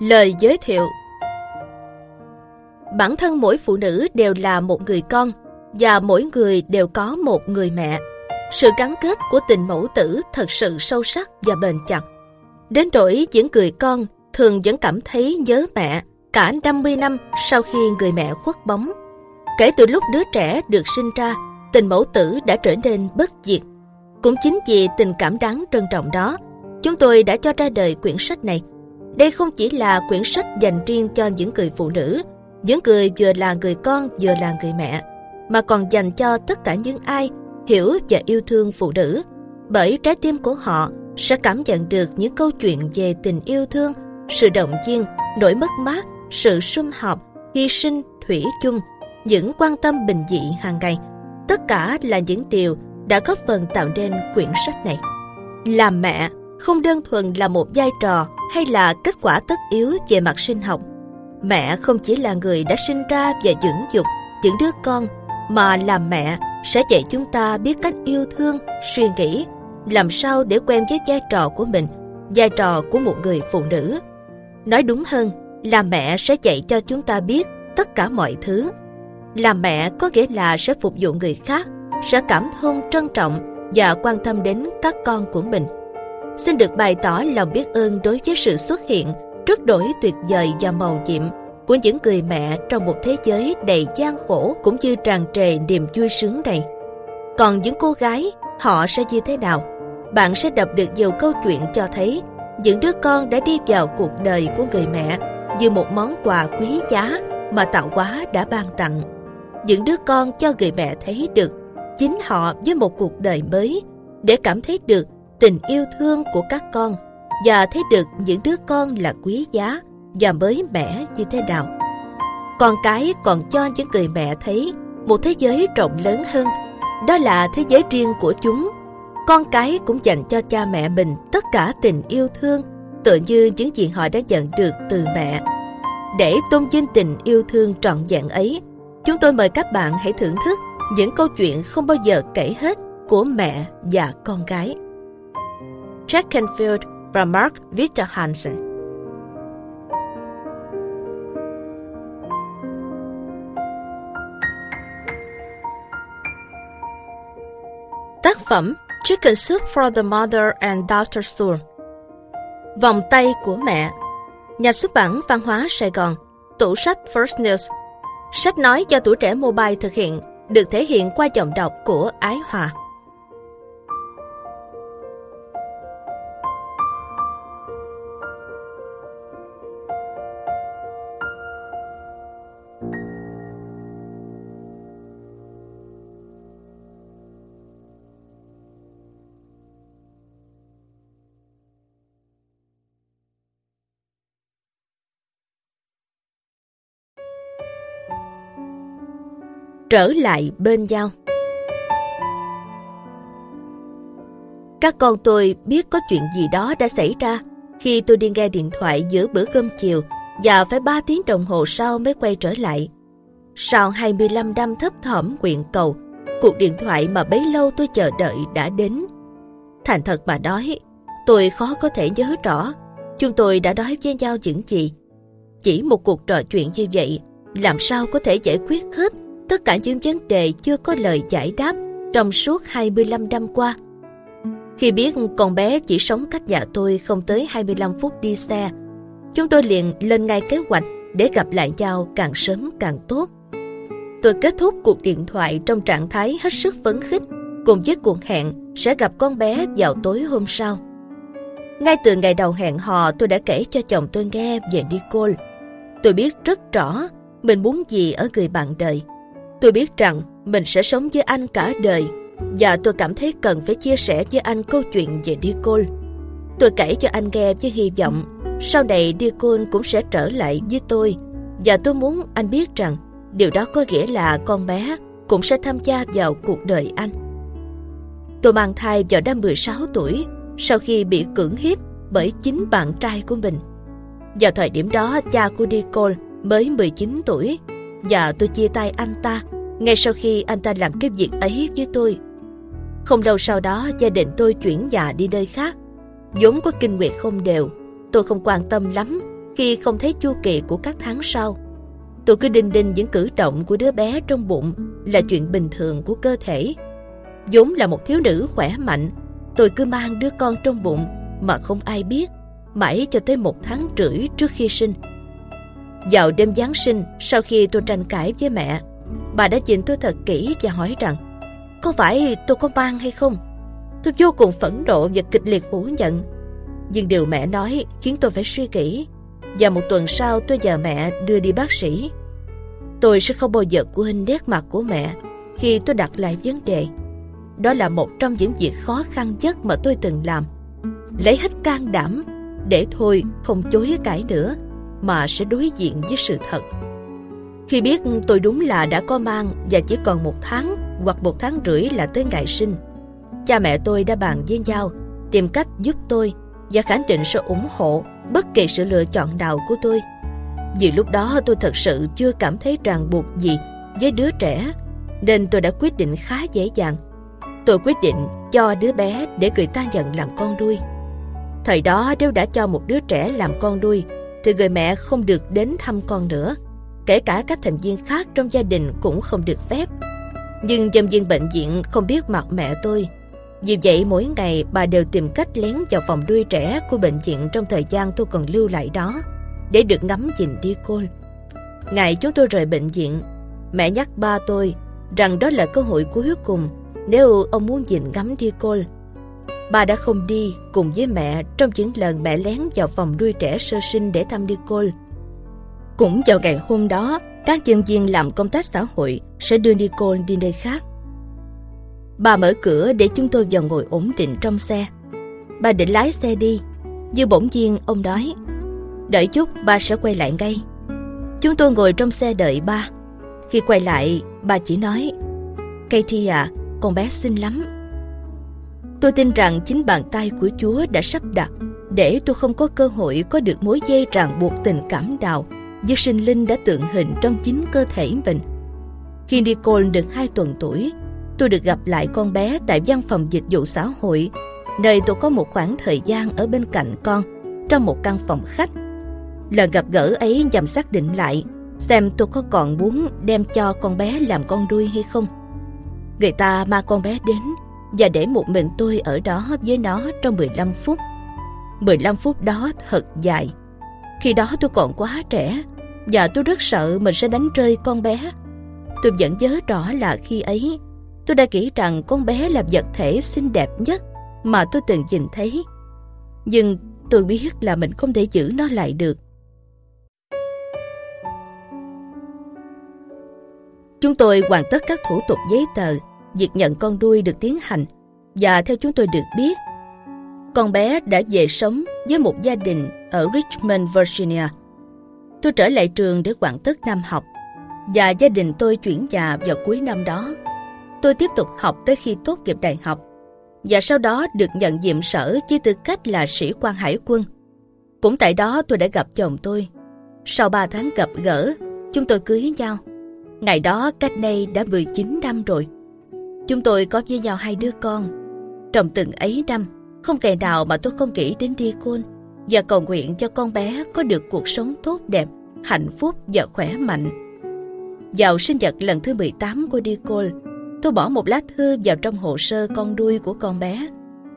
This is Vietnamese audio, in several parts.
Lời giới thiệu Bản thân mỗi phụ nữ đều là một người con và mỗi người đều có một người mẹ. Sự gắn kết của tình mẫu tử thật sự sâu sắc và bền chặt. Đến đổi những người con thường vẫn cảm thấy nhớ mẹ cả 50 năm sau khi người mẹ khuất bóng. Kể từ lúc đứa trẻ được sinh ra, tình mẫu tử đã trở nên bất diệt. Cũng chính vì tình cảm đáng trân trọng đó, chúng tôi đã cho ra đời quyển sách này. Đây không chỉ là quyển sách dành riêng cho những người phụ nữ, những người vừa là người con vừa là người mẹ, mà còn dành cho tất cả những ai hiểu và yêu thương phụ nữ. Bởi trái tim của họ sẽ cảm nhận được những câu chuyện về tình yêu thương, sự động viên, nỗi mất mát, sự sum họp, hy sinh, thủy chung, những quan tâm bình dị hàng ngày. Tất cả là những điều đã góp phần tạo nên quyển sách này. Làm mẹ không đơn thuần là một vai trò hay là kết quả tất yếu về mặt sinh học. Mẹ không chỉ là người đã sinh ra và dưỡng dục những đứa con, mà làm mẹ sẽ dạy chúng ta biết cách yêu thương, suy nghĩ, làm sao để quen với vai trò của mình, vai trò của một người phụ nữ. Nói đúng hơn, là mẹ sẽ dạy cho chúng ta biết tất cả mọi thứ. Là mẹ có nghĩa là sẽ phục vụ người khác, sẽ cảm thông trân trọng và quan tâm đến các con của mình. Xin được bày tỏ lòng biết ơn đối với sự xuất hiện rất đổi tuyệt vời và màu nhiệm của những người mẹ trong một thế giới đầy gian khổ cũng như tràn trề niềm vui sướng này. Còn những cô gái, họ sẽ như thế nào? Bạn sẽ đọc được nhiều câu chuyện cho thấy những đứa con đã đi vào cuộc đời của người mẹ như một món quà quý giá mà tạo hóa đã ban tặng. Những đứa con cho người mẹ thấy được chính họ với một cuộc đời mới để cảm thấy được tình yêu thương của các con và thấy được những đứa con là quý giá và mới mẻ như thế nào. Con cái còn cho những người mẹ thấy một thế giới rộng lớn hơn, đó là thế giới riêng của chúng. Con cái cũng dành cho cha mẹ mình tất cả tình yêu thương, tựa như những gì họ đã nhận được từ mẹ. Để tôn vinh tình yêu thương trọn vẹn ấy, chúng tôi mời các bạn hãy thưởng thức những câu chuyện không bao giờ kể hết của mẹ và con gái. Jack Canfield và Mark Victor Hansen. Tác phẩm Chicken Soup for the Mother and Daughter Soul Vòng tay của mẹ. Nhà xuất bản Văn hóa Sài Gòn. Tủ sách First News. Sách nói do tuổi trẻ mobile thực hiện, được thể hiện qua giọng đọc của Ái Hòa. Trở lại bên nhau. Các con tôi biết có chuyện gì đó đã xảy ra khi tôi đi nghe điện thoại giữa bữa cơm chiều và phải 3 tiếng đồng hồ sau mới quay trở lại. Sau 25 năm thấp thỏm nguyện cầu, cuộc điện thoại mà bấy lâu tôi chờ đợi đã đến. Thành thật mà nói, tôi khó có thể nhớ rõ chúng tôi đã nói với nhau những gì. Chỉ một cuộc trò chuyện như vậy, làm sao có thể giải quyết hết tất cả những vấn đề chưa có lời giải đáp trong suốt 25 năm qua. Khi biết con bé chỉ sống cách nhà tôi không tới 25 phút đi xe, chúng tôi liền lên ngay kế hoạch để gặp lại nhau càng sớm càng tốt. Tôi kết thúc cuộc điện thoại trong trạng thái hết sức phấn khích cùng với cuộc hẹn sẽ gặp con bé vào tối hôm sau. Ngay từ ngày đầu hẹn hò tôi đã kể cho chồng tôi nghe về Nicole. Tôi biết rất rõ mình muốn gì ở người bạn đời Tôi biết rằng mình sẽ sống với anh cả đời, và tôi cảm thấy cần phải chia sẻ với anh câu chuyện về Nicole. Tôi kể cho anh nghe với hy vọng sau này Nicole cũng sẽ trở lại với tôi, và tôi muốn anh biết rằng điều đó có nghĩa là con bé cũng sẽ tham gia vào cuộc đời anh. Tôi mang thai vào năm 16 tuổi sau khi bị cưỡng hiếp bởi chính bạn trai của mình. Vào thời điểm đó, cha của Nicole mới 19 tuổi và tôi chia tay anh ta ngay sau khi anh ta làm cái việc ấy với tôi. Không lâu sau đó gia đình tôi chuyển nhà đi nơi khác. vốn có kinh nguyệt không đều, tôi không quan tâm lắm khi không thấy chu kỳ của các tháng sau. Tôi cứ đinh đinh những cử động của đứa bé trong bụng là chuyện bình thường của cơ thể. vốn là một thiếu nữ khỏe mạnh, tôi cứ mang đứa con trong bụng mà không ai biết, mãi cho tới một tháng rưỡi trước khi sinh. Vào đêm Giáng sinh, sau khi tôi tranh cãi với mẹ, bà đã nhìn tôi thật kỹ và hỏi rằng có phải tôi có mang hay không? Tôi vô cùng phẫn nộ và kịch liệt phủ nhận. Nhưng điều mẹ nói khiến tôi phải suy nghĩ. Và một tuần sau tôi nhờ mẹ đưa đi bác sĩ. Tôi sẽ không bao giờ quên nét mặt của mẹ khi tôi đặt lại vấn đề. Đó là một trong những việc khó khăn nhất mà tôi từng làm. Lấy hết can đảm để thôi không chối cãi nữa mà sẽ đối diện với sự thật. Khi biết tôi đúng là đã có mang và chỉ còn một tháng hoặc một tháng rưỡi là tới ngày sinh, cha mẹ tôi đã bàn với nhau tìm cách giúp tôi và khẳng định sẽ ủng hộ bất kỳ sự lựa chọn nào của tôi. Vì lúc đó tôi thật sự chưa cảm thấy ràng buộc gì với đứa trẻ nên tôi đã quyết định khá dễ dàng. Tôi quyết định cho đứa bé để người ta nhận làm con nuôi. Thời đó nếu đã cho một đứa trẻ làm con nuôi thì người mẹ không được đến thăm con nữa. Kể cả các thành viên khác trong gia đình cũng không được phép. Nhưng nhân viên bệnh viện không biết mặt mẹ tôi. Vì vậy mỗi ngày bà đều tìm cách lén vào phòng nuôi trẻ của bệnh viện trong thời gian tôi còn lưu lại đó để được ngắm nhìn đi côn. Ngày chúng tôi rời bệnh viện, mẹ nhắc ba tôi rằng đó là cơ hội cuối cùng nếu ông muốn nhìn ngắm đi côn. Bà đã không đi cùng với mẹ trong những lần mẹ lén vào phòng nuôi trẻ sơ sinh để thăm đi. Cũng vào ngày hôm đó, các nhân viên làm công tác xã hội sẽ đưa Nicole đi nơi khác. Bà mở cửa để chúng tôi vào ngồi ổn định trong xe. Bà định lái xe đi, như bỗng nhiên ông nói, đợi chút ba sẽ quay lại ngay. Chúng tôi ngồi trong xe đợi ba. Khi quay lại, bà chỉ nói, Katie à, con bé xinh lắm. Tôi tin rằng chính bàn tay của Chúa đã sắp đặt để tôi không có cơ hội có được mối dây ràng buộc tình cảm nào với sinh linh đã tượng hình trong chính cơ thể mình. Khi Nicole được 2 tuần tuổi, tôi được gặp lại con bé tại văn phòng dịch vụ xã hội, nơi tôi có một khoảng thời gian ở bên cạnh con, trong một căn phòng khách. Lần gặp gỡ ấy nhằm xác định lại xem tôi có còn muốn đem cho con bé làm con đuôi hay không. Người ta mang con bé đến và để một mình tôi ở đó với nó trong 15 phút. 15 phút đó thật dài. Khi đó tôi còn quá trẻ và tôi rất sợ mình sẽ đánh rơi con bé. Tôi vẫn nhớ rõ là khi ấy tôi đã nghĩ rằng con bé là vật thể xinh đẹp nhất mà tôi từng nhìn thấy. Nhưng tôi biết là mình không thể giữ nó lại được. Chúng tôi hoàn tất các thủ tục giấy tờ, việc nhận con đuôi được tiến hành và theo chúng tôi được biết, con bé đã về sống với một gia đình ở Richmond, Virginia. Tôi trở lại trường để hoàn tất năm học và gia đình tôi chuyển nhà vào cuối năm đó. Tôi tiếp tục học tới khi tốt nghiệp đại học và sau đó được nhận nhiệm sở với tư cách là sĩ quan hải quân. Cũng tại đó tôi đã gặp chồng tôi. Sau 3 tháng gặp gỡ, chúng tôi cưới nhau. Ngày đó cách đây đã 19 năm rồi. Chúng tôi có với nhau hai đứa con. Trong từng ấy năm, không ngày nào mà tôi không nghĩ đến đi côn và cầu nguyện cho con bé có được cuộc sống tốt đẹp, hạnh phúc và khỏe mạnh. Vào sinh nhật lần thứ 18 của đi côn, tôi bỏ một lá thư vào trong hồ sơ con đuôi của con bé.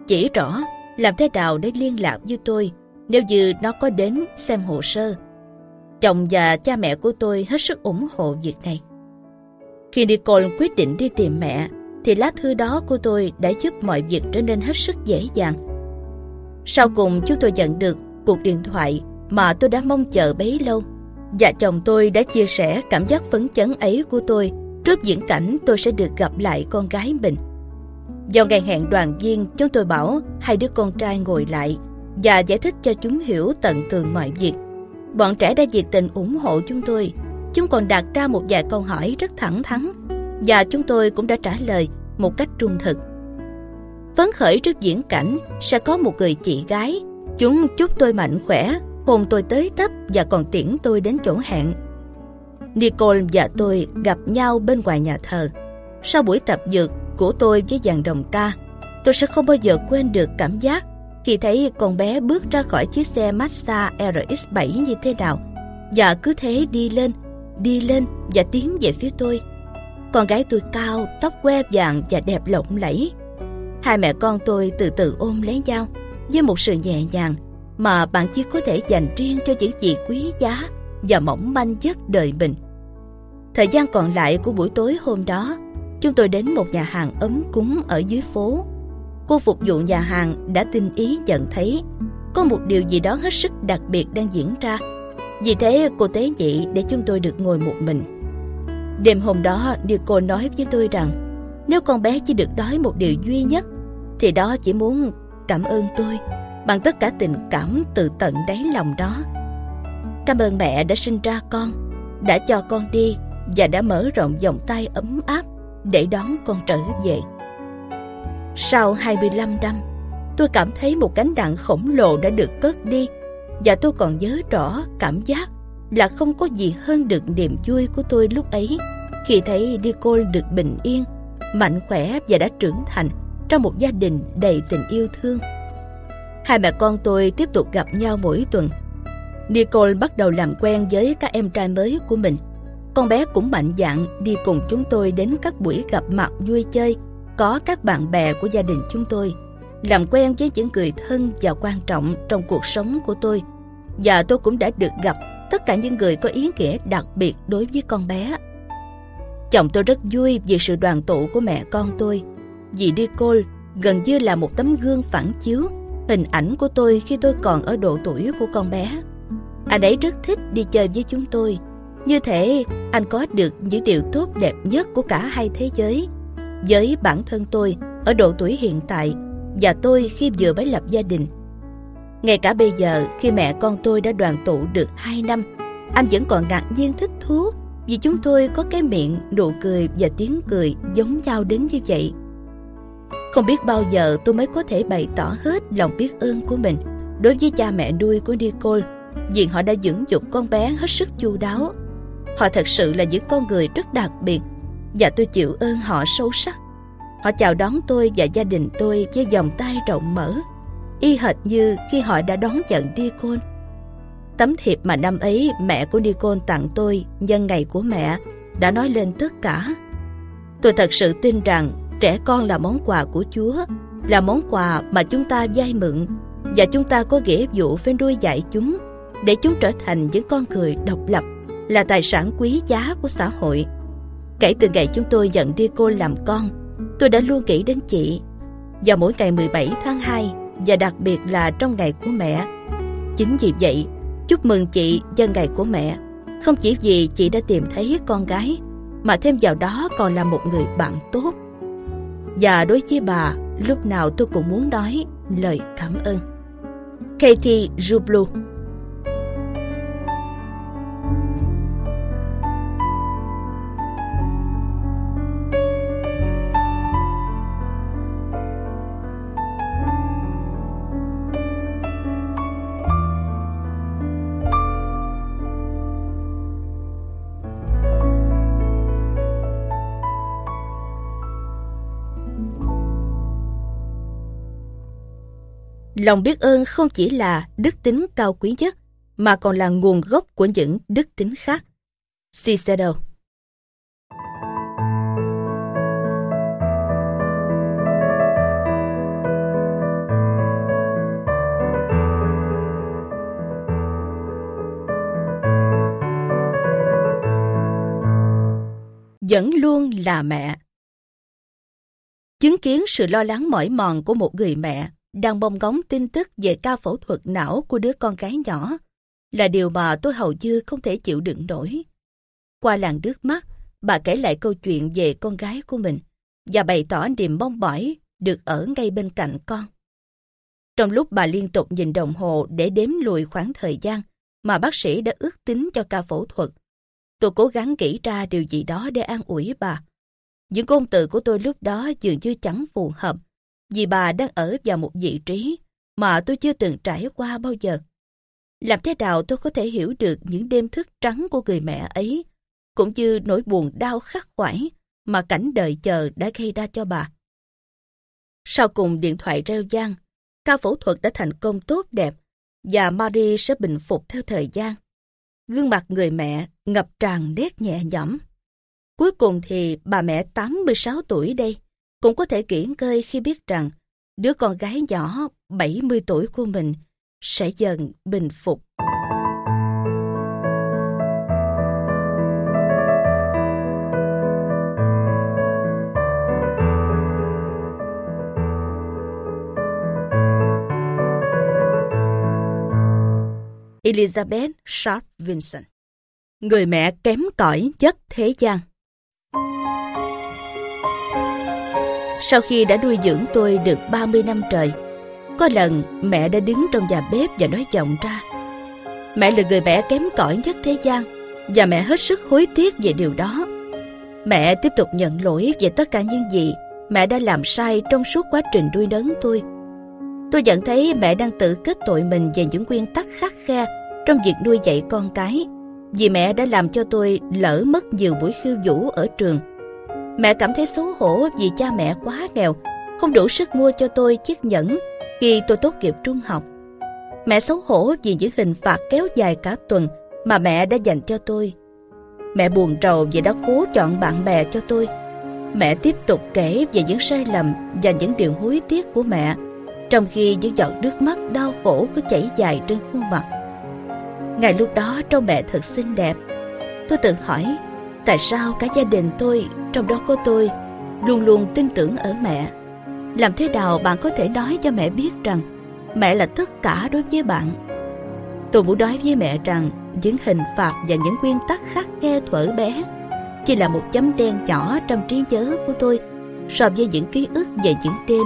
Chỉ rõ làm thế nào để liên lạc với tôi nếu như nó có đến xem hồ sơ. Chồng và cha mẹ của tôi hết sức ủng hộ việc này. Khi Nicole quyết định đi tìm mẹ, thì lá thư đó của tôi đã giúp mọi việc trở nên hết sức dễ dàng. Sau cùng chúng tôi nhận được cuộc điện thoại mà tôi đã mong chờ bấy lâu. Và chồng tôi đã chia sẻ cảm giác phấn chấn ấy của tôi trước diễn cảnh tôi sẽ được gặp lại con gái mình. Vào ngày hẹn đoàn viên, chúng tôi bảo hai đứa con trai ngồi lại và giải thích cho chúng hiểu tận tường mọi việc. Bọn trẻ đã nhiệt tình ủng hộ chúng tôi. Chúng còn đặt ra một vài câu hỏi rất thẳng thắn và chúng tôi cũng đã trả lời một cách trung thực. Phấn khởi trước diễn cảnh sẽ có một người chị gái. Chúng chúc tôi mạnh khỏe, hôn tôi tới tấp và còn tiễn tôi đến chỗ hẹn. Nicole và tôi gặp nhau bên ngoài nhà thờ. Sau buổi tập dược của tôi với dàn đồng ca, tôi sẽ không bao giờ quên được cảm giác khi thấy con bé bước ra khỏi chiếc xe Mazda RX-7 như thế nào và cứ thế đi lên, đi lên và tiến về phía tôi. Con gái tôi cao, tóc que vàng và đẹp lộng lẫy. Hai mẹ con tôi từ từ ôm lấy nhau với một sự nhẹ nhàng mà bạn chỉ có thể dành riêng cho những gì quý giá và mỏng manh nhất đời mình. Thời gian còn lại của buổi tối hôm đó, chúng tôi đến một nhà hàng ấm cúng ở dưới phố. Cô phục vụ nhà hàng đã tinh ý nhận thấy có một điều gì đó hết sức đặc biệt đang diễn ra. Vì thế cô tế nhị để chúng tôi được ngồi một mình. Đêm hôm đó, cô nói với tôi rằng nếu con bé chỉ được đói một điều duy nhất thì đó chỉ muốn cảm ơn tôi bằng tất cả tình cảm từ tận đáy lòng đó. Cảm ơn mẹ đã sinh ra con, đã cho con đi và đã mở rộng vòng tay ấm áp để đón con trở về. Sau 25 năm, tôi cảm thấy một cánh nặng khổng lồ đã được cất đi và tôi còn nhớ rõ cảm giác là không có gì hơn được niềm vui của tôi lúc ấy khi thấy Nicole được bình yên, mạnh khỏe và đã trưởng thành trong một gia đình đầy tình yêu thương. Hai mẹ con tôi tiếp tục gặp nhau mỗi tuần. Nicole bắt đầu làm quen với các em trai mới của mình. Con bé cũng mạnh dạn đi cùng chúng tôi đến các buổi gặp mặt vui chơi, có các bạn bè của gia đình chúng tôi, làm quen với những người thân và quan trọng trong cuộc sống của tôi. Và tôi cũng đã được gặp tất cả những người có ý nghĩa đặc biệt đối với con bé. Chồng tôi rất vui vì sự đoàn tụ của mẹ con tôi. Dì Nicole gần như là một tấm gương phản chiếu hình ảnh của tôi khi tôi còn ở độ tuổi của con bé. Anh ấy rất thích đi chơi với chúng tôi. Như thế anh có được những điều tốt đẹp nhất của cả hai thế giới. Với bản thân tôi, ở độ tuổi hiện tại, và tôi khi vừa mới lập gia đình. Ngay cả bây giờ, khi mẹ con tôi đã đoàn tụ được 2 năm, anh vẫn còn ngạc nhiên thích thú vì chúng tôi có cái miệng, nụ cười và tiếng cười giống nhau đến như vậy. Không biết bao giờ tôi mới có thể bày tỏ hết lòng biết ơn của mình đối với cha mẹ nuôi của Nicole vì họ đã dưỡng dục con bé hết sức chu đáo. Họ thật sự là những con người rất đặc biệt và tôi chịu ơn họ sâu sắc. Họ chào đón tôi và gia đình tôi với vòng tay rộng mở, y hệt như khi họ đã đón nhận Nicole. Tấm thiệp mà năm ấy mẹ của Nicole tặng tôi nhân ngày của mẹ đã nói lên tất cả. Tôi thật sự tin rằng trẻ con là món quà của Chúa, là món quà mà chúng ta vay mượn và chúng ta có nghĩa vụ phải nuôi dạy chúng để chúng trở thành những con người độc lập, là tài sản quý giá của xã hội. Kể từ ngày chúng tôi nhận đi cô làm con, tôi đã luôn nghĩ đến chị. Vào mỗi ngày 17 tháng 2 và đặc biệt là trong ngày của mẹ. Chính vì vậy, chúc mừng chị nhân ngày của mẹ. Không chỉ vì chị đã tìm thấy con gái, mà thêm vào đó còn là một người bạn tốt và đối với bà, lúc nào tôi cũng muốn nói lời cảm ơn. Katie Jublu Lòng biết ơn không chỉ là đức tính cao quý nhất, mà còn là nguồn gốc của những đức tính khác. Cicero vẫn luôn là mẹ. Chứng kiến sự lo lắng mỏi mòn của một người mẹ đang bong góng tin tức về ca phẫu thuật não của đứa con gái nhỏ là điều mà tôi hầu như không thể chịu đựng nổi. Qua làng nước mắt, bà kể lại câu chuyện về con gái của mình và bày tỏ niềm mong mỏi được ở ngay bên cạnh con. Trong lúc bà liên tục nhìn đồng hồ để đếm lùi khoảng thời gian mà bác sĩ đã ước tính cho ca phẫu thuật, tôi cố gắng nghĩ ra điều gì đó để an ủi bà. Những ngôn từ của tôi lúc đó dường như chẳng phù hợp vì bà đang ở vào một vị trí mà tôi chưa từng trải qua bao giờ. Làm thế nào tôi có thể hiểu được những đêm thức trắng của người mẹ ấy, cũng như nỗi buồn đau khắc khoải mà cảnh đời chờ đã gây ra cho bà. Sau cùng điện thoại reo gian, ca phẫu thuật đã thành công tốt đẹp và Marie sẽ bình phục theo thời gian. Gương mặt người mẹ ngập tràn nét nhẹ nhõm. Cuối cùng thì bà mẹ 86 tuổi đây cũng có thể kiển cơi khi biết rằng đứa con gái nhỏ 70 tuổi của mình sẽ dần bình phục. Elizabeth Sharp Vincent Người mẹ kém cỏi nhất thế gian Sau khi đã nuôi dưỡng tôi được 30 năm trời, có lần mẹ đã đứng trong nhà bếp và nói giọng ra. Mẹ là người mẹ kém cỏi nhất thế gian và mẹ hết sức hối tiếc về điều đó. Mẹ tiếp tục nhận lỗi về tất cả những gì mẹ đã làm sai trong suốt quá trình nuôi nấng tôi. Tôi nhận thấy mẹ đang tự kết tội mình về những nguyên tắc khắc khe trong việc nuôi dạy con cái vì mẹ đã làm cho tôi lỡ mất nhiều buổi khiêu vũ ở trường Mẹ cảm thấy xấu hổ vì cha mẹ quá nghèo, không đủ sức mua cho tôi chiếc nhẫn khi tôi tốt nghiệp trung học. Mẹ xấu hổ vì những hình phạt kéo dài cả tuần mà mẹ đã dành cho tôi. Mẹ buồn rầu vì đã cố chọn bạn bè cho tôi. Mẹ tiếp tục kể về những sai lầm và những điều hối tiếc của mẹ, trong khi những giọt nước mắt đau khổ cứ chảy dài trên khuôn mặt. Ngày lúc đó trông mẹ thật xinh đẹp. Tôi tự hỏi, tại sao cả gia đình tôi trong đó có tôi, luôn luôn tin tưởng ở mẹ. Làm thế nào bạn có thể nói cho mẹ biết rằng mẹ là tất cả đối với bạn? Tôi muốn nói với mẹ rằng những hình phạt và những nguyên tắc khắc khe thuở bé chỉ là một chấm đen nhỏ trong trí nhớ của tôi so với những ký ức về những đêm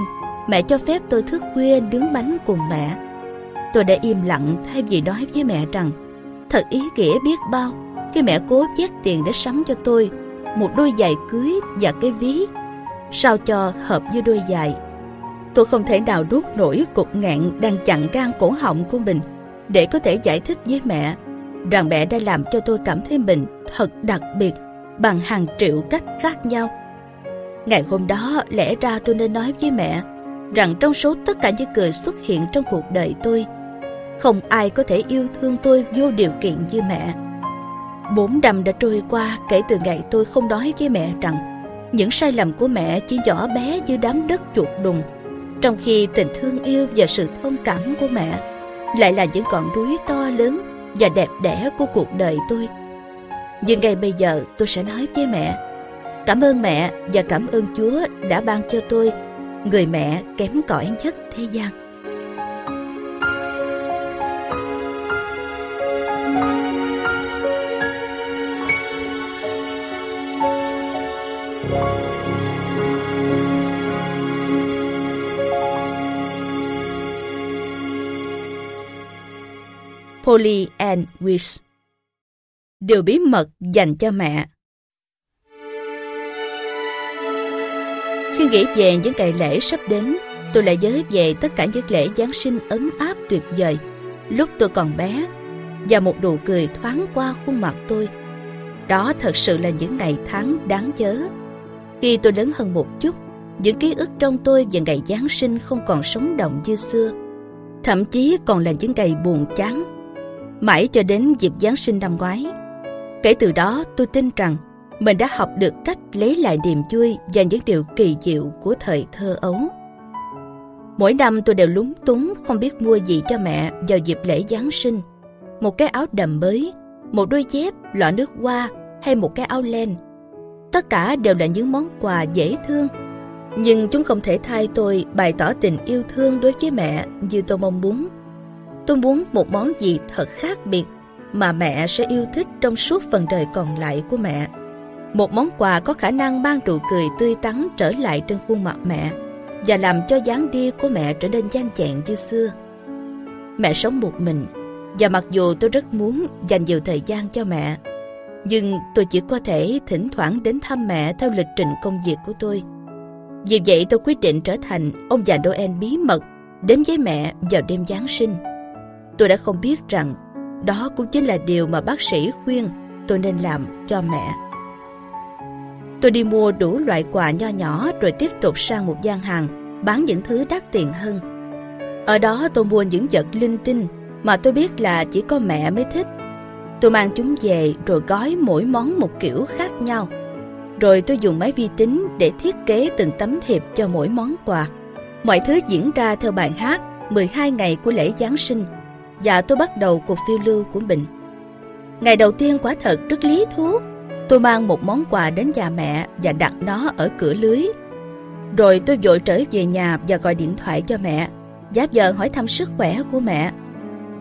mẹ cho phép tôi thức khuya nướng bánh cùng mẹ. Tôi đã im lặng thay vì nói với mẹ rằng thật ý nghĩa biết bao khi mẹ cố vét tiền để sắm cho tôi một đôi giày cưới và cái ví, sao cho hợp với đôi giày. Tôi không thể nào rút nổi cục ngạn đang chặn gan cổ họng của mình để có thể giải thích với mẹ rằng mẹ đã làm cho tôi cảm thấy mình thật đặc biệt bằng hàng triệu cách khác nhau. Ngày hôm đó lẽ ra tôi nên nói với mẹ rằng trong số tất cả những người xuất hiện trong cuộc đời tôi, không ai có thể yêu thương tôi vô điều kiện như mẹ. Bốn năm đã trôi qua kể từ ngày tôi không nói với mẹ rằng những sai lầm của mẹ chỉ nhỏ bé như đám đất chuột đùng, trong khi tình thương yêu và sự thông cảm của mẹ lại là những ngọn núi to lớn và đẹp đẽ của cuộc đời tôi. Nhưng ngay bây giờ tôi sẽ nói với mẹ, cảm ơn mẹ và cảm ơn Chúa đã ban cho tôi người mẹ kém cỏi nhất thế gian. Polly and Wish Điều bí mật dành cho mẹ Khi nghĩ về những ngày lễ sắp đến, tôi lại nhớ về tất cả những lễ Giáng sinh ấm áp tuyệt vời lúc tôi còn bé và một nụ cười thoáng qua khuôn mặt tôi. Đó thật sự là những ngày tháng đáng nhớ. Khi tôi lớn hơn một chút, những ký ức trong tôi về ngày Giáng sinh không còn sống động như xưa. Thậm chí còn là những ngày buồn chán mãi cho đến dịp Giáng sinh năm ngoái. Kể từ đó tôi tin rằng mình đã học được cách lấy lại niềm vui và những điều kỳ diệu của thời thơ ấu. Mỗi năm tôi đều lúng túng không biết mua gì cho mẹ vào dịp lễ Giáng sinh. Một cái áo đầm mới, một đôi dép, lọ nước hoa hay một cái áo len. Tất cả đều là những món quà dễ thương. Nhưng chúng không thể thay tôi bày tỏ tình yêu thương đối với mẹ như tôi mong muốn. Tôi muốn một món gì thật khác biệt mà mẹ sẽ yêu thích trong suốt phần đời còn lại của mẹ. Một món quà có khả năng mang nụ cười tươi tắn trở lại trên khuôn mặt mẹ và làm cho dáng đi của mẹ trở nên nhanh chẹn như xưa. Mẹ sống một mình và mặc dù tôi rất muốn dành nhiều thời gian cho mẹ, nhưng tôi chỉ có thể thỉnh thoảng đến thăm mẹ theo lịch trình công việc của tôi. Vì vậy tôi quyết định trở thành ông già Noel bí mật đến với mẹ vào đêm Giáng sinh. Tôi đã không biết rằng đó cũng chính là điều mà bác sĩ khuyên tôi nên làm cho mẹ. Tôi đi mua đủ loại quà nho nhỏ rồi tiếp tục sang một gian hàng, bán những thứ đắt tiền hơn. Ở đó tôi mua những vật linh tinh mà tôi biết là chỉ có mẹ mới thích. Tôi mang chúng về rồi gói mỗi món một kiểu khác nhau. Rồi tôi dùng máy vi tính để thiết kế từng tấm thiệp cho mỗi món quà. Mọi thứ diễn ra theo bài hát 12 ngày của lễ Giáng sinh và tôi bắt đầu cuộc phiêu lưu của mình. Ngày đầu tiên quả thật rất lý thú. Tôi mang một món quà đến nhà mẹ và đặt nó ở cửa lưới. Rồi tôi vội trở về nhà và gọi điện thoại cho mẹ, giáp giờ hỏi thăm sức khỏe của mẹ.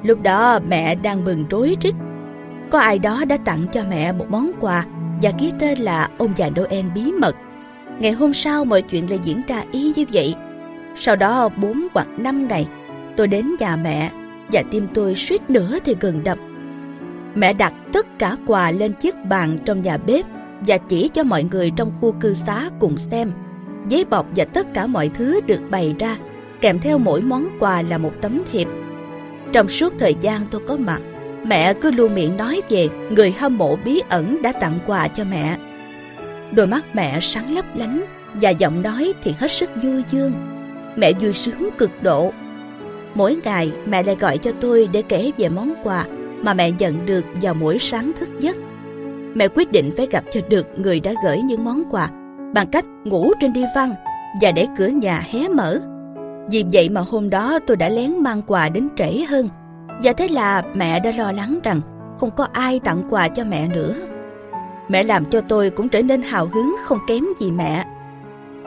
Lúc đó mẹ đang bừng rối rít. Có ai đó đã tặng cho mẹ một món quà và ký tên là ông già Noel bí mật. Ngày hôm sau mọi chuyện lại diễn ra y như vậy. Sau đó 4 hoặc 5 ngày, tôi đến nhà mẹ và tim tôi suýt nữa thì gần đập. Mẹ đặt tất cả quà lên chiếc bàn trong nhà bếp và chỉ cho mọi người trong khu cư xá cùng xem. Giấy bọc và tất cả mọi thứ được bày ra, kèm theo mỗi món quà là một tấm thiệp. Trong suốt thời gian tôi có mặt, mẹ cứ luôn miệng nói về người hâm mộ bí ẩn đã tặng quà cho mẹ. Đôi mắt mẹ sáng lấp lánh và giọng nói thì hết sức vui dương. Mẹ vui sướng cực độ. Mỗi ngày mẹ lại gọi cho tôi để kể về món quà mà mẹ nhận được vào mỗi sáng thức giấc. Mẹ quyết định phải gặp cho được người đã gửi những món quà bằng cách ngủ trên đi văn và để cửa nhà hé mở. Vì vậy mà hôm đó tôi đã lén mang quà đến trễ hơn và thế là mẹ đã lo lắng rằng không có ai tặng quà cho mẹ nữa. Mẹ làm cho tôi cũng trở nên hào hứng không kém gì mẹ.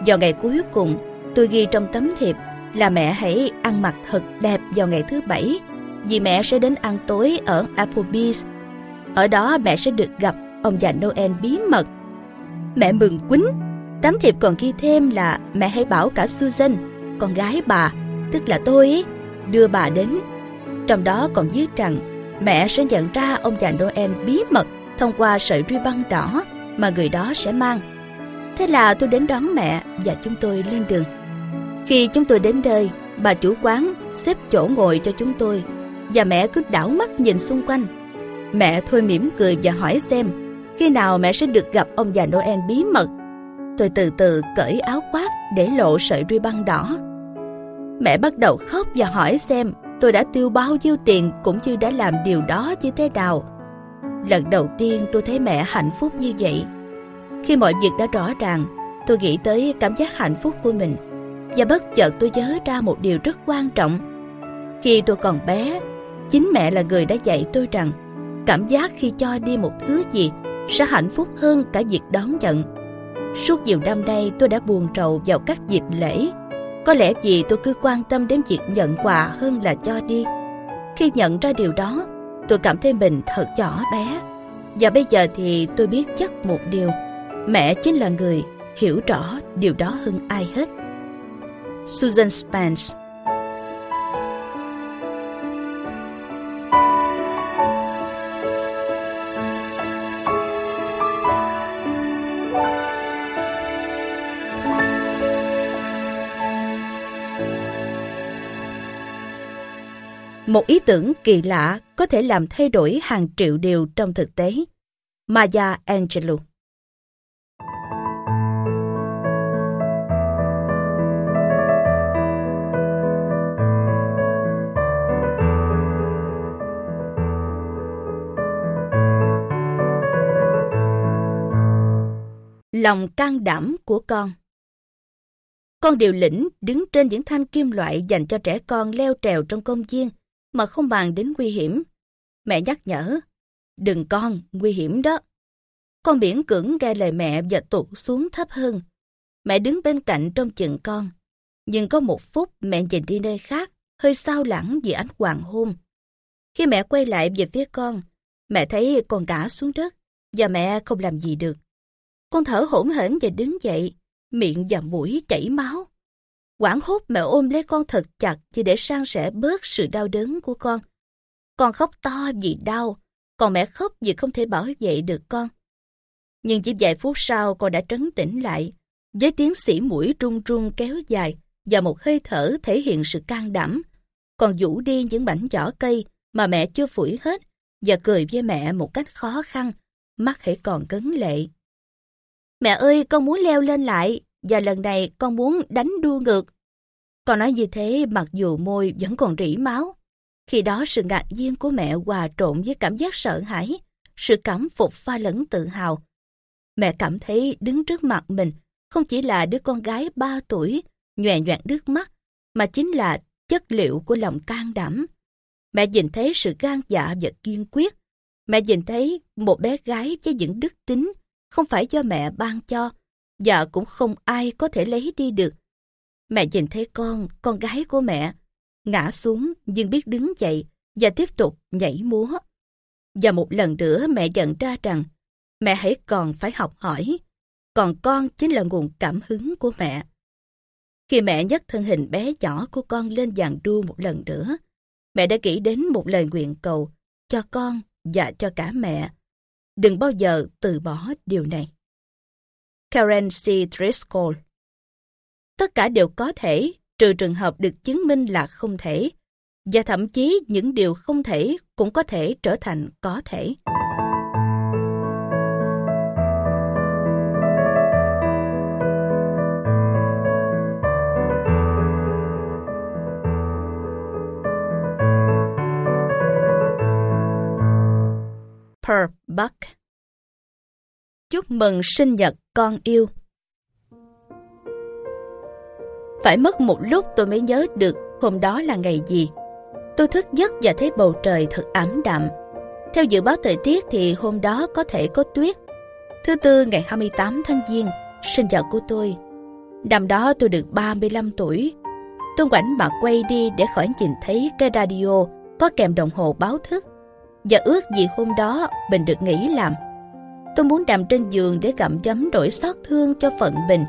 Vào ngày cuối cùng, tôi ghi trong tấm thiệp là mẹ hãy ăn mặc thật đẹp vào ngày thứ bảy vì mẹ sẽ đến ăn tối ở Applebee's. Ở đó mẹ sẽ được gặp ông già Noel bí mật. Mẹ mừng quýnh. Tấm thiệp còn ghi thêm là mẹ hãy bảo cả Susan, con gái bà, tức là tôi ấy, đưa bà đến. Trong đó còn viết rằng mẹ sẽ nhận ra ông già Noel bí mật thông qua sợi ruy băng đỏ mà người đó sẽ mang. Thế là tôi đến đón mẹ và chúng tôi lên đường. Khi chúng tôi đến đây, bà chủ quán xếp chỗ ngồi cho chúng tôi và mẹ cứ đảo mắt nhìn xung quanh. Mẹ thôi mỉm cười và hỏi xem khi nào mẹ sẽ được gặp ông già Noel bí mật. Tôi từ từ cởi áo khoác để lộ sợi ruy băng đỏ. Mẹ bắt đầu khóc và hỏi xem tôi đã tiêu bao nhiêu tiền cũng như đã làm điều đó như thế nào. Lần đầu tiên tôi thấy mẹ hạnh phúc như vậy. Khi mọi việc đã rõ ràng, tôi nghĩ tới cảm giác hạnh phúc của mình và bất chợt tôi nhớ ra một điều rất quan trọng. Khi tôi còn bé, chính mẹ là người đã dạy tôi rằng cảm giác khi cho đi một thứ gì sẽ hạnh phúc hơn cả việc đón nhận. Suốt nhiều năm nay tôi đã buồn rầu vào các dịp lễ. Có lẽ vì tôi cứ quan tâm đến việc nhận quà hơn là cho đi. Khi nhận ra điều đó, tôi cảm thấy mình thật nhỏ bé. Và bây giờ thì tôi biết chắc một điều, mẹ chính là người hiểu rõ điều đó hơn ai hết. Susan Spence Một ý tưởng kỳ lạ có thể làm thay đổi hàng triệu điều trong thực tế. Maya Angelou Lòng can đảm của con Con điều lĩnh đứng trên những thanh kim loại dành cho trẻ con leo trèo trong công viên mà không bàn đến nguy hiểm. Mẹ nhắc nhở, đừng con, nguy hiểm đó. Con miễn cưỡng nghe lời mẹ và tụt xuống thấp hơn. Mẹ đứng bên cạnh trong chừng con. Nhưng có một phút mẹ nhìn đi nơi khác, hơi sao lãng vì ánh hoàng hôn. Khi mẹ quay lại về phía con, mẹ thấy con ngã xuống đất và mẹ không làm gì được. Con thở hổn hển và đứng dậy, miệng và mũi chảy máu. Quảng hốt mẹ ôm lấy con thật chặt chỉ để san sẻ bớt sự đau đớn của con. Con khóc to vì đau, còn mẹ khóc vì không thể bảo vệ được con. Nhưng chỉ vài phút sau con đã trấn tĩnh lại, với tiếng xỉ mũi run run kéo dài và một hơi thở thể hiện sự can đảm. Còn vũ đi những mảnh vỏ cây mà mẹ chưa phủi hết và cười với mẹ một cách khó khăn, mắt hãy còn cấn lệ. Mẹ ơi, con muốn leo lên lại, và lần này con muốn đánh đua ngược. Con nói như thế mặc dù môi vẫn còn rỉ máu. Khi đó sự ngạc nhiên của mẹ hòa trộn với cảm giác sợ hãi, sự cảm phục pha lẫn tự hào. Mẹ cảm thấy đứng trước mặt mình không chỉ là đứa con gái ba tuổi, nhòe nhoẹn nước mắt, mà chính là chất liệu của lòng can đảm. Mẹ nhìn thấy sự gan dạ và kiên quyết. Mẹ nhìn thấy một bé gái với những đức tính không phải do mẹ ban cho, và cũng không ai có thể lấy đi được. Mẹ nhìn thấy con, con gái của mẹ, ngã xuống nhưng biết đứng dậy và tiếp tục nhảy múa. Và một lần nữa mẹ nhận ra rằng mẹ hãy còn phải học hỏi, còn con chính là nguồn cảm hứng của mẹ. Khi mẹ nhấc thân hình bé nhỏ của con lên dàn đua một lần nữa, mẹ đã nghĩ đến một lời nguyện cầu cho con và cho cả mẹ. Đừng bao giờ từ bỏ điều này. Karen C. Driscoll Tất cả đều có thể, trừ trường hợp được chứng minh là không thể, và thậm chí những điều không thể cũng có thể trở thành có thể. Per Buck Chúc mừng sinh nhật con yêu Phải mất một lúc tôi mới nhớ được hôm đó là ngày gì. Tôi thức giấc và thấy bầu trời thật ảm đạm. Theo dự báo thời tiết thì hôm đó có thể có tuyết. Thứ tư ngày 28 tháng Giêng, sinh nhật của tôi. Năm đó tôi được 35 tuổi. Tôi ngoảnh mặt quay đi để khỏi nhìn thấy cái radio có kèm đồng hồ báo thức. Và ước gì hôm đó mình được nghỉ làm. Tôi muốn nằm trên giường để gặm chấm nỗi xót thương cho phận mình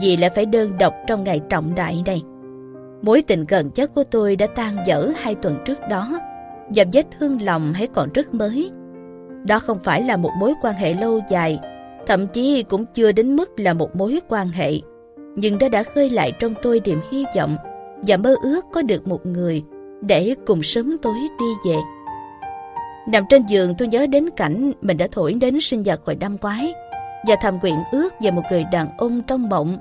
vì lại phải đơn độc trong ngày trọng đại này. Mối tình gần chất của tôi đã tan dở hai tuần trước đó và vết thương lòng hãy còn rất mới. Đó không phải là một mối quan hệ lâu dài, thậm chí cũng chưa đến mức là một mối quan hệ. Nhưng nó đã khơi lại trong tôi niềm hy vọng và mơ ước có được một người để cùng sớm tối đi về. Nằm trên giường tôi nhớ đến cảnh mình đã thổi đến sinh nhật hồi năm quái và thầm nguyện ước về một người đàn ông trong mộng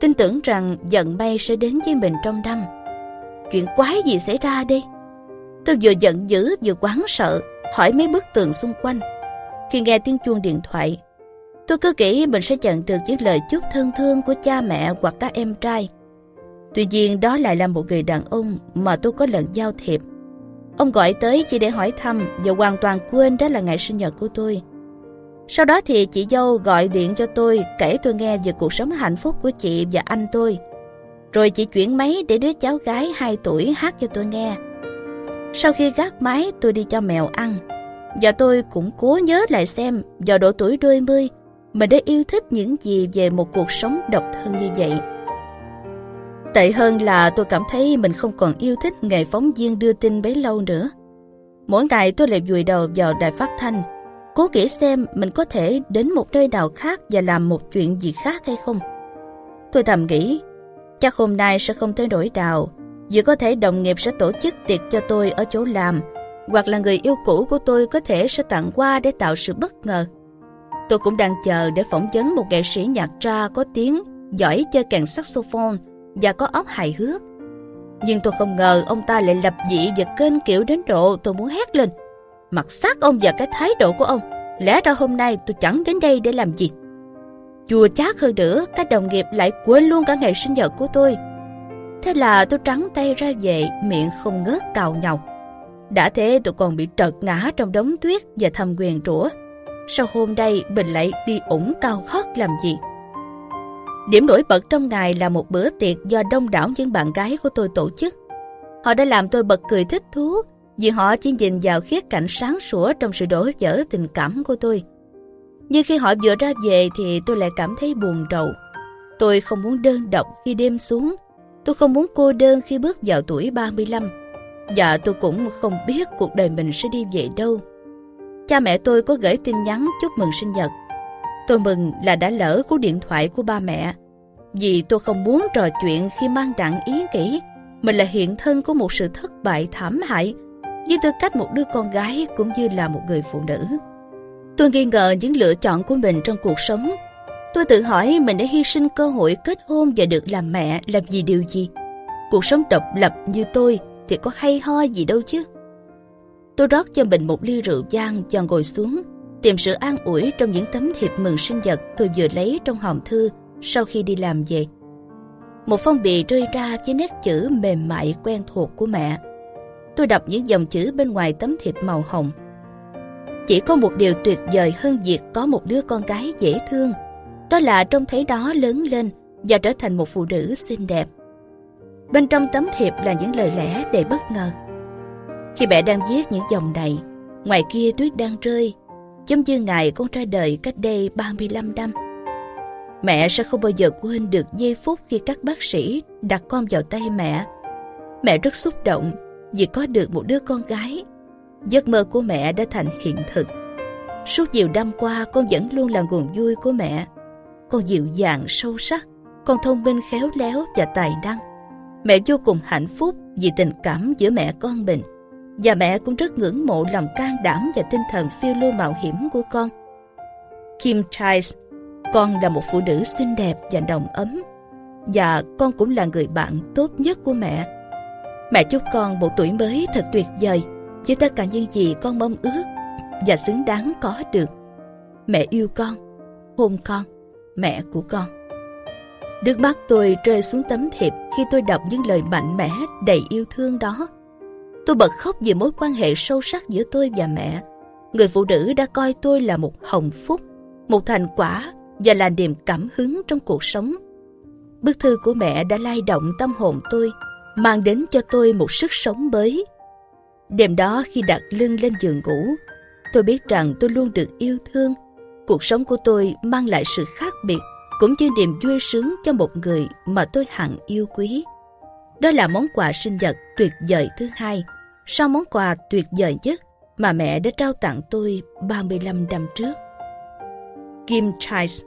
tin tưởng rằng giận bay sẽ đến với mình trong năm. Chuyện quái gì xảy ra đây? Tôi vừa giận dữ vừa quán sợ, hỏi mấy bức tường xung quanh. Khi nghe tiếng chuông điện thoại, tôi cứ nghĩ mình sẽ nhận được những lời chúc thân thương của cha mẹ hoặc các em trai. Tuy nhiên đó lại là một người đàn ông mà tôi có lần giao thiệp. Ông gọi tới chỉ để hỏi thăm và hoàn toàn quên đó là ngày sinh nhật của tôi. Sau đó thì chị dâu gọi điện cho tôi, kể tôi nghe về cuộc sống hạnh phúc của chị và anh tôi. Rồi chị chuyển máy để đứa cháu gái 2 tuổi hát cho tôi nghe. Sau khi gác máy, tôi đi cho mèo ăn. Và tôi cũng cố nhớ lại xem, vào độ tuổi đôi mươi, mình đã yêu thích những gì về một cuộc sống độc thân như vậy. Tệ hơn là tôi cảm thấy mình không còn yêu thích nghề phóng viên đưa tin bấy lâu nữa. Mỗi ngày tôi lại vùi đầu vào đài phát thanh cố nghĩ xem mình có thể đến một nơi nào khác và làm một chuyện gì khác hay không. Tôi thầm nghĩ, chắc hôm nay sẽ không tới đổi đào, vì có thể đồng nghiệp sẽ tổ chức tiệc cho tôi ở chỗ làm, hoặc là người yêu cũ của tôi có thể sẽ tặng qua để tạo sự bất ngờ. Tôi cũng đang chờ để phỏng vấn một nghệ sĩ nhạc tra có tiếng, giỏi chơi kèn saxophone và có óc hài hước. Nhưng tôi không ngờ ông ta lại lập dị và kênh kiểu đến độ tôi muốn hét lên. Mặt sát ông và cái thái độ của ông, Lẽ ra hôm nay tôi chẳng đến đây để làm gì Chùa chát hơn nữa, Các đồng nghiệp lại quên luôn cả ngày sinh nhật của tôi Thế là tôi trắng tay ra về, Miệng không ngớt cào nhọc. Đã thế tôi còn bị trật ngã trong đống tuyết Và thầm quyền rủa Sau hôm nay mình lại đi ủng cao khót làm gì Điểm nổi bật trong ngày là một bữa tiệc do đông đảo những bạn gái của tôi tổ chức. Họ đã làm tôi bật cười thích thú, vì họ chỉ nhìn vào khía cạnh sáng sủa trong sự đổ vỡ tình cảm của tôi. Nhưng khi họ vừa ra về thì tôi lại cảm thấy buồn rầu. Tôi không muốn đơn độc khi đêm xuống. Tôi không muốn cô đơn khi bước vào tuổi 35. Và tôi cũng không biết cuộc đời mình sẽ đi về đâu. Cha mẹ tôi có gửi tin nhắn chúc mừng sinh nhật. Tôi mừng là đã lỡ cú điện thoại của ba mẹ. Vì tôi không muốn trò chuyện khi mang đặng ý nghĩ mình là hiện thân của một sự thất bại thảm hại với tư cách một đứa con gái cũng như là một người phụ nữ. Tôi nghi ngờ những lựa chọn của mình trong cuộc sống. Tôi tự hỏi mình đã hy sinh cơ hội kết hôn và được làm mẹ làm gì điều gì. Cuộc sống độc lập như tôi thì có hay ho gì đâu chứ. Tôi rót cho mình một ly rượu vang và ngồi xuống, tìm sự an ủi trong những tấm thiệp mừng sinh nhật tôi vừa lấy trong hòm thư sau khi đi làm về. Một phong bì rơi ra với nét chữ mềm mại quen thuộc của mẹ. Tôi đọc những dòng chữ bên ngoài tấm thiệp màu hồng. Chỉ có một điều tuyệt vời hơn việc có một đứa con gái dễ thương. Đó là trông thấy đó lớn lên và trở thành một phụ nữ xinh đẹp. Bên trong tấm thiệp là những lời lẽ đầy bất ngờ. Khi mẹ đang viết những dòng này, ngoài kia tuyết đang rơi, giống như ngày con ra đời cách đây 35 năm. Mẹ sẽ không bao giờ quên được giây phút khi các bác sĩ đặt con vào tay mẹ. Mẹ rất xúc động vì có được một đứa con gái. Giấc mơ của mẹ đã thành hiện thực. Suốt nhiều năm qua con vẫn luôn là nguồn vui của mẹ. Con dịu dàng, sâu sắc, con thông minh khéo léo và tài năng. Mẹ vô cùng hạnh phúc vì tình cảm giữa mẹ con mình. Và mẹ cũng rất ngưỡng mộ lòng can đảm và tinh thần phiêu lưu mạo hiểm của con. Kim Chiles, con là một phụ nữ xinh đẹp và đồng ấm. Và con cũng là người bạn tốt nhất của mẹ. Mẹ chúc con một tuổi mới thật tuyệt vời với tất cả những gì con mong ước và xứng đáng có được. Mẹ yêu con, hôn con, mẹ của con. Nước mắt tôi rơi xuống tấm thiệp khi tôi đọc những lời mạnh mẽ đầy yêu thương đó. Tôi bật khóc vì mối quan hệ sâu sắc giữa tôi và mẹ. Người phụ nữ đã coi tôi là một hồng phúc, một thành quả và là niềm cảm hứng trong cuộc sống. Bức thư của mẹ đã lay động tâm hồn tôi, mang đến cho tôi một sức sống mới. Đêm đó khi đặt lưng lên giường ngủ, tôi biết rằng tôi luôn được yêu thương. Cuộc sống của tôi mang lại sự khác biệt cũng như niềm vui sướng cho một người mà tôi hằng yêu quý. Đó là món quà sinh nhật tuyệt vời thứ hai, sau món quà tuyệt vời nhất mà mẹ đã trao tặng tôi 35 năm trước. Kim Chiles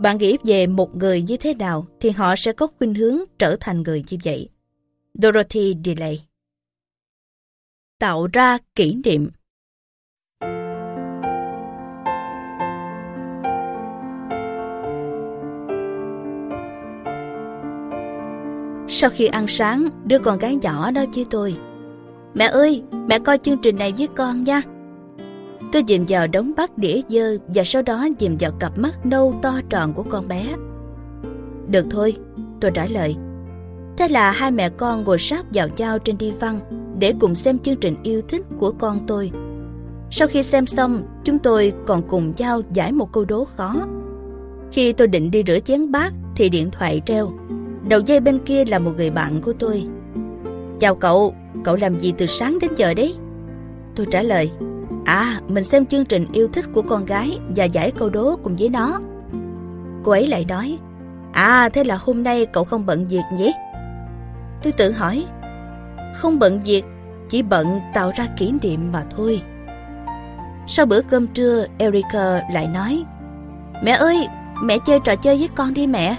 Bạn nghĩ về một người như thế nào thì họ sẽ có khuynh hướng trở thành người như vậy. Dorothy Delay Tạo ra kỷ niệm Sau khi ăn sáng, đứa con gái nhỏ nói với tôi. Mẹ ơi, mẹ coi chương trình này với con nha. Tôi dìm vào đống bát đĩa dơ và sau đó dìm vào cặp mắt nâu to tròn của con bé. Được thôi, tôi trả lời. Thế là hai mẹ con ngồi sát vào nhau trên đi văn để cùng xem chương trình yêu thích của con tôi. Sau khi xem xong, chúng tôi còn cùng nhau giải một câu đố khó. Khi tôi định đi rửa chén bát thì điện thoại treo. Đầu dây bên kia là một người bạn của tôi. Chào cậu, cậu làm gì từ sáng đến giờ đấy? Tôi trả lời, À, mình xem chương trình yêu thích của con gái và giải câu đố cùng với nó. Cô ấy lại nói, À, thế là hôm nay cậu không bận việc nhỉ? Tôi tự hỏi, không bận việc, chỉ bận tạo ra kỷ niệm mà thôi. Sau bữa cơm trưa, Erica lại nói, Mẹ ơi, mẹ chơi trò chơi với con đi mẹ.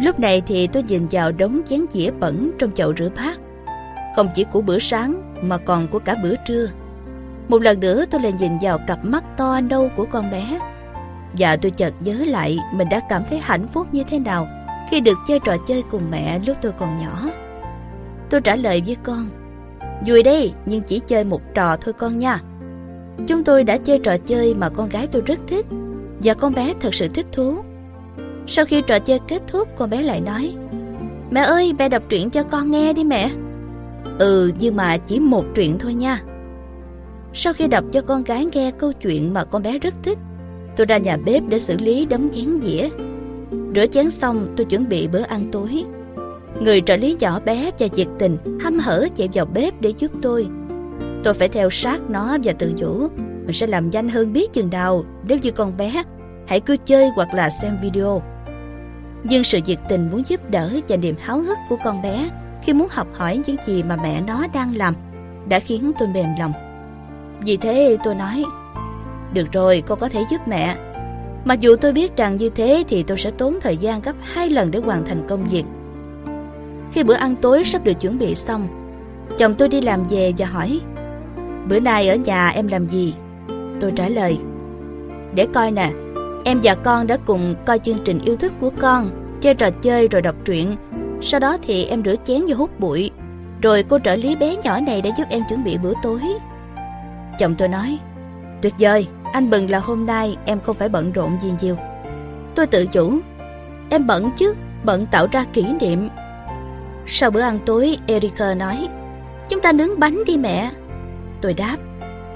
Lúc này thì tôi nhìn vào đống chén dĩa bẩn trong chậu rửa bát. Không chỉ của bữa sáng mà còn của cả bữa trưa. Một lần nữa tôi lại nhìn vào cặp mắt to nâu của con bé. Và tôi chợt nhớ lại mình đã cảm thấy hạnh phúc như thế nào khi được chơi trò chơi cùng mẹ lúc tôi còn nhỏ. Tôi trả lời với con, vui đây nhưng chỉ chơi một trò thôi con nha. Chúng tôi đã chơi trò chơi mà con gái tôi rất thích và con bé thật sự thích thú. Sau khi trò chơi kết thúc con bé lại nói Mẹ ơi mẹ đọc truyện cho con nghe đi mẹ Ừ nhưng mà chỉ một truyện thôi nha sau khi đọc cho con gái nghe câu chuyện mà con bé rất thích, tôi ra nhà bếp để xử lý đống chén dĩa. Rửa chén xong, tôi chuẩn bị bữa ăn tối. Người trợ lý nhỏ bé và nhiệt tình hăm hở chạy vào bếp để giúp tôi. Tôi phải theo sát nó và tự nhủ mình sẽ làm nhanh hơn biết chừng nào nếu như con bé hãy cứ chơi hoặc là xem video. Nhưng sự nhiệt tình muốn giúp đỡ và niềm háo hức của con bé khi muốn học hỏi những gì mà mẹ nó đang làm đã khiến tôi mềm lòng. Vì thế tôi nói, được rồi con có thể giúp mẹ. Mặc dù tôi biết rằng như thế thì tôi sẽ tốn thời gian gấp hai lần để hoàn thành công việc. Khi bữa ăn tối sắp được chuẩn bị xong, chồng tôi đi làm về và hỏi Bữa nay ở nhà em làm gì? Tôi trả lời Để coi nè, em và con đã cùng coi chương trình yêu thích của con, chơi trò chơi rồi đọc truyện. Sau đó thì em rửa chén và hút bụi. Rồi cô trợ lý bé nhỏ này đã giúp em chuẩn bị bữa tối. Chồng tôi nói Tuyệt vời, anh mừng là hôm nay em không phải bận rộn gì nhiều. Tôi tự chủ Em bận chứ, bận tạo ra kỷ niệm. Sau bữa ăn tối, Erica nói Chúng ta nướng bánh đi mẹ. Tôi đáp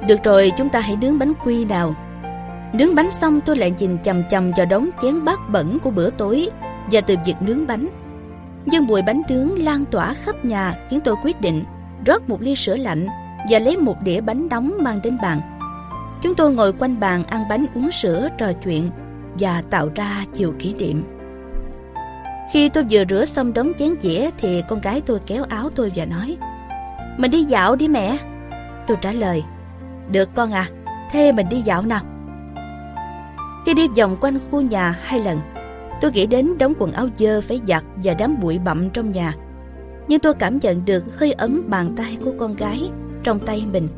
Được rồi, chúng ta hãy nướng bánh quy nào. Nướng bánh xong tôi lại nhìn chầm chầm vào đống chén bát bẩn của bữa tối và từ việc nướng bánh. Dân mùi bánh nướng lan tỏa khắp nhà khiến tôi quyết định rót một ly sữa lạnh và lấy một đĩa bánh nóng mang đến bàn. Chúng tôi ngồi quanh bàn ăn bánh uống sữa trò chuyện và tạo ra nhiều kỷ niệm. Khi tôi vừa rửa xong đống chén dĩa thì con gái tôi kéo áo tôi và nói Mình đi dạo đi mẹ. Tôi trả lời Được con à, thế mình đi dạo nào. Khi đi vòng quanh khu nhà hai lần, tôi nghĩ đến đống quần áo dơ phải giặt và đám bụi bặm trong nhà. Nhưng tôi cảm nhận được hơi ấm bàn tay của con gái trong tay mình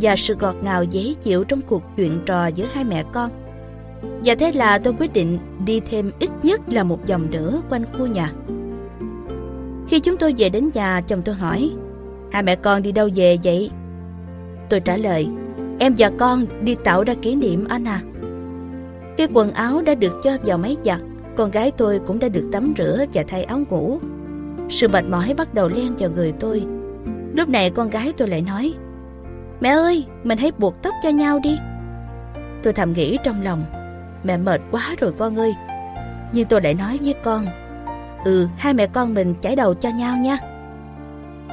và sự ngọt ngào dễ chịu trong cuộc chuyện trò giữa hai mẹ con. Và thế là tôi quyết định đi thêm ít nhất là một vòng nữa quanh khu nhà. Khi chúng tôi về đến nhà, chồng tôi hỏi, hai mẹ con đi đâu về vậy? Tôi trả lời, em và con đi tạo ra kỷ niệm anh à. Khi quần áo đã được cho vào máy giặt, con gái tôi cũng đã được tắm rửa và thay áo ngủ. Sự mệt mỏi bắt đầu len vào người tôi. Lúc này con gái tôi lại nói, Mẹ ơi, mình hãy buộc tóc cho nhau đi. Tôi thầm nghĩ trong lòng, mẹ mệt quá rồi con ơi. Nhưng tôi lại nói với con, ừ, hai mẹ con mình chải đầu cho nhau nha.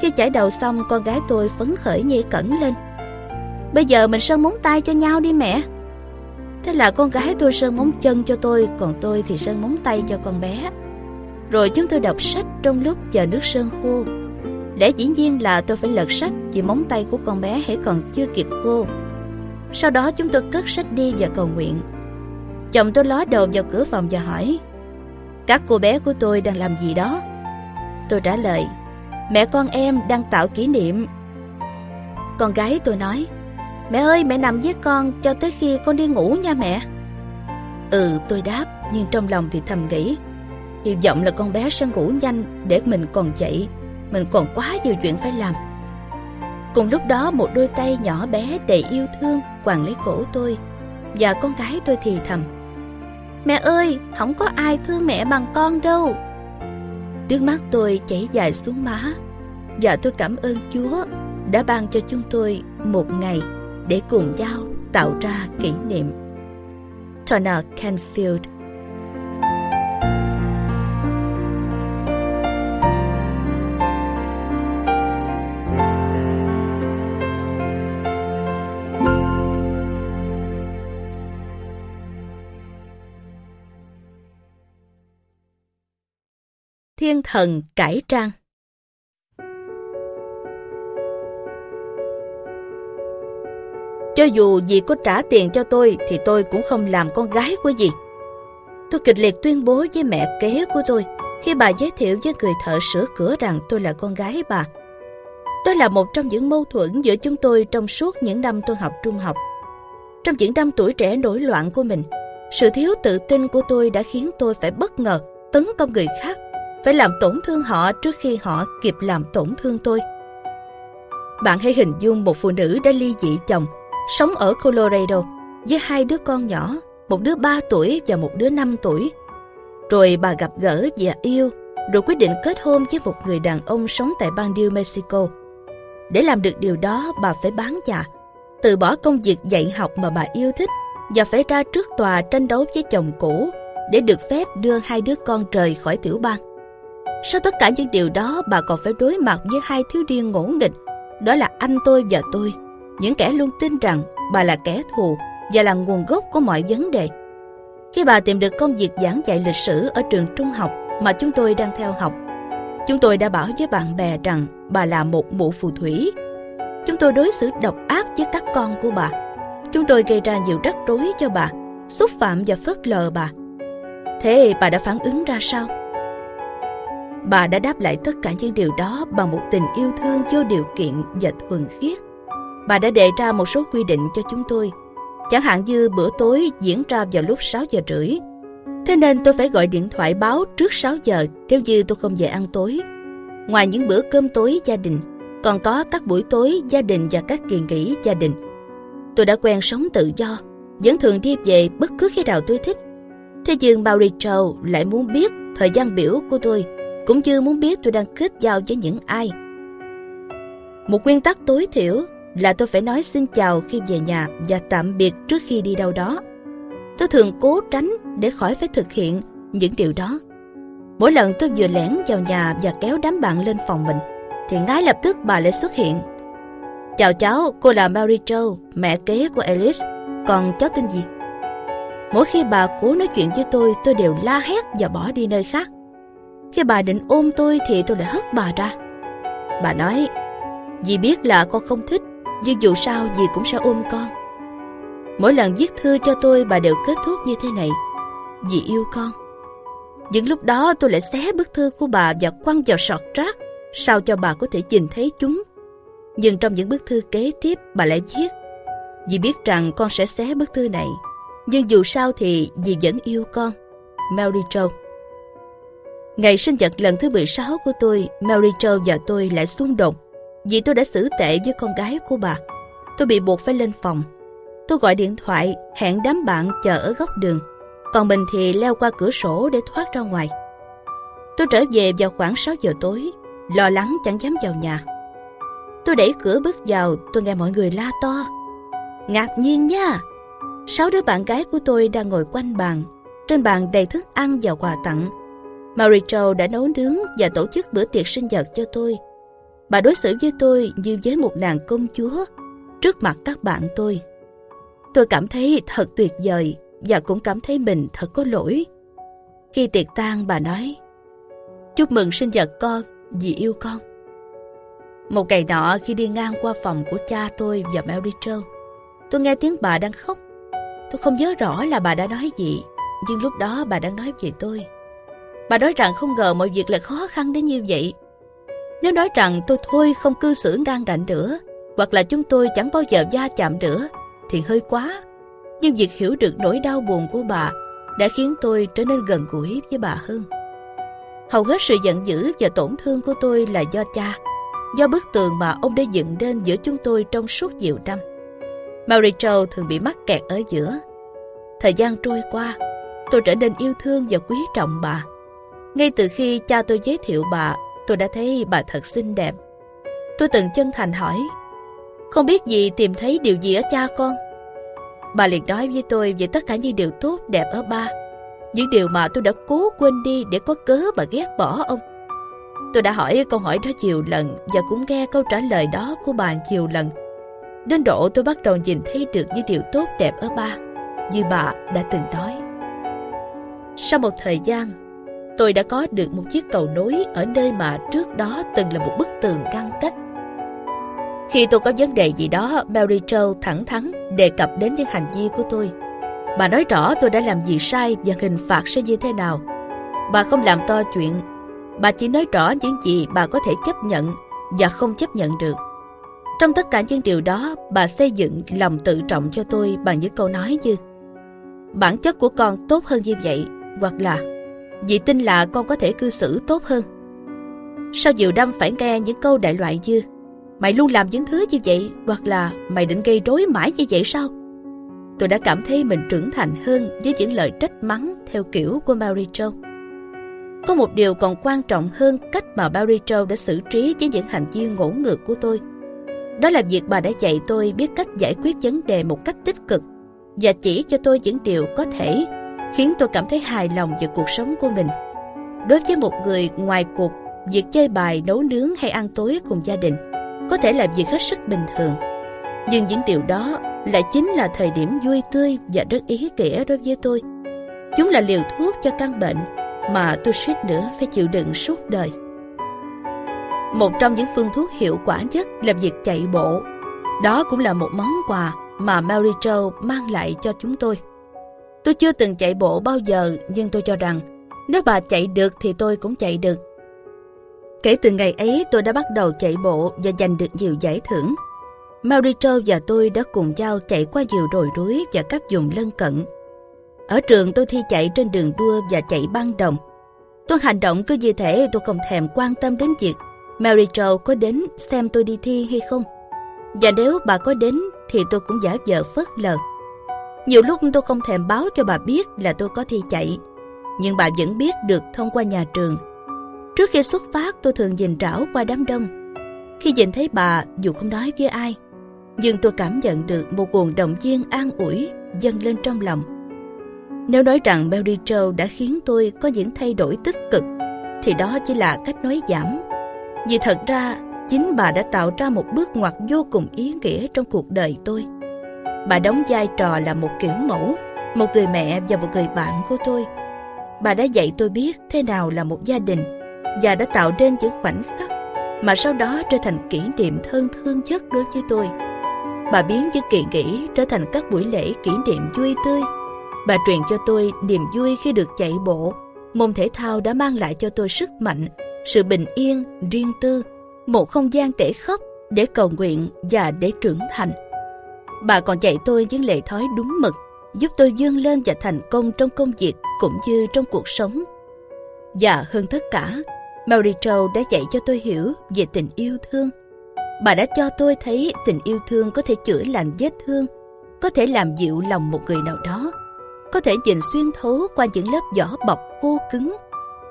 Khi chải đầu xong, con gái tôi phấn khởi nhây cẩn lên. Bây giờ mình sơn móng tay cho nhau đi mẹ. Thế là con gái tôi sơn móng chân cho tôi, còn tôi thì sơn móng tay cho con bé. Rồi chúng tôi đọc sách trong lúc chờ nước sơn khô. Lẽ dĩ nhiên là tôi phải lật sách vì móng tay của con bé hãy còn chưa kịp khô. Sau đó chúng tôi cất sách đi và cầu nguyện. Chồng tôi ló đầu vào cửa phòng và hỏi, Các cô bé của tôi đang làm gì đó? Tôi trả lời, Mẹ con em đang tạo kỷ niệm. Con gái tôi nói, Mẹ ơi, mẹ nằm với con cho tới khi con đi ngủ nha mẹ. Ừ tôi đáp, Nhưng trong lòng thì thầm nghĩ, Hy vọng là con bé sẽ ngủ nhanh Để mình còn dậy, Mình còn quá nhiều chuyện phải làm. Cùng lúc đó, một đôi tay nhỏ bé đầy yêu thương quàng lấy cổ tôi Và con gái tôi thì thầm Mẹ ơi, không có ai thương mẹ bằng con đâu Nước mắt tôi chảy dài xuống má Và tôi cảm ơn Chúa đã ban cho chúng tôi một ngày để cùng nhau tạo ra kỷ niệm. Tona Canfield thần cải trang Cho dù dì có trả tiền cho tôi thì tôi cũng không làm con gái của dì. Tôi kịch liệt tuyên bố với mẹ kế của tôi khi bà giới thiệu với người thợ sửa cửa rằng tôi là con gái bà. Đó là một trong những mâu thuẫn giữa chúng tôi trong suốt những năm tôi học trung học. Trong những năm tuổi trẻ nổi loạn của mình, sự thiếu tự tin của tôi đã khiến tôi phải bất ngờ tấn công người khác, phải làm tổn thương họ trước khi họ kịp làm tổn thương tôi. Bạn hãy hình dung một phụ nữ đã ly dị chồng sống ở Colorado với hai đứa con nhỏ, một đứa 3 tuổi và một đứa 5 tuổi. Rồi bà gặp gỡ và yêu, rồi quyết định kết hôn với một người đàn ông sống tại bang New Mexico. Để làm được điều đó, bà phải bán nhà, từ bỏ công việc dạy học mà bà yêu thích và phải ra trước tòa tranh đấu với chồng cũ để được phép đưa hai đứa con rời khỏi tiểu bang. Sau tất cả những điều đó, bà còn phải đối mặt với hai thiếu niên ngỗ nghịch, đó là anh tôi và tôi những kẻ luôn tin rằng bà là kẻ thù và là nguồn gốc của mọi vấn đề. Khi bà tìm được công việc giảng dạy lịch sử ở trường trung học mà chúng tôi đang theo học, chúng tôi đã bảo với bạn bè rằng bà là một mụ phù thủy. Chúng tôi đối xử độc ác với các con của bà. Chúng tôi gây ra nhiều rắc rối cho bà, xúc phạm và phớt lờ bà. Thế bà đã phản ứng ra sao? Bà đã đáp lại tất cả những điều đó bằng một tình yêu thương vô điều kiện và thuần khiết. Bà đã đề ra một số quy định cho chúng tôi, chẳng hạn như bữa tối diễn ra vào lúc 6 giờ rưỡi. Thế nên tôi phải gọi điện thoại báo trước 6 giờ nếu như tôi không về ăn tối. Ngoài những bữa cơm tối gia đình, còn có các buổi tối gia đình và các kỳ nghỉ gia đình. Tôi đã quen sống tự do, vẫn thường đi về bất cứ khi nào tôi thích. Thế nhưng Mauricio lại muốn biết thời gian biểu của tôi, cũng như muốn biết tôi đang kết giao với những ai. Một nguyên tắc tối thiểu là tôi phải nói xin chào khi về nhà và tạm biệt trước khi đi đâu đó. Tôi thường cố tránh để khỏi phải thực hiện những điều đó. Mỗi lần tôi vừa lẻn vào nhà và kéo đám bạn lên phòng mình, thì ngay lập tức bà lại xuất hiện. Chào cháu, cô là Mary Jo, mẹ kế của Alice. Còn cháu tên gì? Mỗi khi bà cố nói chuyện với tôi, tôi đều la hét và bỏ đi nơi khác. Khi bà định ôm tôi thì tôi lại hất bà ra. Bà nói, dì biết là con không thích, nhưng dù sao dì cũng sẽ ôm con. Mỗi lần viết thư cho tôi bà đều kết thúc như thế này. Dì yêu con. Những lúc đó tôi lại xé bức thư của bà và quăng vào sọt rác sao cho bà có thể nhìn thấy chúng. Nhưng trong những bức thư kế tiếp bà lại viết Dì biết rằng con sẽ xé bức thư này Nhưng dù sao thì dì vẫn yêu con Mary Jo Ngày sinh nhật lần thứ 16 của tôi Mary Jo và tôi lại xung đột Vì tôi đã xử tệ với con gái của bà Tôi bị buộc phải lên phòng Tôi gọi điện thoại hẹn đám bạn chờ ở góc đường Còn mình thì leo qua cửa sổ để thoát ra ngoài Tôi trở về vào khoảng 6 giờ tối lo lắng chẳng dám vào nhà. Tôi đẩy cửa bước vào, tôi nghe mọi người la to. Ngạc nhiên nha! Sáu đứa bạn gái của tôi đang ngồi quanh bàn, trên bàn đầy thức ăn và quà tặng. Mary Jo đã nấu nướng và tổ chức bữa tiệc sinh nhật cho tôi. Bà đối xử với tôi như với một nàng công chúa trước mặt các bạn tôi. Tôi cảm thấy thật tuyệt vời và cũng cảm thấy mình thật có lỗi. Khi tiệc tan bà nói Chúc mừng sinh nhật con vì yêu con. Một ngày nọ khi đi ngang qua phòng của cha tôi và Mary Jo, tôi nghe tiếng bà đang khóc. Tôi không nhớ rõ là bà đã nói gì, nhưng lúc đó bà đang nói về tôi. Bà nói rằng không ngờ mọi việc lại khó khăn đến như vậy. Nếu nói rằng tôi thôi không cư xử ngang ngạnh nữa, hoặc là chúng tôi chẳng bao giờ va chạm nữa, thì hơi quá. Nhưng việc hiểu được nỗi đau buồn của bà đã khiến tôi trở nên gần gũi với bà hơn. Hầu hết sự giận dữ và tổn thương của tôi là do cha, do bức tường mà ông đã dựng nên giữa chúng tôi trong suốt nhiều năm. Mary Jo thường bị mắc kẹt ở giữa. Thời gian trôi qua, tôi trở nên yêu thương và quý trọng bà. Ngay từ khi cha tôi giới thiệu bà, tôi đã thấy bà thật xinh đẹp. Tôi từng chân thành hỏi, không biết gì tìm thấy điều gì ở cha con? Bà liền nói với tôi về tất cả những điều tốt đẹp ở ba những điều mà tôi đã cố quên đi để có cớ mà ghét bỏ ông. Tôi đã hỏi câu hỏi đó nhiều lần và cũng nghe câu trả lời đó của bà nhiều lần. Đến độ tôi bắt đầu nhìn thấy được những điều tốt đẹp ở ba, như bà đã từng nói. Sau một thời gian, tôi đã có được một chiếc cầu nối ở nơi mà trước đó từng là một bức tường ngăn cách. Khi tôi có vấn đề gì đó, Mary Jo thẳng thắn đề cập đến những hành vi của tôi – Bà nói rõ tôi đã làm gì sai và hình phạt sẽ như thế nào. Bà không làm to chuyện. Bà chỉ nói rõ những gì bà có thể chấp nhận và không chấp nhận được. Trong tất cả những điều đó, bà xây dựng lòng tự trọng cho tôi bằng những câu nói như Bản chất của con tốt hơn như vậy, hoặc là Dì tin là con có thể cư xử tốt hơn. Sao nhiều năm phải nghe những câu đại loại như Mày luôn làm những thứ như vậy, hoặc là Mày định gây rối mãi như vậy sao? tôi đã cảm thấy mình trưởng thành hơn với những lời trách mắng theo kiểu của Mary Jo. Có một điều còn quan trọng hơn cách mà Mary Jo đã xử trí với những hành vi ngỗ ngược của tôi. Đó là việc bà đã dạy tôi biết cách giải quyết vấn đề một cách tích cực và chỉ cho tôi những điều có thể khiến tôi cảm thấy hài lòng về cuộc sống của mình. Đối với một người ngoài cuộc, việc chơi bài, nấu nướng hay ăn tối cùng gia đình có thể là việc hết sức bình thường. Nhưng những điều đó lại chính là thời điểm vui tươi và rất ý nghĩa đối với tôi. Chúng là liều thuốc cho căn bệnh mà tôi suýt nữa phải chịu đựng suốt đời. Một trong những phương thuốc hiệu quả nhất là việc chạy bộ. Đó cũng là một món quà mà Mary Jo mang lại cho chúng tôi. Tôi chưa từng chạy bộ bao giờ, nhưng tôi cho rằng nếu bà chạy được thì tôi cũng chạy được. Kể từ ngày ấy, tôi đã bắt đầu chạy bộ và giành được nhiều giải thưởng. Mauricio và tôi đã cùng nhau chạy qua nhiều đồi núi và các vùng lân cận. Ở trường tôi thi chạy trên đường đua và chạy băng đồng. Tôi hành động cứ như thể tôi không thèm quan tâm đến việc Mauricio có đến xem tôi đi thi hay không. Và nếu bà có đến thì tôi cũng giả vờ phớt lờ. Nhiều lúc tôi không thèm báo cho bà biết là tôi có thi chạy, nhưng bà vẫn biết được thông qua nhà trường. Trước khi xuất phát tôi thường nhìn rảo qua đám đông. Khi nhìn thấy bà dù không nói với ai, nhưng tôi cảm nhận được một nguồn động viên an ủi dâng lên trong lòng. Nếu nói rằng Mary Jo đã khiến tôi có những thay đổi tích cực, thì đó chỉ là cách nói giảm. Vì thật ra, chính bà đã tạo ra một bước ngoặt vô cùng ý nghĩa trong cuộc đời tôi. Bà đóng vai trò là một kiểu mẫu, một người mẹ và một người bạn của tôi. Bà đã dạy tôi biết thế nào là một gia đình và đã tạo nên những khoảnh khắc mà sau đó trở thành kỷ niệm thân thương nhất đối với tôi. Bà biến những kỳ nghỉ trở thành các buổi lễ kỷ niệm vui tươi. Bà truyền cho tôi niềm vui khi được chạy bộ. Môn thể thao đã mang lại cho tôi sức mạnh, sự bình yên, riêng tư, một không gian để khóc, để cầu nguyện và để trưởng thành. Bà còn dạy tôi những lệ thói đúng mực, giúp tôi vươn lên và thành công trong công việc cũng như trong cuộc sống. Và hơn tất cả, Mary Jo đã dạy cho tôi hiểu về tình yêu thương. Bà đã cho tôi thấy tình yêu thương có thể chữa lành vết thương, có thể làm dịu lòng một người nào đó, có thể nhìn xuyên thấu qua những lớp vỏ bọc khô cứng,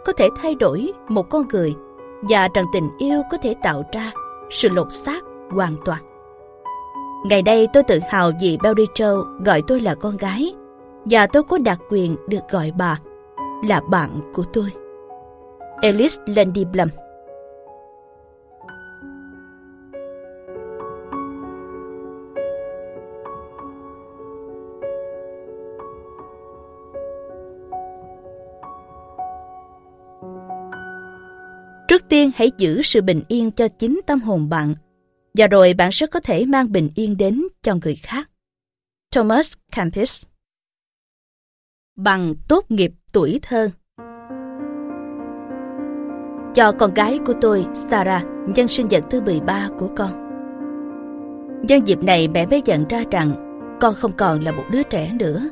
có thể thay đổi một con người và rằng tình yêu có thể tạo ra sự lột xác hoàn toàn. Ngày đây tôi tự hào vì Belly Joe gọi tôi là con gái và tôi có đặc quyền được gọi bà là bạn của tôi. Alice Landy Blum Trước tiên hãy giữ sự bình yên cho chính tâm hồn bạn, và rồi bạn sẽ có thể mang bình yên đến cho người khác. Thomas Campus Bằng tốt nghiệp tuổi thơ Cho con gái của tôi, Sarah, nhân sinh nhật thứ 13 của con. Nhân dịp này mẹ mới nhận ra rằng con không còn là một đứa trẻ nữa.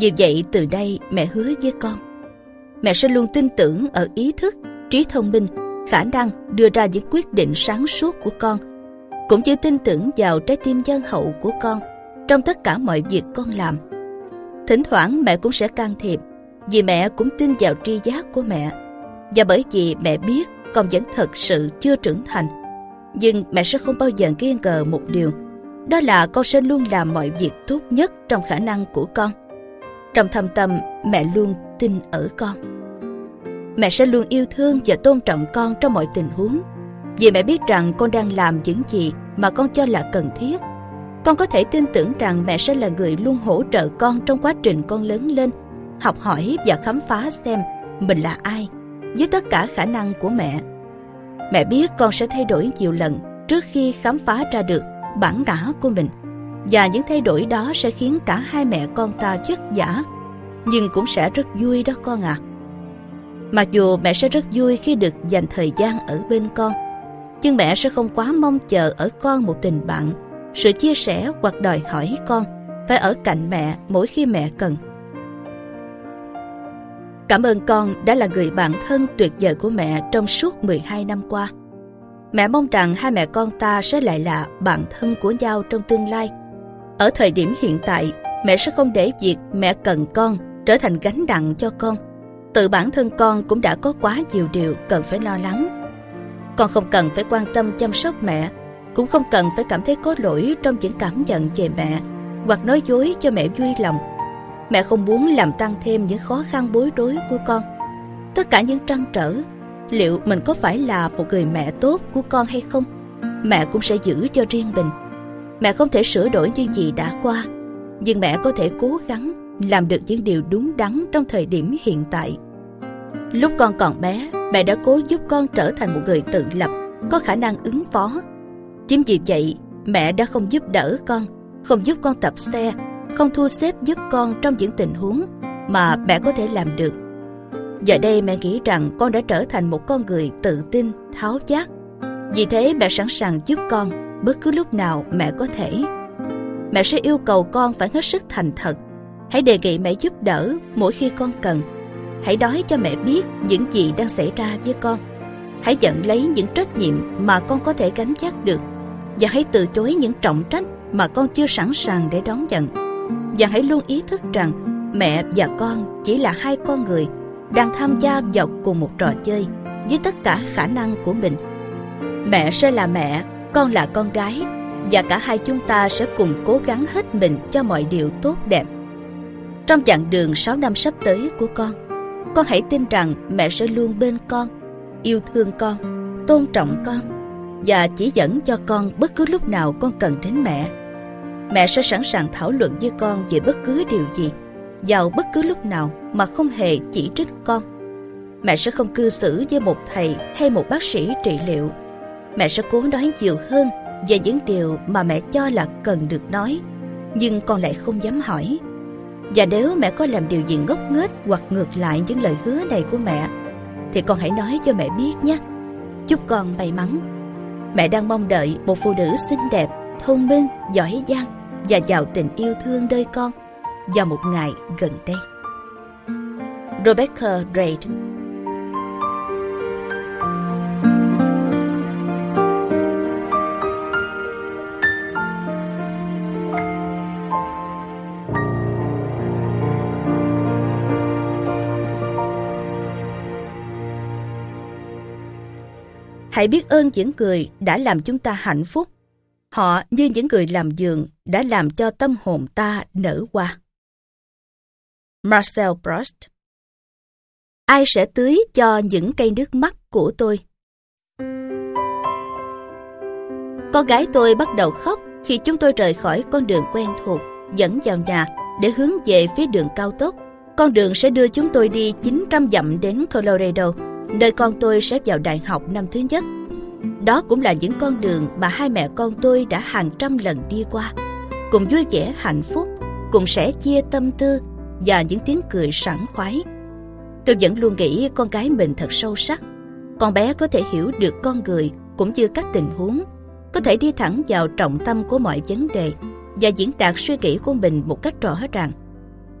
Vì vậy từ đây mẹ hứa với con. Mẹ sẽ luôn tin tưởng ở ý thức trí thông minh, khả năng đưa ra những quyết định sáng suốt của con, cũng như tin tưởng vào trái tim nhân hậu của con trong tất cả mọi việc con làm. Thỉnh thoảng mẹ cũng sẽ can thiệp, vì mẹ cũng tin vào tri giác của mẹ, và bởi vì mẹ biết con vẫn thật sự chưa trưởng thành. Nhưng mẹ sẽ không bao giờ nghi ngờ một điều, đó là con sẽ luôn làm mọi việc tốt nhất trong khả năng của con. Trong thâm tâm, mẹ luôn tin ở con mẹ sẽ luôn yêu thương và tôn trọng con trong mọi tình huống. Vì mẹ biết rằng con đang làm những gì mà con cho là cần thiết. Con có thể tin tưởng rằng mẹ sẽ là người luôn hỗ trợ con trong quá trình con lớn lên, học hỏi và khám phá xem mình là ai, với tất cả khả năng của mẹ. Mẹ biết con sẽ thay đổi nhiều lần trước khi khám phá ra được bản ngã của mình. Và những thay đổi đó sẽ khiến cả hai mẹ con ta chất giả, nhưng cũng sẽ rất vui đó con ạ. À. Mặc dù mẹ sẽ rất vui khi được dành thời gian ở bên con, nhưng mẹ sẽ không quá mong chờ ở con một tình bạn, sự chia sẻ hoặc đòi hỏi con phải ở cạnh mẹ mỗi khi mẹ cần. Cảm ơn con đã là người bạn thân tuyệt vời của mẹ trong suốt 12 năm qua. Mẹ mong rằng hai mẹ con ta sẽ lại là bạn thân của nhau trong tương lai. Ở thời điểm hiện tại, mẹ sẽ không để việc mẹ cần con trở thành gánh nặng cho con tự bản thân con cũng đã có quá nhiều điều cần phải lo lắng. Con không cần phải quan tâm chăm sóc mẹ, cũng không cần phải cảm thấy có lỗi trong những cảm nhận về mẹ hoặc nói dối cho mẹ vui lòng. Mẹ không muốn làm tăng thêm những khó khăn bối rối của con. Tất cả những trăn trở, liệu mình có phải là một người mẹ tốt của con hay không? Mẹ cũng sẽ giữ cho riêng mình. Mẹ không thể sửa đổi những gì đã qua, nhưng mẹ có thể cố gắng làm được những điều đúng đắn trong thời điểm hiện tại. Lúc con còn bé, mẹ đã cố giúp con trở thành một người tự lập, có khả năng ứng phó. Chính vì vậy, mẹ đã không giúp đỡ con, không giúp con tập xe, không thu xếp giúp con trong những tình huống mà mẹ có thể làm được. Giờ đây mẹ nghĩ rằng con đã trở thành một con người tự tin, tháo giác. Vì thế mẹ sẵn sàng giúp con bất cứ lúc nào mẹ có thể. Mẹ sẽ yêu cầu con phải hết sức thành thật. Hãy đề nghị mẹ giúp đỡ mỗi khi con cần. Hãy nói cho mẹ biết những gì đang xảy ra với con. Hãy nhận lấy những trách nhiệm mà con có thể gánh vác được. Và hãy từ chối những trọng trách mà con chưa sẵn sàng để đón nhận. Và hãy luôn ý thức rằng mẹ và con chỉ là hai con người đang tham gia vào cùng một trò chơi với tất cả khả năng của mình. Mẹ sẽ là mẹ, con là con gái và cả hai chúng ta sẽ cùng cố gắng hết mình cho mọi điều tốt đẹp. Trong chặng đường 6 năm sắp tới của con, con hãy tin rằng mẹ sẽ luôn bên con, yêu thương con, tôn trọng con và chỉ dẫn cho con bất cứ lúc nào con cần đến mẹ. Mẹ sẽ sẵn sàng thảo luận với con về bất cứ điều gì vào bất cứ lúc nào mà không hề chỉ trích con. Mẹ sẽ không cư xử với một thầy hay một bác sĩ trị liệu. Mẹ sẽ cố nói nhiều hơn về những điều mà mẹ cho là cần được nói, nhưng con lại không dám hỏi. Và nếu mẹ có làm điều gì ngốc nghếch hoặc ngược lại những lời hứa này của mẹ, thì con hãy nói cho mẹ biết nhé. Chúc con may mắn. Mẹ đang mong đợi một phụ nữ xinh đẹp, thông minh, giỏi giang và giàu tình yêu thương đôi con vào một ngày gần đây. Rebecca Reid Hãy biết ơn những người đã làm chúng ta hạnh phúc. Họ như những người làm giường đã làm cho tâm hồn ta nở hoa. Marcel Proust Ai sẽ tưới cho những cây nước mắt của tôi? Con gái tôi bắt đầu khóc khi chúng tôi rời khỏi con đường quen thuộc dẫn vào nhà để hướng về phía đường cao tốc. Con đường sẽ đưa chúng tôi đi 900 dặm đến Colorado, nơi con tôi sẽ vào đại học năm thứ nhất. Đó cũng là những con đường mà hai mẹ con tôi đã hàng trăm lần đi qua, cùng vui vẻ hạnh phúc, cùng sẻ chia tâm tư và những tiếng cười sảng khoái. Tôi vẫn luôn nghĩ con gái mình thật sâu sắc. Con bé có thể hiểu được con người cũng như các tình huống, có thể đi thẳng vào trọng tâm của mọi vấn đề và diễn đạt suy nghĩ của mình một cách rõ ràng.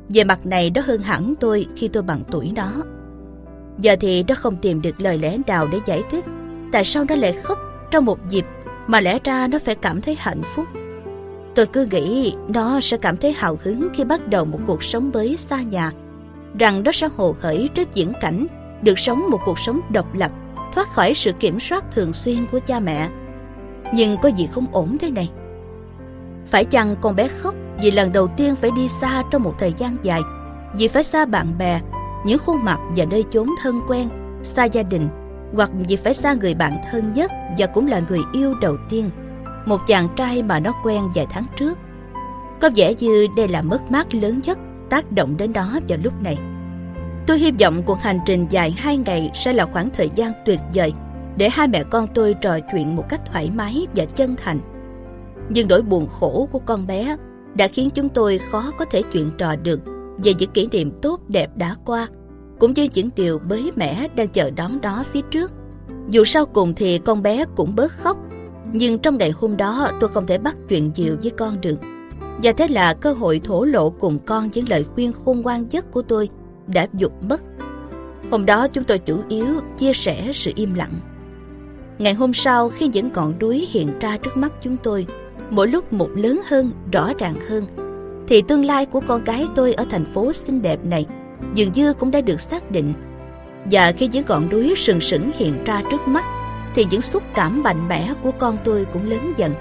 Về mặt này nó hơn hẳn tôi khi tôi bằng tuổi đó. Giờ thì nó không tìm được lời lẽ nào để giải thích tại sao nó lại khóc trong một dịp mà lẽ ra nó phải cảm thấy hạnh phúc. Tôi cứ nghĩ nó sẽ cảm thấy hào hứng khi bắt đầu một cuộc sống mới xa nhà, rằng nó sẽ hồ hởi trước diễn cảnh được sống một cuộc sống độc lập, thoát khỏi sự kiểm soát thường xuyên của cha mẹ. Nhưng có gì không ổn thế này? Phải chăng con bé khóc vì lần đầu tiên phải đi xa trong một thời gian dài, vì phải xa bạn bè, những khuôn mặt và nơi chốn thân quen, xa gia đình, hoặc vì phải xa người bạn thân nhất và cũng là người yêu đầu tiên một chàng trai mà nó quen vài tháng trước. Có vẻ như đây là mất mát lớn nhất tác động đến đó vào lúc này. Tôi hy vọng cuộc hành trình dài hai ngày sẽ là khoảng thời gian tuyệt vời để hai mẹ con tôi trò chuyện một cách thoải mái và chân thành. Nhưng nỗi buồn khổ của con bé đã khiến chúng tôi khó có thể chuyện trò được về những kỷ niệm tốt đẹp đã qua, cũng như những điều mới mẻ đang chờ đón đó phía trước. Dù sau cùng thì con bé cũng bớt khóc nhưng trong ngày hôm đó tôi không thể bắt chuyện nhiều với con được. Và thế là cơ hội thổ lộ cùng con những lời khuyên khôn ngoan nhất của tôi đã dục mất. Hôm đó chúng tôi chủ yếu chia sẻ sự im lặng. Ngày hôm sau khi những ngọn núi hiện ra trước mắt chúng tôi, mỗi lúc một lớn hơn, rõ ràng hơn, thì tương lai của con gái tôi ở thành phố xinh đẹp này dường như cũng đã được xác định. Và khi những ngọn núi sừng sững hiện ra trước mắt, thì những xúc cảm mạnh mẽ của con tôi cũng lớn dần.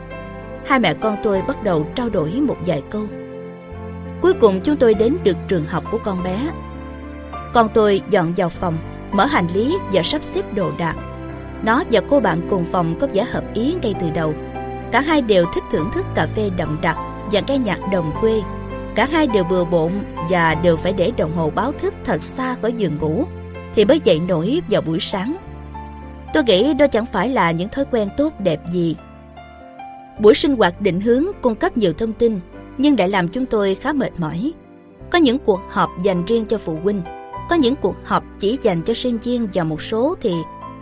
Hai mẹ con tôi bắt đầu trao đổi một vài câu. Cuối cùng chúng tôi đến được trường học của con bé. Con tôi dọn vào phòng, mở hành lý và sắp xếp đồ đạc. Nó và cô bạn cùng phòng có vẻ hợp ý ngay từ đầu. Cả hai đều thích thưởng thức cà phê đậm đặc và nghe nhạc đồng quê. Cả hai đều bừa bộn và đều phải để đồng hồ báo thức thật xa khỏi giường ngủ thì mới dậy nổi vào buổi sáng Tôi nghĩ đó chẳng phải là những thói quen tốt đẹp gì. Buổi sinh hoạt định hướng cung cấp nhiều thông tin, nhưng đã làm chúng tôi khá mệt mỏi. Có những cuộc họp dành riêng cho phụ huynh. Có những cuộc họp chỉ dành cho sinh viên và một số thì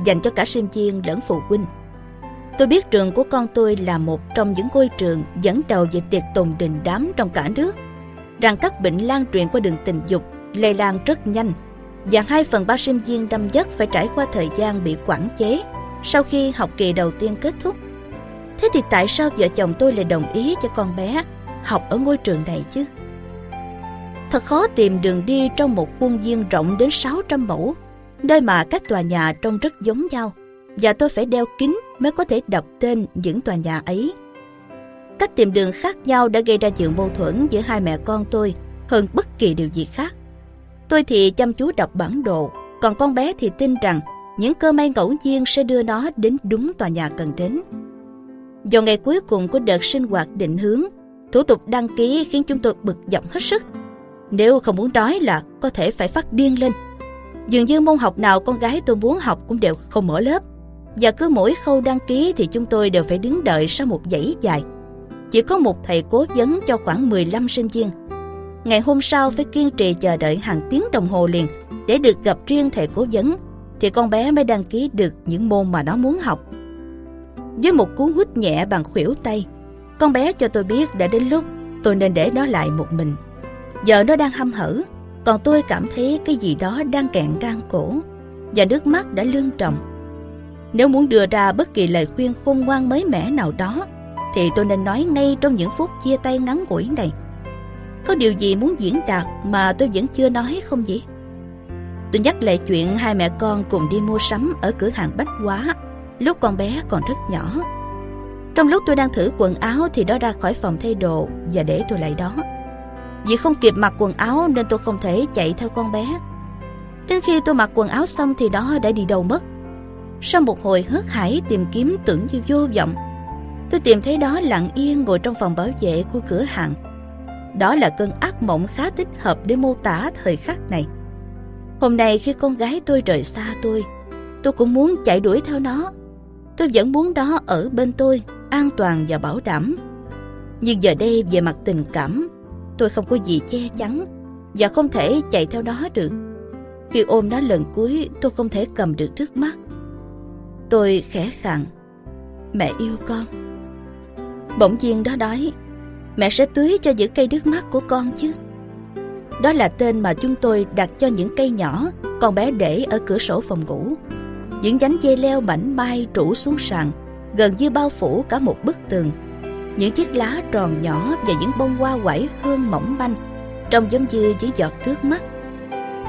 dành cho cả sinh viên lẫn phụ huynh. Tôi biết trường của con tôi là một trong những ngôi trường dẫn đầu về tiệc tùng đình đám trong cả nước, rằng các bệnh lan truyền qua đường tình dục lây lan rất nhanh và hai phần 3 sinh viên đâm nhất phải trải qua thời gian bị quản chế sau khi học kỳ đầu tiên kết thúc. Thế thì tại sao vợ chồng tôi lại đồng ý cho con bé học ở ngôi trường này chứ? Thật khó tìm đường đi trong một khuôn viên rộng đến 600 mẫu, nơi mà các tòa nhà trông rất giống nhau, và tôi phải đeo kính mới có thể đọc tên những tòa nhà ấy. Cách tìm đường khác nhau đã gây ra chuyện mâu thuẫn giữa hai mẹ con tôi hơn bất kỳ điều gì khác. Tôi thì chăm chú đọc bản đồ, còn con bé thì tin rằng những cơ may ngẫu nhiên sẽ đưa nó đến đúng tòa nhà cần đến. Vào ngày cuối cùng của đợt sinh hoạt định hướng, thủ tục đăng ký khiến chúng tôi bực dọc hết sức. Nếu không muốn nói là có thể phải phát điên lên. Dường như môn học nào con gái tôi muốn học cũng đều không mở lớp. Và cứ mỗi khâu đăng ký thì chúng tôi đều phải đứng đợi sau một dãy dài. Chỉ có một thầy cố vấn cho khoảng 15 sinh viên. Ngày hôm sau phải kiên trì chờ đợi hàng tiếng đồng hồ liền để được gặp riêng thầy cố vấn thì con bé mới đăng ký được những môn mà nó muốn học. Với một cú hút nhẹ bằng khuỷu tay, con bé cho tôi biết đã đến lúc tôi nên để nó lại một mình. Giờ nó đang hâm hở, còn tôi cảm thấy cái gì đó đang kẹn gan cổ và nước mắt đã lưng trọng Nếu muốn đưa ra bất kỳ lời khuyên khôn ngoan mới mẻ nào đó, thì tôi nên nói ngay trong những phút chia tay ngắn ngủi này. Có điều gì muốn diễn đạt mà tôi vẫn chưa nói không vậy? Tôi nhắc lại chuyện hai mẹ con cùng đi mua sắm ở cửa hàng bách hóa lúc con bé còn rất nhỏ. Trong lúc tôi đang thử quần áo thì đó ra khỏi phòng thay đồ và để tôi lại đó. Vì không kịp mặc quần áo nên tôi không thể chạy theo con bé. Đến khi tôi mặc quần áo xong thì nó đã đi đâu mất. Sau một hồi hớt hải tìm kiếm tưởng như vô vọng, tôi tìm thấy đó lặng yên ngồi trong phòng bảo vệ của cửa hàng. Đó là cơn ác mộng khá thích hợp để mô tả thời khắc này. Hôm nay khi con gái tôi rời xa tôi, tôi cũng muốn chạy đuổi theo nó. Tôi vẫn muốn đó ở bên tôi, an toàn và bảo đảm. Nhưng giờ đây về mặt tình cảm, tôi không có gì che chắn và không thể chạy theo nó được. Khi ôm nó lần cuối, tôi không thể cầm được nước mắt. Tôi khẽ khàng, mẹ yêu con. Bỗng nhiên đó đói, mẹ sẽ tưới cho những cây nước mắt của con chứ. Đó là tên mà chúng tôi đặt cho những cây nhỏ con bé để ở cửa sổ phòng ngủ. Những nhánh dây leo mảnh mai trụ xuống sàn, gần như bao phủ cả một bức tường. Những chiếc lá tròn nhỏ và những bông hoa quẩy hương mỏng manh, trông giống như những giọt nước mắt.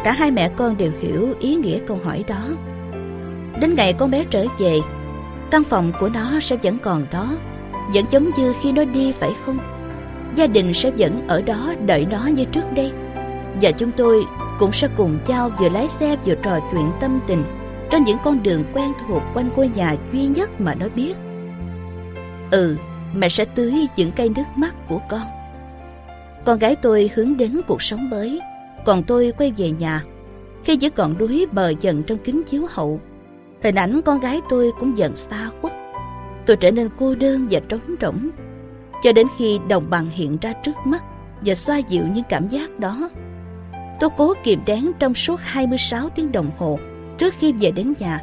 Cả hai mẹ con đều hiểu ý nghĩa câu hỏi đó. Đến ngày con bé trở về, căn phòng của nó sẽ vẫn còn đó, vẫn giống như khi nó đi phải không? Gia đình sẽ vẫn ở đó đợi nó như trước đây và chúng tôi cũng sẽ cùng nhau vừa lái xe vừa trò chuyện tâm tình trên những con đường quen thuộc quanh ngôi nhà duy nhất mà nó biết. Ừ, mẹ sẽ tưới những cây nước mắt của con. Con gái tôi hướng đến cuộc sống mới, còn tôi quay về nhà. Khi vẫn còn đuối bờ dần trong kính chiếu hậu, hình ảnh con gái tôi cũng dần xa khuất. Tôi trở nên cô đơn và trống rỗng, cho đến khi đồng bằng hiện ra trước mắt và xoa dịu những cảm giác đó. Tôi cố kìm đén trong suốt 26 tiếng đồng hồ trước khi về đến nhà.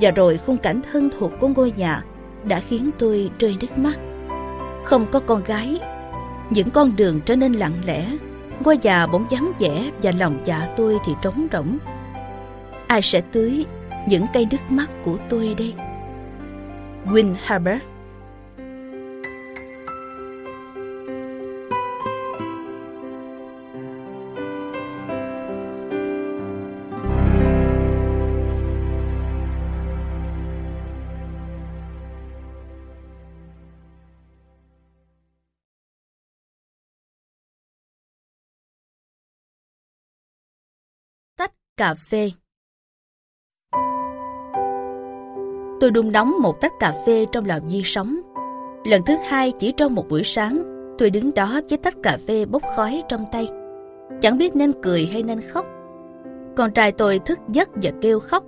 Và rồi khung cảnh thân thuộc của ngôi nhà đã khiến tôi rơi nước mắt. Không có con gái, những con đường trở nên lặng lẽ, ngôi nhà bỗng vắng vẻ và lòng dạ tôi thì trống rỗng. Ai sẽ tưới những cây nước mắt của tôi đây? Win Harbor cà phê. Tôi đun nóng một tách cà phê trong lò vi sóng. Lần thứ hai chỉ trong một buổi sáng, tôi đứng đó với tách cà phê bốc khói trong tay. Chẳng biết nên cười hay nên khóc. Con trai tôi thức giấc và kêu khóc.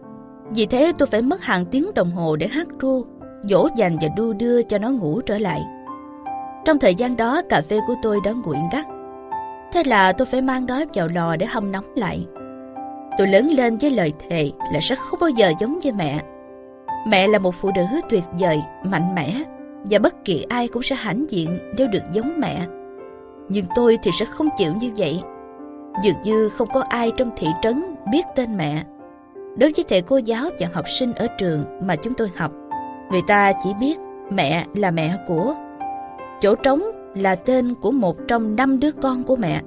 Vì thế tôi phải mất hàng tiếng đồng hồ để hát ru, dỗ dành và đu đưa cho nó ngủ trở lại. Trong thời gian đó cà phê của tôi đã nguội ngắt. Thế là tôi phải mang nó vào lò để hâm nóng lại. Tôi lớn lên với lời thề là sẽ không bao giờ giống như mẹ. Mẹ là một phụ nữ tuyệt vời, mạnh mẽ và bất kỳ ai cũng sẽ hãnh diện nếu được giống mẹ. Nhưng tôi thì sẽ không chịu như vậy. Dường như không có ai trong thị trấn biết tên mẹ. Đối với thầy cô giáo và học sinh ở trường mà chúng tôi học, người ta chỉ biết mẹ là mẹ của. Chỗ trống là tên của một trong năm đứa con của mẹ.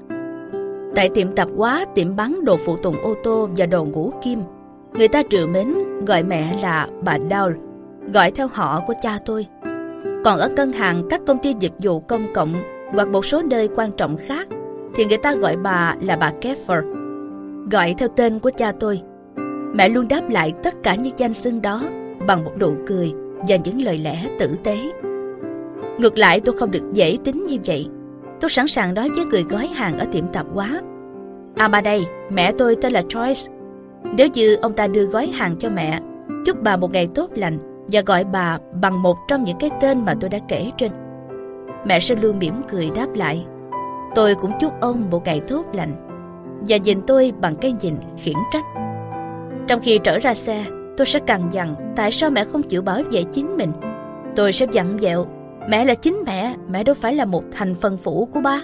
Tại tiệm tạp hóa, tiệm bán đồ phụ tùng ô tô và đồ ngũ kim, người ta trừ mến gọi mẹ là bà Dow gọi theo họ của cha tôi. Còn ở ngân hàng, các công ty dịch vụ công cộng hoặc một số nơi quan trọng khác, thì người ta gọi bà là bà Keffer, gọi theo tên của cha tôi. Mẹ luôn đáp lại tất cả những danh xưng đó bằng một nụ cười và những lời lẽ tử tế. Ngược lại tôi không được dễ tính như vậy. Tôi sẵn sàng nói với người gói hàng ở tiệm tạp hóa. À mà đây, mẹ tôi tên là Joyce. Nếu như ông ta đưa gói hàng cho mẹ, chúc bà một ngày tốt lành và gọi bà bằng một trong những cái tên mà tôi đã kể trên. Mẹ sẽ luôn mỉm cười đáp lại. Tôi cũng chúc ông một ngày tốt lành và nhìn tôi bằng cái nhìn khiển trách. Trong khi trở ra xe, tôi sẽ cằn dằn tại sao mẹ không chịu bảo vệ chính mình. Tôi sẽ dặn dẹo, mẹ là chính mẹ, mẹ đâu phải là một thành phần phụ của ba.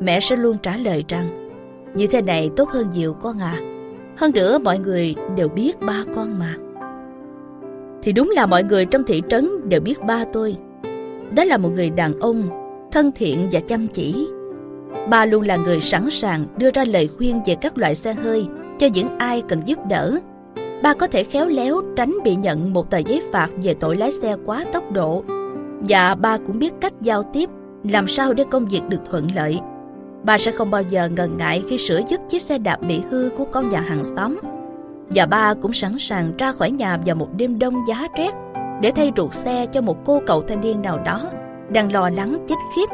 Mẹ sẽ luôn trả lời rằng, như thế này tốt hơn nhiều con à. Hơn nữa mọi người đều biết ba con mà. Thì đúng là mọi người trong thị trấn đều biết ba tôi. Đó là một người đàn ông, thân thiện và chăm chỉ. Ba luôn là người sẵn sàng đưa ra lời khuyên về các loại xe hơi cho những ai cần giúp đỡ ba có thể khéo léo tránh bị nhận một tờ giấy phạt về tội lái xe quá tốc độ. Và ba cũng biết cách giao tiếp, làm sao để công việc được thuận lợi. Ba sẽ không bao giờ ngần ngại khi sửa giúp chiếc xe đạp bị hư của con nhà hàng xóm. Và ba cũng sẵn sàng ra khỏi nhà vào một đêm đông giá rét để thay ruột xe cho một cô cậu thanh niên nào đó đang lo lắng chết khiếp.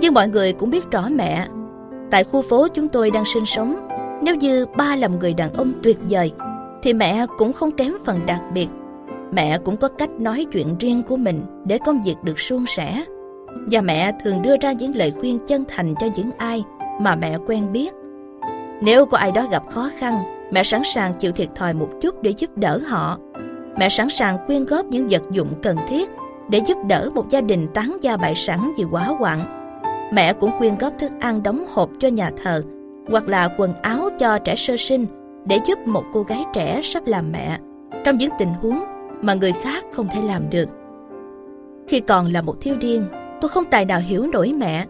Nhưng mọi người cũng biết rõ mẹ. Tại khu phố chúng tôi đang sinh sống, nếu như ba là một người đàn ông tuyệt vời thì mẹ cũng không kém phần đặc biệt. Mẹ cũng có cách nói chuyện riêng của mình để công việc được suôn sẻ. Và mẹ thường đưa ra những lời khuyên chân thành cho những ai mà mẹ quen biết. Nếu có ai đó gặp khó khăn, mẹ sẵn sàng chịu thiệt thòi một chút để giúp đỡ họ. Mẹ sẵn sàng quyên góp những vật dụng cần thiết để giúp đỡ một gia đình tán gia bại sản vì quá hoạn. Mẹ cũng quyên góp thức ăn đóng hộp cho nhà thờ hoặc là quần áo cho trẻ sơ sinh để giúp một cô gái trẻ sắp làm mẹ trong những tình huống mà người khác không thể làm được. Khi còn là một thiếu niên, tôi không tài nào hiểu nổi mẹ.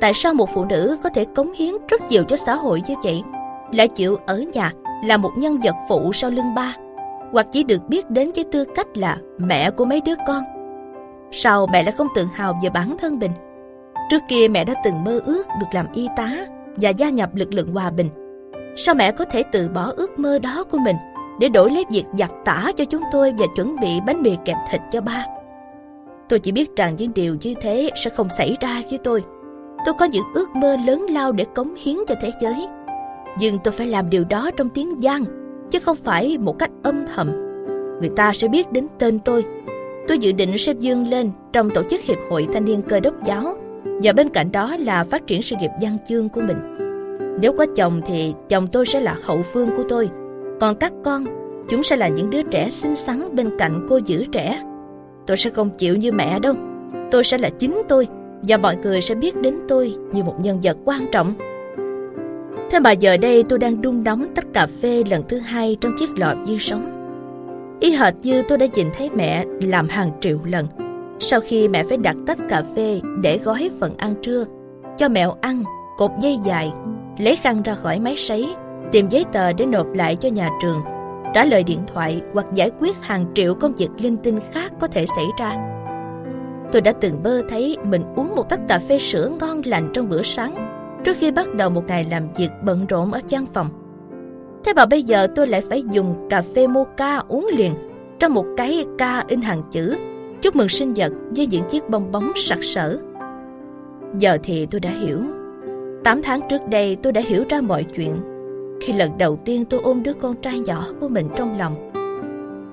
Tại sao một phụ nữ có thể cống hiến rất nhiều cho xã hội như vậy, lại chịu ở nhà là một nhân vật phụ sau lưng ba, hoặc chỉ được biết đến với tư cách là mẹ của mấy đứa con. Sao mẹ lại không tự hào về bản thân mình? Trước kia mẹ đã từng mơ ước được làm y tá và gia nhập lực lượng hòa bình Sao mẹ có thể từ bỏ ước mơ đó của mình để đổi lấy việc giặt tả cho chúng tôi và chuẩn bị bánh mì kẹp thịt cho ba? Tôi chỉ biết rằng những điều như thế sẽ không xảy ra với tôi. Tôi có những ước mơ lớn lao để cống hiến cho thế giới. Nhưng tôi phải làm điều đó trong tiếng gian, chứ không phải một cách âm thầm. Người ta sẽ biết đến tên tôi. Tôi dự định sẽ dương lên trong tổ chức Hiệp hội Thanh niên Cơ đốc giáo và bên cạnh đó là phát triển sự nghiệp văn chương của mình. Nếu có chồng thì chồng tôi sẽ là hậu phương của tôi. Còn các con, chúng sẽ là những đứa trẻ xinh xắn bên cạnh cô giữ trẻ. Tôi sẽ không chịu như mẹ đâu. Tôi sẽ là chính tôi và mọi người sẽ biết đến tôi như một nhân vật quan trọng. Thế mà giờ đây tôi đang đun nóng tách cà phê lần thứ hai trong chiếc lọ dư sống. Y hệt như tôi đã nhìn thấy mẹ làm hàng triệu lần. Sau khi mẹ phải đặt tách cà phê để gói phần ăn trưa, cho mèo ăn, cột dây dài lấy khăn ra khỏi máy sấy, tìm giấy tờ để nộp lại cho nhà trường, trả lời điện thoại hoặc giải quyết hàng triệu công việc linh tinh khác có thể xảy ra. Tôi đã từng mơ thấy mình uống một tách cà phê sữa ngon lành trong bữa sáng, trước khi bắt đầu một ngày làm việc bận rộn ở văn phòng. Thế mà bây giờ tôi lại phải dùng cà phê mocha uống liền, trong một cái ca in hàng chữ, chúc mừng sinh nhật với những chiếc bong bóng sặc sỡ. Giờ thì tôi đã hiểu 8 tháng trước đây tôi đã hiểu ra mọi chuyện khi lần đầu tiên tôi ôm đứa con trai nhỏ của mình trong lòng.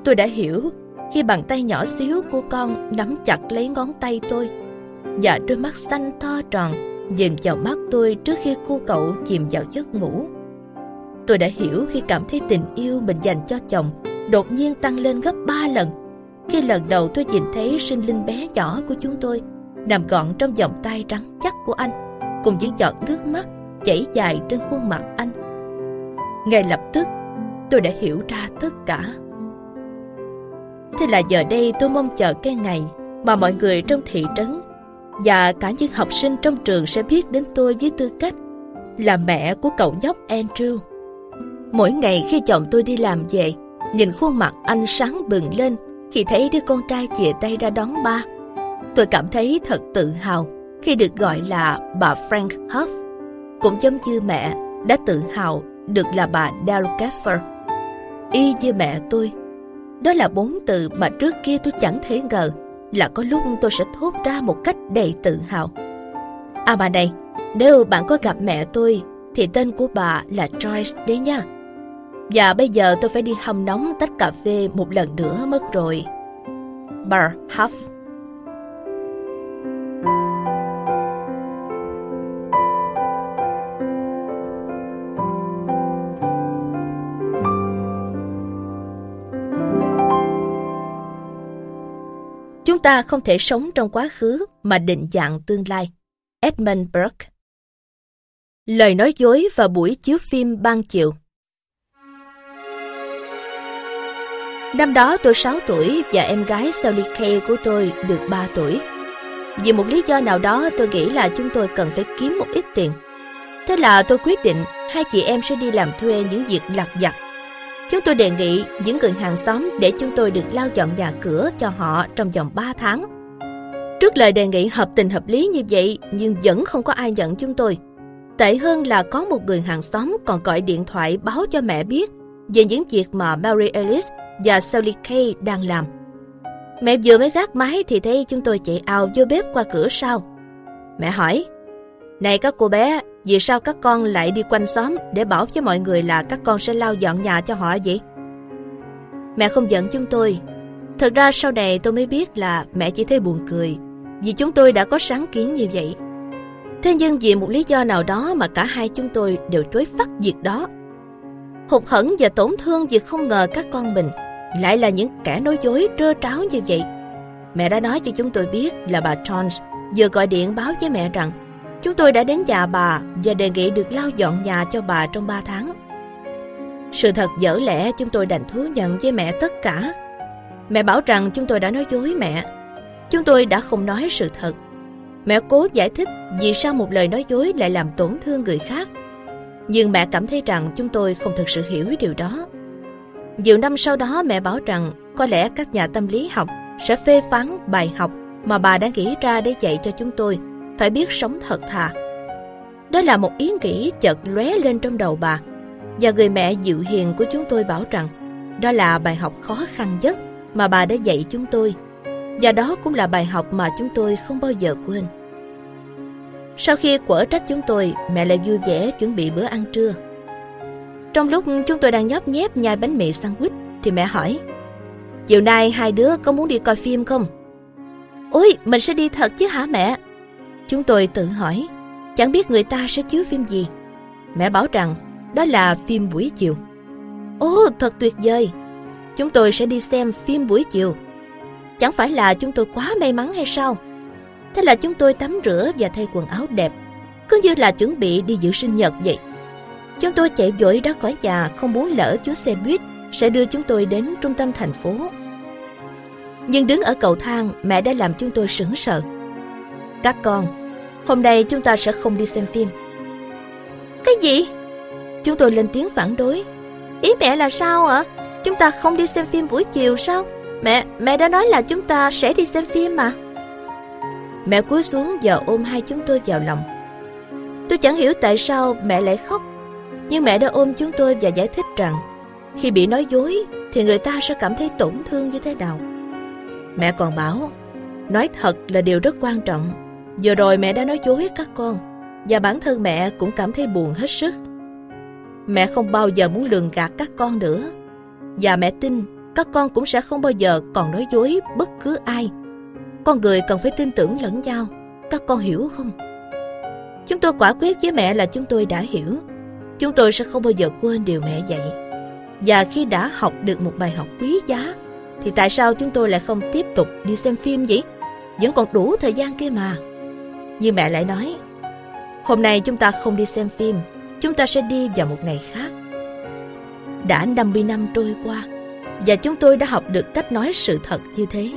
Tôi đã hiểu khi bàn tay nhỏ xíu của con nắm chặt lấy ngón tay tôi và đôi mắt xanh to tròn nhìn vào mắt tôi trước khi cô cậu chìm vào giấc ngủ. Tôi đã hiểu khi cảm thấy tình yêu mình dành cho chồng đột nhiên tăng lên gấp ba lần. Khi lần đầu tôi nhìn thấy sinh linh bé nhỏ của chúng tôi nằm gọn trong vòng tay trắng chắc của anh cùng những giọt nước mắt chảy dài trên khuôn mặt anh. Ngay lập tức, tôi đã hiểu ra tất cả. Thế là giờ đây tôi mong chờ cái ngày mà mọi người trong thị trấn và cả những học sinh trong trường sẽ biết đến tôi với tư cách là mẹ của cậu nhóc Andrew. Mỗi ngày khi chồng tôi đi làm về, nhìn khuôn mặt anh sáng bừng lên khi thấy đứa con trai chìa tay ra đón ba. Tôi cảm thấy thật tự hào khi được gọi là bà Frank Huff, cũng giống như mẹ đã tự hào được là bà Dal Gaffer. Y như mẹ tôi, đó là bốn từ mà trước kia tôi chẳng thể ngờ là có lúc tôi sẽ thốt ra một cách đầy tự hào. À bà này, nếu bạn có gặp mẹ tôi thì tên của bà là Joyce đấy nha. Và bây giờ tôi phải đi hâm nóng tách cà phê một lần nữa mất rồi. Bar Huff ta không thể sống trong quá khứ mà định dạng tương lai. Edmund Burke Lời nói dối và buổi chiếu phim ban chiều Năm đó tôi 6 tuổi và em gái Sally Kay của tôi được 3 tuổi. Vì một lý do nào đó tôi nghĩ là chúng tôi cần phải kiếm một ít tiền. Thế là tôi quyết định hai chị em sẽ đi làm thuê những việc lặt vặt Chúng tôi đề nghị những người hàng xóm để chúng tôi được lau dọn nhà cửa cho họ trong vòng 3 tháng. Trước lời đề nghị hợp tình hợp lý như vậy nhưng vẫn không có ai nhận chúng tôi. Tệ hơn là có một người hàng xóm còn gọi điện thoại báo cho mẹ biết về những việc mà Mary Ellis và Sally Kay đang làm. Mẹ vừa mới gác máy thì thấy chúng tôi chạy ào vô bếp qua cửa sau. Mẹ hỏi, Này các cô bé, vì sao các con lại đi quanh xóm để bảo với mọi người là các con sẽ lau dọn nhà cho họ vậy? Mẹ không giận chúng tôi. Thật ra sau này tôi mới biết là mẹ chỉ thấy buồn cười, vì chúng tôi đã có sáng kiến như vậy. Thế nhưng vì một lý do nào đó mà cả hai chúng tôi đều chối phát việc đó. Hụt hẫng và tổn thương vì không ngờ các con mình lại là những kẻ nói dối, trơ tráo như vậy. Mẹ đã nói cho chúng tôi biết là bà Jones vừa gọi điện báo với mẹ rằng Chúng tôi đã đến nhà bà và đề nghị được lau dọn nhà cho bà trong 3 tháng. Sự thật dở lẽ, chúng tôi đành thú nhận với mẹ tất cả. Mẹ bảo rằng chúng tôi đã nói dối mẹ. Chúng tôi đã không nói sự thật. Mẹ cố giải thích vì sao một lời nói dối lại làm tổn thương người khác. Nhưng mẹ cảm thấy rằng chúng tôi không thực sự hiểu điều đó. Nhiều năm sau đó, mẹ bảo rằng có lẽ các nhà tâm lý học sẽ phê phán bài học mà bà đã nghĩ ra để dạy cho chúng tôi phải biết sống thật thà. Đó là một ý nghĩ chợt lóe lên trong đầu bà, và người mẹ dịu hiền của chúng tôi bảo rằng đó là bài học khó khăn nhất mà bà đã dạy chúng tôi, và đó cũng là bài học mà chúng tôi không bao giờ quên. Sau khi quở trách chúng tôi, mẹ lại vui vẻ chuẩn bị bữa ăn trưa. Trong lúc chúng tôi đang nhóp nhép nhai bánh mì sandwich, thì mẹ hỏi, Chiều nay hai đứa có muốn đi coi phim không? Ôi, mình sẽ đi thật chứ hả mẹ? Chúng tôi tự hỏi, chẳng biết người ta sẽ chiếu phim gì. Mẹ bảo rằng đó là phim buổi chiều. Ồ, thật tuyệt vời! Chúng tôi sẽ đi xem phim buổi chiều. Chẳng phải là chúng tôi quá may mắn hay sao? Thế là chúng tôi tắm rửa và thay quần áo đẹp, cứ như là chuẩn bị đi dự sinh nhật vậy. Chúng tôi chạy vội ra khỏi nhà không muốn lỡ chuyến xe buýt sẽ đưa chúng tôi đến trung tâm thành phố. Nhưng đứng ở cầu thang, mẹ đã làm chúng tôi sững sờ. Các con, hôm nay chúng ta sẽ không đi xem phim. Cái gì? Chúng tôi lên tiếng phản đối. Ý mẹ là sao ạ? Chúng ta không đi xem phim buổi chiều sao? Mẹ, mẹ đã nói là chúng ta sẽ đi xem phim mà. Mẹ cúi xuống và ôm hai chúng tôi vào lòng. Tôi chẳng hiểu tại sao mẹ lại khóc. Nhưng mẹ đã ôm chúng tôi và giải thích rằng khi bị nói dối thì người ta sẽ cảm thấy tổn thương như thế nào. Mẹ còn bảo, nói thật là điều rất quan trọng Vừa rồi mẹ đã nói dối các con và bản thân mẹ cũng cảm thấy buồn hết sức. Mẹ không bao giờ muốn lường gạt các con nữa và mẹ tin các con cũng sẽ không bao giờ còn nói dối bất cứ ai. Con người cần phải tin tưởng lẫn nhau. Các con hiểu không? Chúng tôi quả quyết với mẹ là chúng tôi đã hiểu. chúng tôi sẽ không bao giờ quên điều mẹ dạy. Và khi đã học được một bài học quý giá, thì tại sao chúng tôi lại không tiếp tục đi xem phim vậy? Vẫn còn đủ thời gian kia mà. Nhưng mẹ lại nói, hôm nay chúng ta không đi xem phim, chúng ta sẽ đi vào một ngày khác. Đã 50 năm trôi qua, và chúng tôi đã học được cách nói sự thật như thế.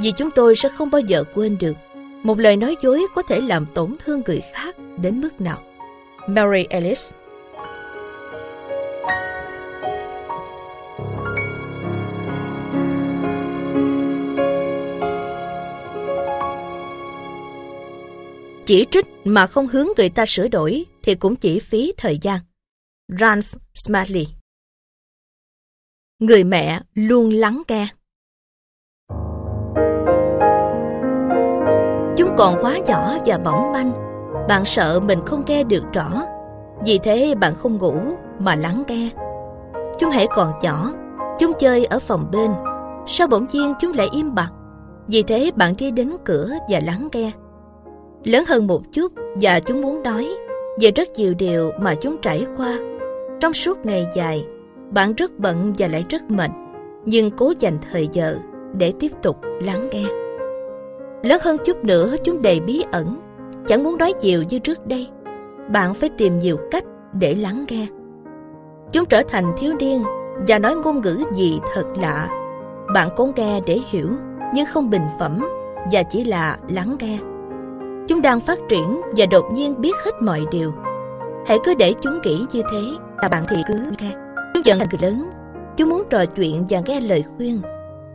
Vì chúng tôi sẽ không bao giờ quên được một lời nói dối có thể làm tổn thương người khác đến mức nào. Mary Ellis Chỉ trích mà không hướng người ta sửa đổi thì cũng chỉ phí thời gian. Ralph Smiley Người mẹ luôn lắng nghe. Chúng còn quá nhỏ và mỏng manh. Bạn sợ mình không nghe được rõ. Vì thế bạn không ngủ mà lắng nghe. Chúng hãy còn nhỏ. Chúng chơi ở phòng bên. Sao bỗng nhiên chúng lại im bặt? Vì thế bạn đi đến cửa và lắng nghe. Lớn hơn một chút, và chúng muốn nói Về rất nhiều điều mà chúng trải qua. Trong suốt ngày dài, Bạn rất bận và lại rất mệt, Nhưng cố dành thời giờ để tiếp tục lắng nghe. Lớn hơn chút nữa, chúng đầy bí ẩn. Chẳng muốn nói nhiều như trước đây. Bạn phải tìm nhiều cách để lắng nghe. Chúng trở thành thiếu niên Và nói ngôn ngữ gì thật lạ. Bạn cố nghe để hiểu, Nhưng không bình phẩm Và chỉ là lắng nghe. Chúng đang phát triển và đột nhiên biết hết mọi điều Hãy cứ để chúng nghĩ như thế là bạn thì cứ nghe Chúng giận thành người lớn Chúng muốn trò chuyện và nghe lời khuyên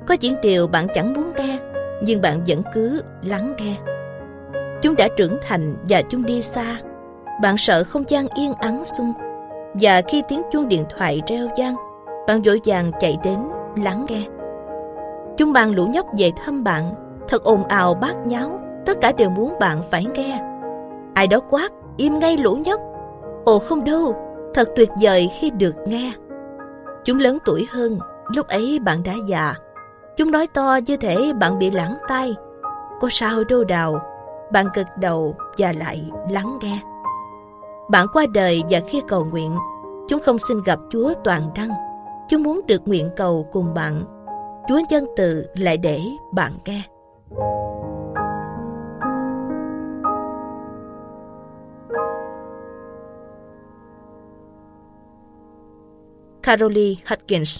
Có những điều bạn chẳng muốn nghe nhưng bạn vẫn cứ lắng nghe. Chúng đã trưởng thành và chúng đi xa. Bạn sợ không gian yên ắng xung và khi tiếng chuông điện thoại reo vang, bạn vội vàng chạy đến lắng nghe. Chúng mang lũ nhóc về thăm bạn, thật ồn ào bát nháo, tất cả đều muốn bạn phải nghe. Ai đó quát, im ngay lũ nhóc. Ồ không đâu, thật tuyệt vời khi được nghe. Chúng lớn tuổi hơn, lúc ấy bạn đã già, Chúng nói to như thể bạn bị lãng tai Có sao đâu đào, bạn gật đầu và lại lắng nghe. Bạn qua đời và khi cầu nguyện, chúng không xin gặp Chúa toàn năng. Chúng muốn được nguyện cầu cùng bạn. Chúa nhân từ lại để bạn nghe. Carolee Hutkins.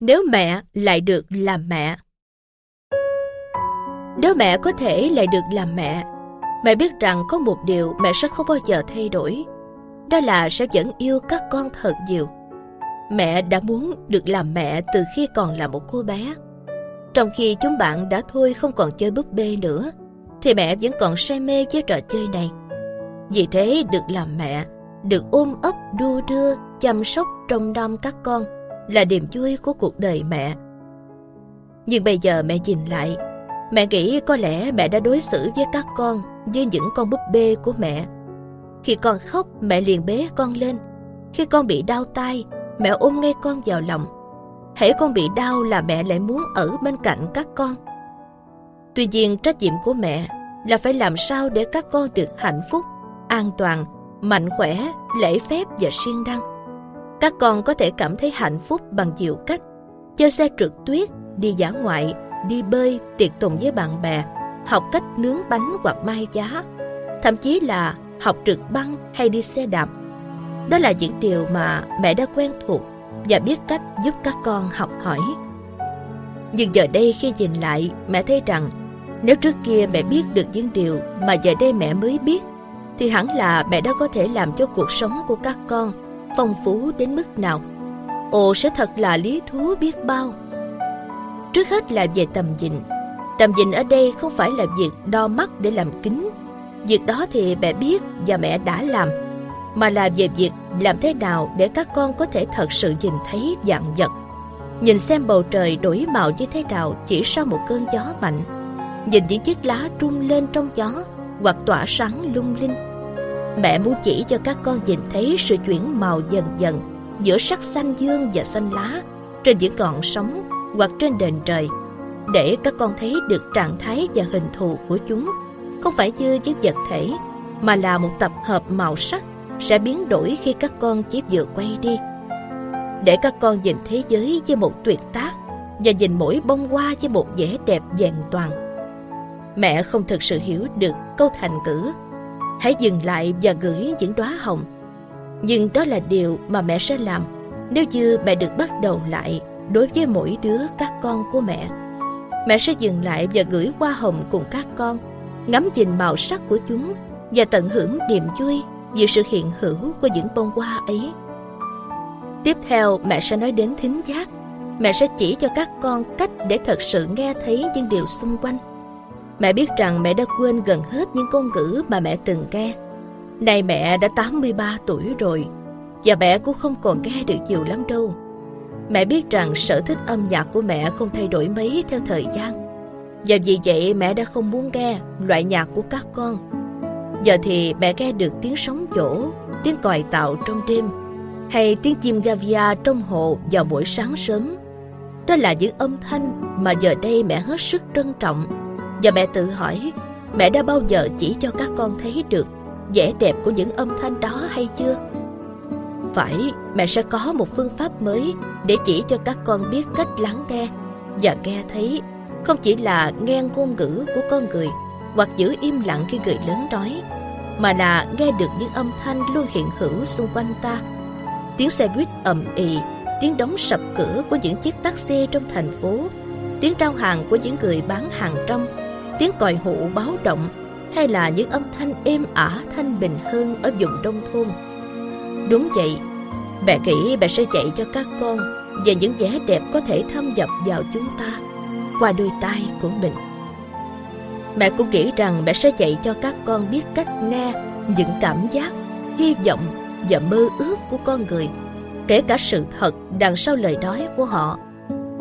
nếu mẹ lại được làm mẹ. Nếu mẹ có thể lại được làm mẹ, mẹ biết rằng có một điều mẹ sẽ không bao giờ thay đổi. Đó là sẽ vẫn yêu các con thật nhiều. Mẹ đã muốn được làm mẹ từ khi còn là một cô bé. Trong khi chúng bạn đã thôi không còn chơi búp bê nữa, thì mẹ vẫn còn say mê với trò chơi này. Vì thế được làm mẹ, được ôm ấp đua đưa, chăm sóc trông nom các con – là niềm vui của cuộc đời mẹ. Nhưng bây giờ mẹ nhìn lại, mẹ nghĩ có lẽ mẹ đã đối xử với các con như những con búp bê của mẹ. Khi con khóc, mẹ liền bế con lên. Khi con bị đau tay, mẹ ôm ngay con vào lòng. Hãy con bị đau là mẹ lại muốn ở bên cạnh các con. Tuy nhiên trách nhiệm của mẹ là phải làm sao để các con được hạnh phúc, an toàn, mạnh khỏe, lễ phép và siêng năng các con có thể cảm thấy hạnh phúc bằng nhiều cách. Chơi xe trượt tuyết, đi dã ngoại, đi bơi, tiệc tùng với bạn bè, học cách nướng bánh hoặc mai giá, thậm chí là học trượt băng hay đi xe đạp. Đó là những điều mà mẹ đã quen thuộc và biết cách giúp các con học hỏi. Nhưng giờ đây khi nhìn lại, mẹ thấy rằng nếu trước kia mẹ biết được những điều mà giờ đây mẹ mới biết, thì hẳn là mẹ đã có thể làm cho cuộc sống của các con phong phú đến mức nào. Ồ sẽ thật là lý thú biết bao. Trước hết là về tầm nhìn. Tầm nhìn ở đây không phải là việc đo mắt để làm kính. Việc đó thì mẹ biết và mẹ đã làm. Mà là về việc làm thế nào để các con có thể thật sự nhìn thấy dạng vật. Nhìn xem bầu trời đổi màu như thế nào chỉ sau một cơn gió mạnh. Nhìn những chiếc lá rung lên trong gió hoặc tỏa sáng lung linh Mẹ muốn chỉ cho các con nhìn thấy sự chuyển màu dần dần giữa sắc xanh dương và xanh lá trên những ngọn sóng hoặc trên đền trời để các con thấy được trạng thái và hình thù của chúng không phải như những vật thể mà là một tập hợp màu sắc sẽ biến đổi khi các con chỉ vừa quay đi. Để các con nhìn thế giới với một tuyệt tác và nhìn mỗi bông hoa với một vẻ đẹp vẹn toàn, mẹ không thực sự hiểu được câu thành ngữ. Hãy dừng lại và gửi những đóa hồng. Nhưng đó là điều mà mẹ sẽ làm nếu như mẹ được bắt đầu lại đối với mỗi đứa các con của mẹ. Mẹ sẽ dừng lại và gửi hoa hồng cùng các con, ngắm nhìn màu sắc của chúng và tận hưởng niềm vui vì sự hiện hữu của những bông hoa ấy tiếp theo, mẹ sẽ nói đến thính giác mẹ sẽ chỉ cho các con cách để thật sự nghe thấy những điều xung quanh mẹ biết rằng mẹ đã quên gần hết những ngôn ngữ mà mẹ từng nghe nay mẹ đã 83 tuổi rồi, và mẹ cũng không còn nghe được nhiều lắm đâu Mẹ biết rằng sở thích âm nhạc của mẹ không thay đổi mấy theo thời gian. Và vì vậy mẹ đã không muốn nghe loại nhạc của các con. Giờ thì mẹ nghe được tiếng sóng vỗ, tiếng còi tạo trong đêm, hay tiếng chim gavia trong hồ vào buổi sáng sớm. Đó là những âm thanh mà giờ đây mẹ hết sức trân trọng. Và mẹ tự hỏi, mẹ đã bao giờ chỉ cho các con thấy được vẻ đẹp của những âm thanh đó hay chưa? phải mẹ sẽ có một phương pháp mới để chỉ cho các con biết cách lắng nghe và nghe thấy không chỉ là nghe ngôn ngữ của con người hoặc giữ im lặng khi người lớn nói mà là nghe được những âm thanh luôn hiện hữu xung quanh ta tiếng xe buýt ầm ĩ tiếng đóng sập cửa của những chiếc taxi trong thành phố tiếng trao hàng của những người bán hàng trong tiếng còi hụ báo động hay là những âm thanh êm ả thanh bình hơn ở vùng nông thôn Đúng vậy, mẹ kỹ mẹ sẽ dạy cho các con về những vẻ đẹp có thể thâm nhập vào chúng ta qua đôi tay của mình. Mẹ cũng nghĩ rằng mẹ sẽ dạy cho các con biết cách nghe những cảm giác, hy vọng và mơ ước của con người, kể cả sự thật đằng sau lời nói của họ.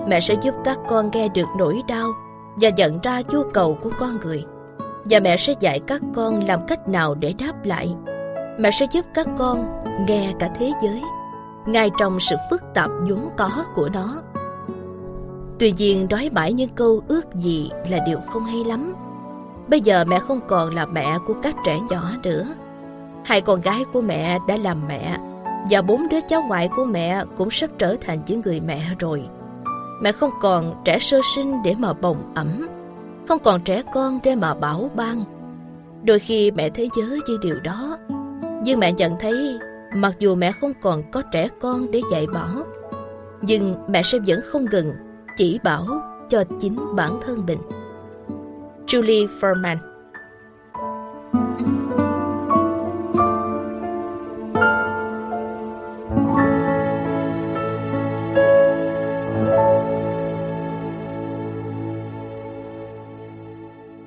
Mẹ sẽ giúp các con nghe được nỗi đau và nhận ra nhu cầu của con người. Và mẹ sẽ dạy các con làm cách nào để đáp lại mẹ sẽ giúp các con nghe cả thế giới ngay trong sự phức tạp vốn có của nó tuy nhiên nói mãi những câu ước gì là điều không hay lắm bây giờ mẹ không còn là mẹ của các trẻ nhỏ nữa. Hai con gái của mẹ đã làm mẹ và bốn đứa cháu ngoại của mẹ cũng sắp trở thành những người mẹ rồi. Mẹ không còn trẻ sơ sinh để mà bồng ẩm không còn trẻ con để mà bảo ban. Đôi khi mẹ thấy nhớ như điều đó nhưng mẹ nhận thấy mặc dù mẹ không còn có trẻ con để dạy bảo, nhưng mẹ sẽ vẫn không ngừng chỉ bảo cho chính bản thân mình. Julie Furman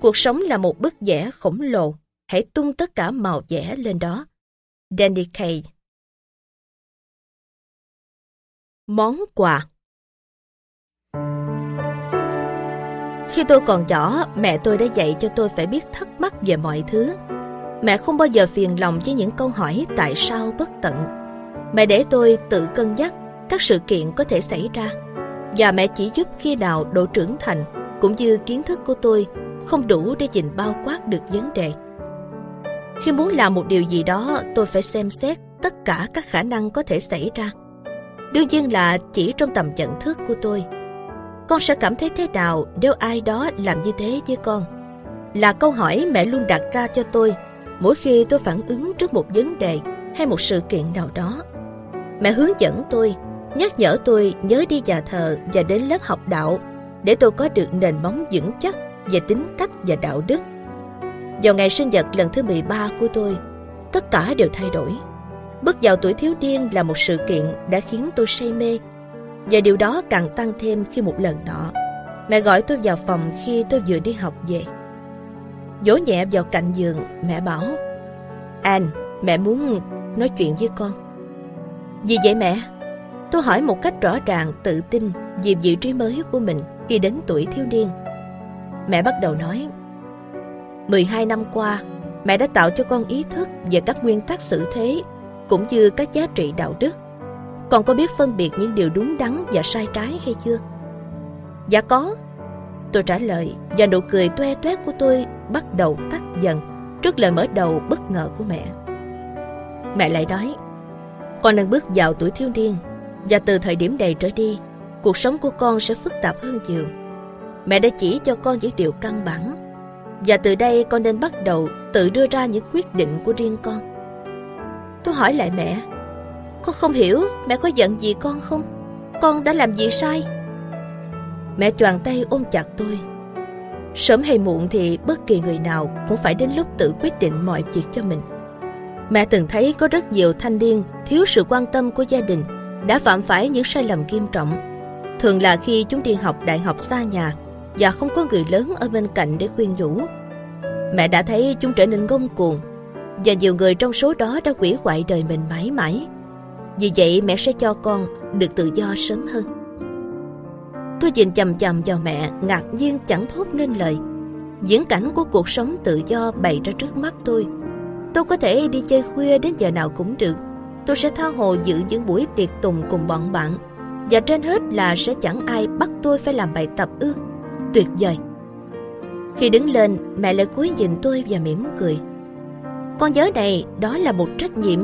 Cuộc sống là một bức vẽ khổng lồ. Hãy tung tất cả màu vẽ lên đó. Danny Kaye Món quà Khi tôi còn nhỏ, mẹ tôi đã dạy cho tôi phải biết thắc mắc về mọi thứ. Mẹ không bao giờ phiền lòng với những câu hỏi tại sao bất tận. Mẹ để tôi tự cân nhắc các sự kiện có thể xảy ra. Và mẹ chỉ giúp khi nào độ trưởng thành cũng như kiến thức của tôi không đủ để nhìn bao quát được vấn đề. Khi muốn làm một điều gì đó, tôi phải xem xét tất cả các khả năng có thể xảy ra. Đương nhiên là chỉ trong tầm nhận thức của tôi. Con sẽ cảm thấy thế nào nếu ai đó làm như thế với con? Là câu hỏi mẹ luôn đặt ra cho tôi mỗi khi tôi phản ứng trước một vấn đề hay một sự kiện nào đó. Mẹ hướng dẫn tôi, nhắc nhở tôi nhớ đi nhà thờ và đến lớp học đạo để tôi có được nền móng vững chắc về tính cách và đạo đức vào ngày sinh nhật lần thứ 13 của tôi, tất cả đều thay đổi. Bước vào tuổi thiếu niên là một sự kiện đã khiến tôi say mê. Và điều đó càng tăng thêm khi một lần nọ, mẹ gọi tôi vào phòng khi tôi vừa đi học về. Vỗ nhẹ vào cạnh giường, mẹ bảo, Anh, mẹ muốn nói chuyện với con. vì vậy mẹ? Tôi hỏi một cách rõ ràng, tự tin về vị trí mới của mình khi đến tuổi thiếu niên. Mẹ bắt đầu nói, 12 năm qua, mẹ đã tạo cho con ý thức về các nguyên tắc xử thế cũng như các giá trị đạo đức. Con có biết phân biệt những điều đúng đắn và sai trái hay chưa? Dạ có. Tôi trả lời và nụ cười toe toét của tôi bắt đầu tắt dần trước lời mở đầu bất ngờ của mẹ. Mẹ lại nói, con đang bước vào tuổi thiếu niên và từ thời điểm này trở đi, cuộc sống của con sẽ phức tạp hơn nhiều. Mẹ đã chỉ cho con những điều căn bản và từ đây con nên bắt đầu tự đưa ra những quyết định của riêng con. Tôi hỏi lại mẹ, con không hiểu mẹ có giận gì con không? Con đã làm gì sai? Mẹ choàng tay ôm chặt tôi. Sớm hay muộn thì bất kỳ người nào cũng phải đến lúc tự quyết định mọi việc cho mình. Mẹ từng thấy có rất nhiều thanh niên thiếu sự quan tâm của gia đình đã phạm phải những sai lầm nghiêm trọng. Thường là khi chúng đi học đại học xa nhà và không có người lớn ở bên cạnh để khuyên nhủ. Mẹ đã thấy chúng trở nên ngông cuồng và nhiều người trong số đó đã quỷ hoại đời mình mãi mãi. Vì vậy mẹ sẽ cho con được tự do sớm hơn. Tôi nhìn chầm chầm vào mẹ, ngạc nhiên chẳng thốt nên lời. Diễn cảnh của cuộc sống tự do bày ra trước mắt tôi. Tôi có thể đi chơi khuya đến giờ nào cũng được. Tôi sẽ tha hồ dự những buổi tiệc tùng cùng bọn bạn. Và trên hết là sẽ chẳng ai bắt tôi phải làm bài tập ư. Tuyệt vời. Khi đứng lên, mẹ lại cúi nhìn tôi và mỉm cười. Con nhớ này, đó là một trách nhiệm.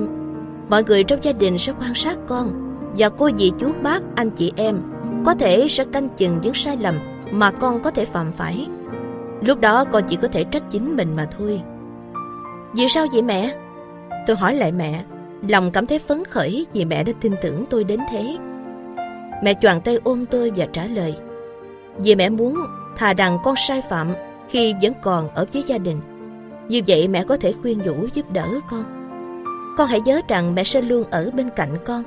Mọi người trong gia đình sẽ quan sát con. Và cô dì chú bác, anh chị em có thể sẽ canh chừng những sai lầm mà con có thể phạm phải. Lúc đó con chỉ có thể trách chính mình mà thôi. Vì sao vậy mẹ? Tôi hỏi lại mẹ, lòng cảm thấy phấn khởi vì mẹ đã tin tưởng tôi đến thế. Mẹ choàng tay ôm tôi và trả lời. Vì mẹ muốn thà rằng con sai phạm khi vẫn còn ở với gia đình. Như vậy mẹ có thể khuyên nhủ giúp đỡ con. Con hãy nhớ rằng mẹ sẽ luôn ở bên cạnh con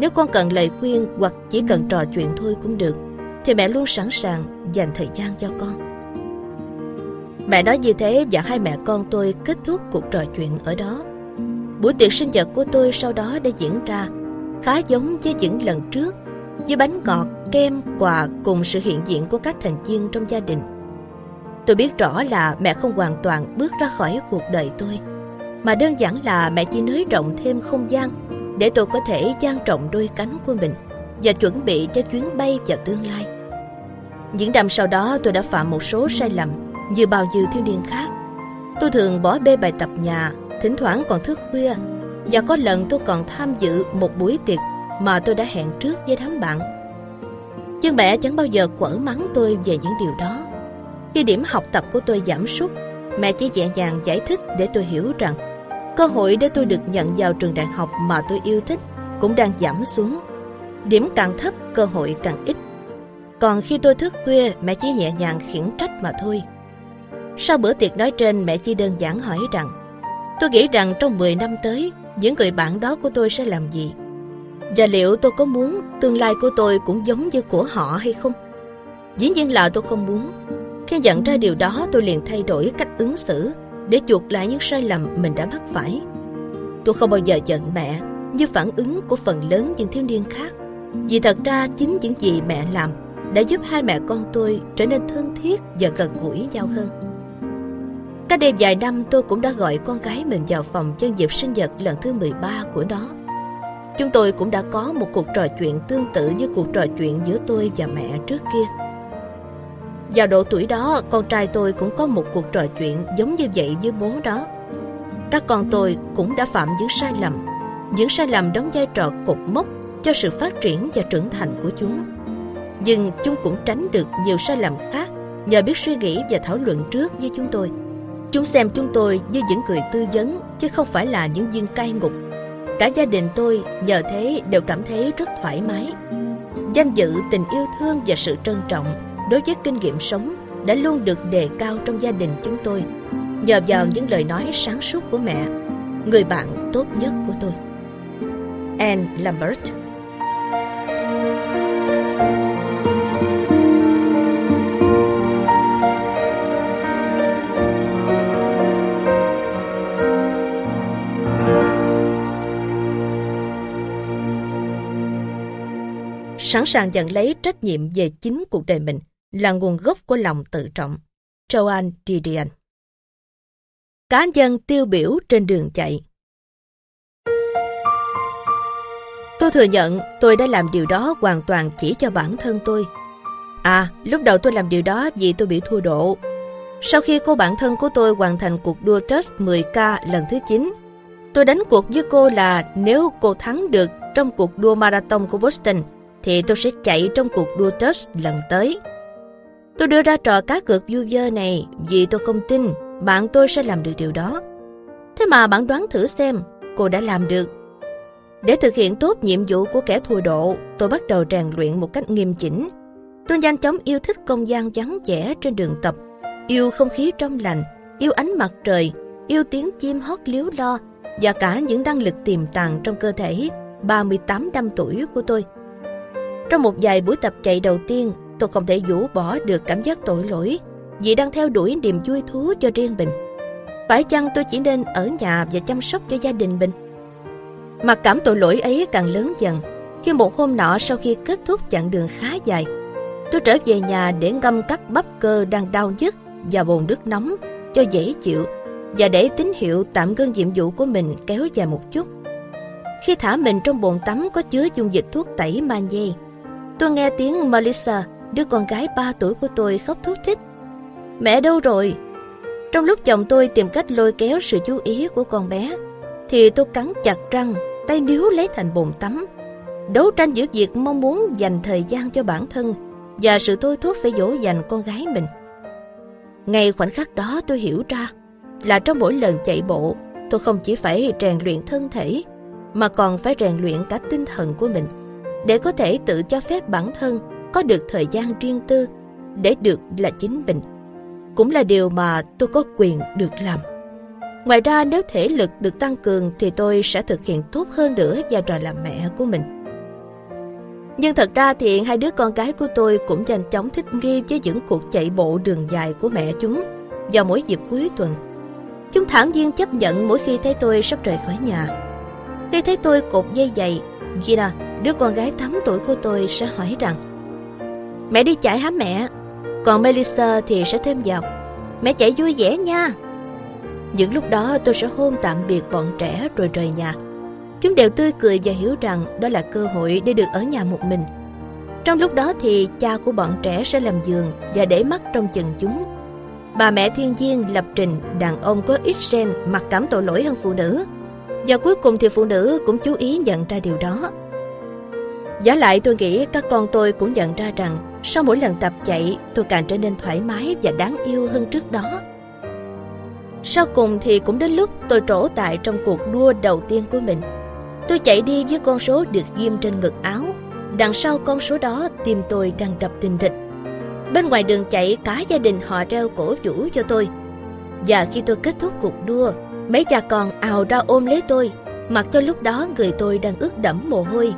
nếu con cần lời khuyên hoặc chỉ cần trò chuyện thôi cũng được, thì mẹ luôn sẵn sàng dành thời gian cho con. Mẹ nói như thế và hai mẹ con tôi kết thúc cuộc trò chuyện ở đó. Buổi tiệc sinh nhật của tôi sau đó đã diễn ra khá giống với những lần trước, với bánh ngọt, kem, quà cùng sự hiện diện của các thành viên trong gia đình. Tôi biết rõ là mẹ không hoàn toàn bước ra khỏi cuộc đời tôi, mà đơn giản là mẹ chỉ nới rộng thêm không gian để tôi có thể trang trọng đôi cánh của mình và chuẩn bị cho chuyến bay vào tương lai. Những năm sau đó tôi đã phạm một số sai lầm như bao nhiêu thiếu niên khác. Tôi thường bỏ bê bài tập nhà, thỉnh thoảng còn thức khuya và có lần tôi còn tham dự một buổi tiệc mà tôi đã hẹn trước với đám bạn. Nhưng mẹ chẳng bao giờ quở mắng tôi về những điều đó. Khi điểm học tập của tôi giảm sút, mẹ chỉ nhẹ nhàng giải thích để tôi hiểu rằng Cơ hội để tôi được nhận vào trường đại học mà tôi yêu thích cũng đang giảm xuống. Điểm càng thấp, cơ hội càng ít. Còn khi tôi thức khuya, mẹ chỉ nhẹ nhàng khiển trách mà thôi. Sau bữa tiệc nói trên, mẹ chỉ đơn giản hỏi rằng Tôi nghĩ rằng trong 10 năm tới, những người bạn đó của tôi sẽ làm gì? Và liệu tôi có muốn tương lai của tôi cũng giống như của họ hay không? Dĩ nhiên là tôi không muốn. Khi nhận ra điều đó, tôi liền thay đổi cách ứng xử để chuộc lại những sai lầm mình đã mắc phải. Tôi không bao giờ giận mẹ, như phản ứng của phần lớn những thiếu niên khác. Vì thật ra chính những gì mẹ làm đã giúp hai mẹ con tôi trở nên thân thiết và gần gũi nhau hơn. Cách đây vài năm, tôi cũng đã gọi con gái mình vào phòng nhân dịp sinh nhật lần thứ 13 của nó. Chúng tôi cũng đã có một cuộc trò chuyện tương tự như cuộc trò chuyện giữa tôi và mẹ trước kia. Vào độ tuổi đó, con trai tôi cũng có một cuộc trò chuyện giống như vậy với bố đó. Các con tôi cũng đã phạm những sai lầm. Những sai lầm đóng vai trò cột mốc cho sự phát triển và trưởng thành của chúng. Nhưng chúng cũng tránh được nhiều sai lầm khác nhờ biết suy nghĩ và thảo luận trước với chúng tôi. Chúng xem chúng tôi như những người tư vấn chứ không phải là những viên cai ngục. Cả gia đình tôi nhờ thế đều cảm thấy rất thoải mái. Danh dự, tình yêu thương và sự trân trọng đối với kinh nghiệm sống đã luôn được đề cao trong gia đình chúng tôi. Nhờ vào những lời nói sáng suốt của mẹ, người bạn tốt nhất của tôi. Anne Lambert. Sẵn sàng nhận lấy trách nhiệm về chính cuộc đời mình là nguồn gốc của lòng tự trọng. Joan Didion Cá nhân tiêu biểu trên đường chạy Tôi thừa nhận tôi đã làm điều đó hoàn toàn chỉ cho bản thân tôi. À, lúc đầu tôi làm điều đó vì tôi bị thua độ. Sau khi cô bạn thân của tôi hoàn thành cuộc đua test 10K lần thứ 9, tôi đánh cuộc với cô là nếu cô thắng được trong cuộc đua marathon của Boston, thì tôi sẽ chạy trong cuộc đua test lần tới. Tôi đưa ra trò cá cược du dơ này vì tôi không tin bạn tôi sẽ làm được điều đó. Thế mà bạn đoán thử xem, cô đã làm được. Để thực hiện tốt nhiệm vụ của kẻ thua độ, tôi bắt đầu rèn luyện một cách nghiêm chỉnh. Tôi nhanh chóng yêu thích không gian vắng vẻ trên đường tập, yêu không khí trong lành, yêu ánh mặt trời, yêu tiếng chim hót liếu lo và cả những năng lực tiềm tàng trong cơ thể 38 năm tuổi của tôi. Trong một vài buổi tập chạy đầu tiên, tôi không thể rũ bỏ được cảm giác tội lỗi vì đang theo đuổi niềm vui thú cho riêng mình. Phải chăng tôi chỉ nên ở nhà và chăm sóc cho gia đình mình? Mặc cảm tội lỗi ấy càng lớn dần khi một hôm nọ sau khi kết thúc chặng đường khá dài, tôi trở về nhà để ngâm các bắp cơ đang đau nhức và bồn nước nóng cho dễ chịu và để tín hiệu tạm ngưng nhiệm vụ của mình kéo dài một chút. Khi thả mình trong bồn tắm có chứa dung dịch thuốc tẩy magie, tôi nghe tiếng Melissa, đứa con gái 3 tuổi của tôi khóc thút thích. Mẹ đâu rồi? Trong lúc chồng tôi tìm cách lôi kéo sự chú ý của con bé, thì tôi cắn chặt răng, tay níu lấy thành bồn tắm. Đấu tranh giữa việc mong muốn dành thời gian cho bản thân và sự thôi thúc phải dỗ dành con gái mình. Ngay khoảnh khắc đó tôi hiểu ra là trong mỗi lần chạy bộ, tôi không chỉ phải rèn luyện thân thể, mà còn phải rèn luyện cả tinh thần của mình để có thể tự cho phép bản thân có được thời gian riêng tư để được là chính mình. Cũng là điều mà tôi có quyền được làm. Ngoài ra nếu thể lực được tăng cường thì tôi sẽ thực hiện tốt hơn nữa vai trò làm mẹ của mình. Nhưng thật ra thì hai đứa con gái của tôi cũng nhanh chóng thích nghi với những cuộc chạy bộ đường dài của mẹ chúng vào mỗi dịp cuối tuần. Chúng thản nhiên chấp nhận mỗi khi thấy tôi sắp rời khỏi nhà. Khi thấy tôi cột dây giày, Gina, đứa con gái 8 tuổi của tôi sẽ hỏi rằng Mẹ đi chạy hả mẹ? Còn Melissa thì sẽ thêm dọc. Mẹ chạy vui vẻ nha những lúc đó tôi sẽ hôn tạm biệt bọn trẻ rồi rời nhà. Chúng đều tươi cười và hiểu rằng đó là cơ hội để được ở nhà một mình. Trong lúc đó thì cha của bọn trẻ sẽ làm giường và để mắt trong chừng chúng. Bà mẹ thiên nhiên, lập trình, đàn ông có ít gen, mặc cảm tội lỗi hơn phụ nữ. Và cuối cùng thì phụ nữ cũng chú ý nhận ra điều đó. Giả lại tôi nghĩ các con tôi cũng nhận ra rằng sau mỗi lần tập chạy tôi càng trở nên thoải mái và đáng yêu hơn trước đó. Sau cùng thì cũng đến lúc tôi trổ tại trong cuộc đua đầu tiên của mình. Tôi chạy đi với con số được ghim trên ngực áo. Đằng sau con số đó tim tôi đang đập tình thịch. Bên ngoài đường chạy cả gia đình họ reo cổ vũ cho tôi. Và khi tôi kết thúc cuộc đua, mấy cha con ào ra ôm lấy tôi, mặc cho lúc đó người tôi đang ướt đẫm mồ hôi.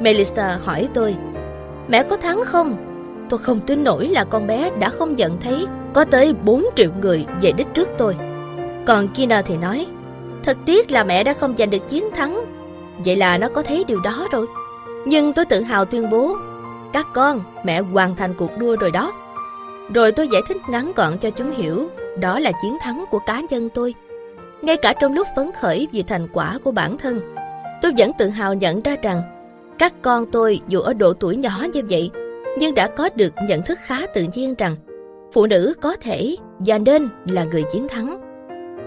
Melissa hỏi tôi, mẹ có thắng không? Tôi không tin nổi là con bé đã không nhận thấy có tới 4 triệu người về đích trước tôi. Còn Kina thì nói, thật tiếc là mẹ đã không giành được chiến thắng. Vậy là nó có thấy điều đó rồi. Nhưng tôi tự hào tuyên bố, các con, mẹ hoàn thành cuộc đua rồi đó. Rồi tôi giải thích ngắn gọn cho chúng hiểu, đó là chiến thắng của cá nhân tôi. Ngay cả trong lúc phấn khởi vì thành quả của bản thân, tôi vẫn tự hào nhận ra rằng các con tôi dù ở độ tuổi nhỏ như vậy, nhưng đã có được nhận thức khá tự nhiên rằng phụ nữ có thể và nên là người chiến thắng.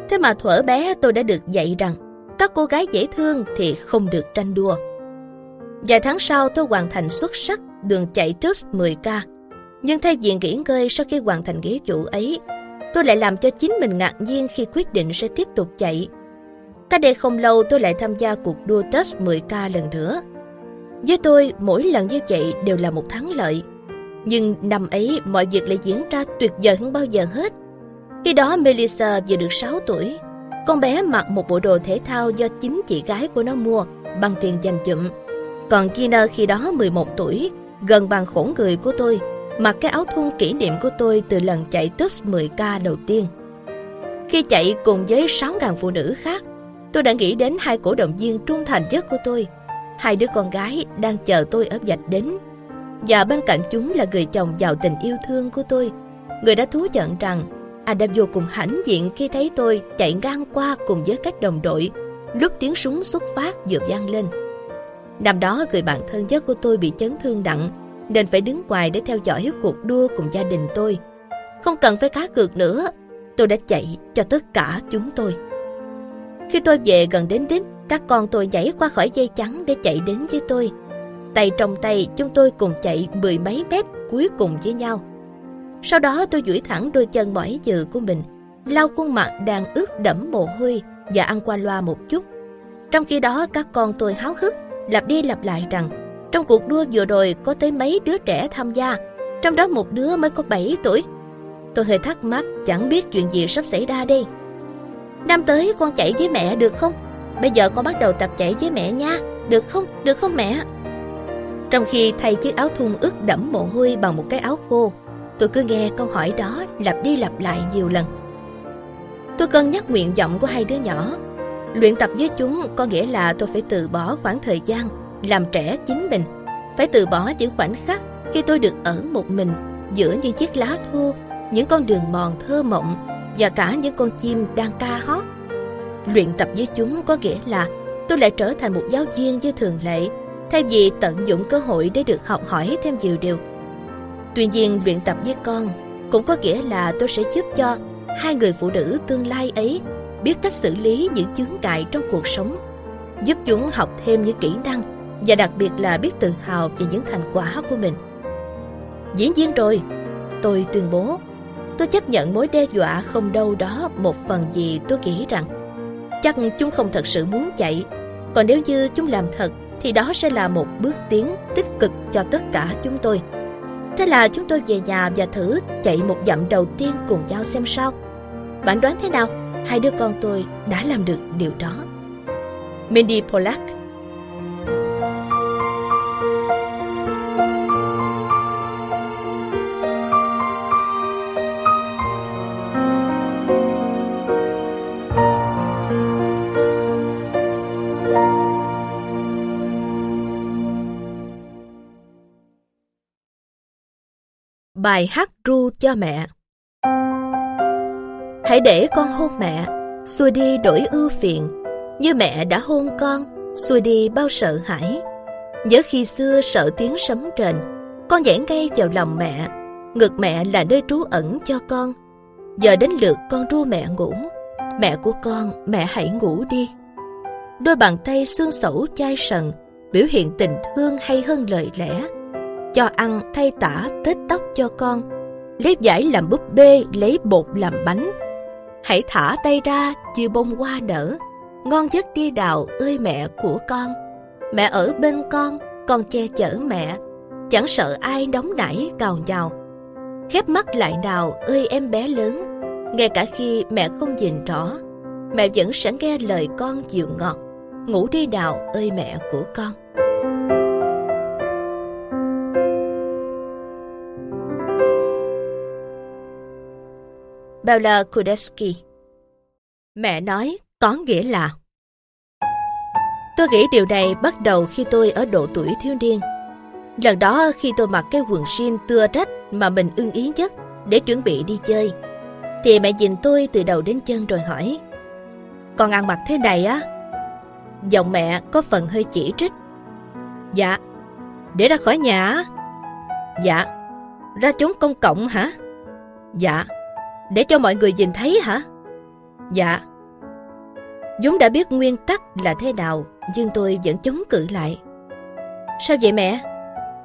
Thế mà thuở bé tôi đã được dạy rằng các cô gái dễ thương thì không được tranh đua. Vài tháng sau tôi hoàn thành xuất sắc đường chạy trước 10K. Nhưng thay vì nghỉ ngơi sau khi hoàn thành nghĩa vụ ấy, tôi lại làm cho chính mình ngạc nhiên khi quyết định sẽ tiếp tục chạy. Cách đây không lâu tôi lại tham gia cuộc đua test 10K lần nữa. Với tôi, mỗi lần như vậy đều là một thắng lợi. Nhưng năm ấy mọi việc lại diễn ra tuyệt vời hơn bao giờ hết. Khi đó Melissa vừa được 6 tuổi. Con bé mặc một bộ đồ thể thao do chính chị gái của nó mua bằng tiền dành dụm. Còn Kina khi đó 11 tuổi, gần bằng khổ người của tôi, mặc cái áo thun kỷ niệm của tôi từ lần chạy TUS 10K đầu tiên. Khi chạy cùng với 6.000 phụ nữ khác, tôi đã nghĩ đến hai cổ động viên trung thành nhất của tôi. Hai đứa con gái đang chờ tôi ở vạch đến và bên cạnh chúng là người chồng giàu tình yêu thương của tôi, người đã thú nhận rằng anh đã vô cùng hãnh diện khi thấy tôi chạy ngang qua cùng với các đồng đội lúc tiếng súng xuất phát vừa vang lên. Năm đó người bạn thân nhất của tôi bị chấn thương nặng nên phải đứng ngoài để theo dõi cuộc đua cùng gia đình tôi. Không cần phải cá cược nữa, tôi đã chạy cho tất cả chúng tôi. Khi tôi về gần đến đích, các con tôi nhảy qua khỏi dây chắn để chạy đến với tôi. Tay trong tay, chúng tôi cùng chạy mười mấy mét cuối cùng với nhau. Sau đó tôi duỗi thẳng đôi chân mỏi dự của mình, lau khuôn mặt đang ướt đẫm mồ hôi và ăn qua loa một chút. Trong khi đó các con tôi háo hức lặp đi lặp lại rằng trong cuộc đua vừa rồi có tới mấy đứa trẻ tham gia, trong đó một đứa mới có 7 tuổi. Tôi hơi thắc mắc chẳng biết chuyện gì sắp xảy ra đây. Năm tới con chạy với mẹ được không? Bây giờ con bắt đầu tập chạy với mẹ nha, được không? Được không mẹ? Trong khi thay chiếc áo thun ướt đẫm mồ hôi bằng một cái áo khô, tôi cứ nghe câu hỏi đó lặp đi lặp lại nhiều lần. Tôi cân nhắc nguyện vọng của hai đứa nhỏ. Luyện tập với chúng có nghĩa là tôi phải từ bỏ khoảng thời gian làm trẻ chính mình, phải từ bỏ những khoảnh khắc khi tôi được ở một mình giữa những chiếc lá thô, những con đường mòn thơ mộng và cả những con chim đang ca hót. Luyện tập với chúng có nghĩa là tôi lại trở thành một giáo viên như thường lệ, thay vì tận dụng cơ hội để được học hỏi thêm nhiều điều. Tuy nhiên, luyện tập với con cũng có nghĩa là tôi sẽ giúp cho hai người phụ nữ tương lai ấy biết cách xử lý những chướng ngại trong cuộc sống, giúp chúng học thêm những kỹ năng và đặc biệt là biết tự hào về những thành quả của mình. Dĩ nhiên rồi, tôi tuyên bố, tôi chấp nhận mối đe dọa không đâu đó một phần gì tôi nghĩ rằng chắc chúng không thật sự muốn chạy, còn nếu như chúng làm thật thì đó sẽ là một bước tiến tích cực cho tất cả chúng tôi. Thế là chúng tôi về nhà và thử chạy một dặm đầu tiên cùng nhau xem sao. Bạn đoán thế nào? Hai đứa con tôi đã làm được điều đó. Mindy Pollack Bài hát ru cho mẹ Hãy để con hôn mẹ, xua đi đổi ưu phiền. Như mẹ đã hôn con, xua đi bao sợ hãi. Nhớ khi xưa sợ tiếng sấm rền, con nhảy ngay vào lòng mẹ. Ngực mẹ là nơi trú ẩn cho con. Giờ đến lượt con ru mẹ ngủ. Mẹ của con, mẹ hãy ngủ đi. Đôi bàn tay xương sẩu chai sần, biểu hiện tình thương hay hơn lời lẽ. Cho ăn thay tả tết tóc cho con, lép giải làm búp bê, lấy bột làm bánh, Hãy thả tay ra chưa bông hoa nở, ngon giấc đi đào ơi mẹ của con. Mẹ ở bên con, con che chở mẹ, chẳng sợ ai đóng nảy cào nhào. Khép mắt lại nào ơi em bé lớn, ngay cả khi mẹ không nhìn rõ, mẹ vẫn sẽ nghe lời con dịu ngọt. Ngủ đi nào ơi mẹ của con. Bella Kudeski. Mẹ nói có nghĩa là Tôi nghĩ điều này bắt đầu khi tôi ở độ tuổi thiếu niên. Lần đó khi tôi mặc cái quần jean tưa rách mà mình ưng ý nhất để chuẩn bị đi chơi, thì mẹ nhìn tôi từ đầu đến chân rồi hỏi Con ăn mặc thế này á? Giọng mẹ có phần hơi chỉ trích. Dạ, để ra khỏi nhà Dạ, ra chốn công cộng hả? Dạ, để cho mọi người nhìn thấy hả? Dạ. Dũng đã biết nguyên tắc là thế nào, nhưng tôi vẫn chống cự lại. Sao vậy mẹ?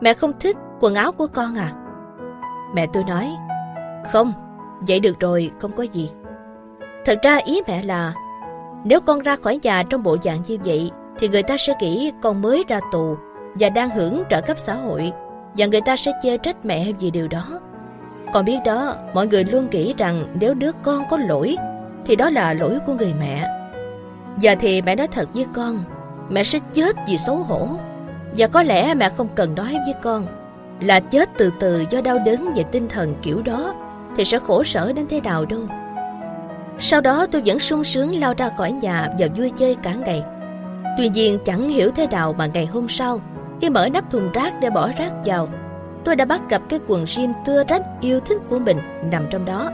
Mẹ không thích quần áo của con à? Mẹ tôi nói, không, vậy được rồi, không có gì. Thật ra ý mẹ là, nếu con ra khỏi nhà trong bộ dạng như vậy, thì người ta sẽ nghĩ con mới ra tù và đang hưởng trợ cấp xã hội, và người ta sẽ chê trách mẹ vì điều đó. Con biết đó, mọi người luôn nghĩ rằng nếu đứa con có lỗi, thì đó là lỗi của người mẹ. Giờ thì mẹ nói thật với con, mẹ sẽ chết vì xấu hổ. Và có lẽ mẹ không cần nói với con là chết từ từ do đau đớn về tinh thần kiểu đó thì sẽ khổ sở đến thế nào đâu. Sau đó tôi vẫn sung sướng lao ra khỏi nhà và vui chơi cả ngày. Tuy nhiên chẳng hiểu thế nào mà ngày hôm sau, khi mở nắp thùng rác để bỏ rác vào, tôi đã bắt gặp cái quần jean tưa rách yêu thích của mình nằm trong đó.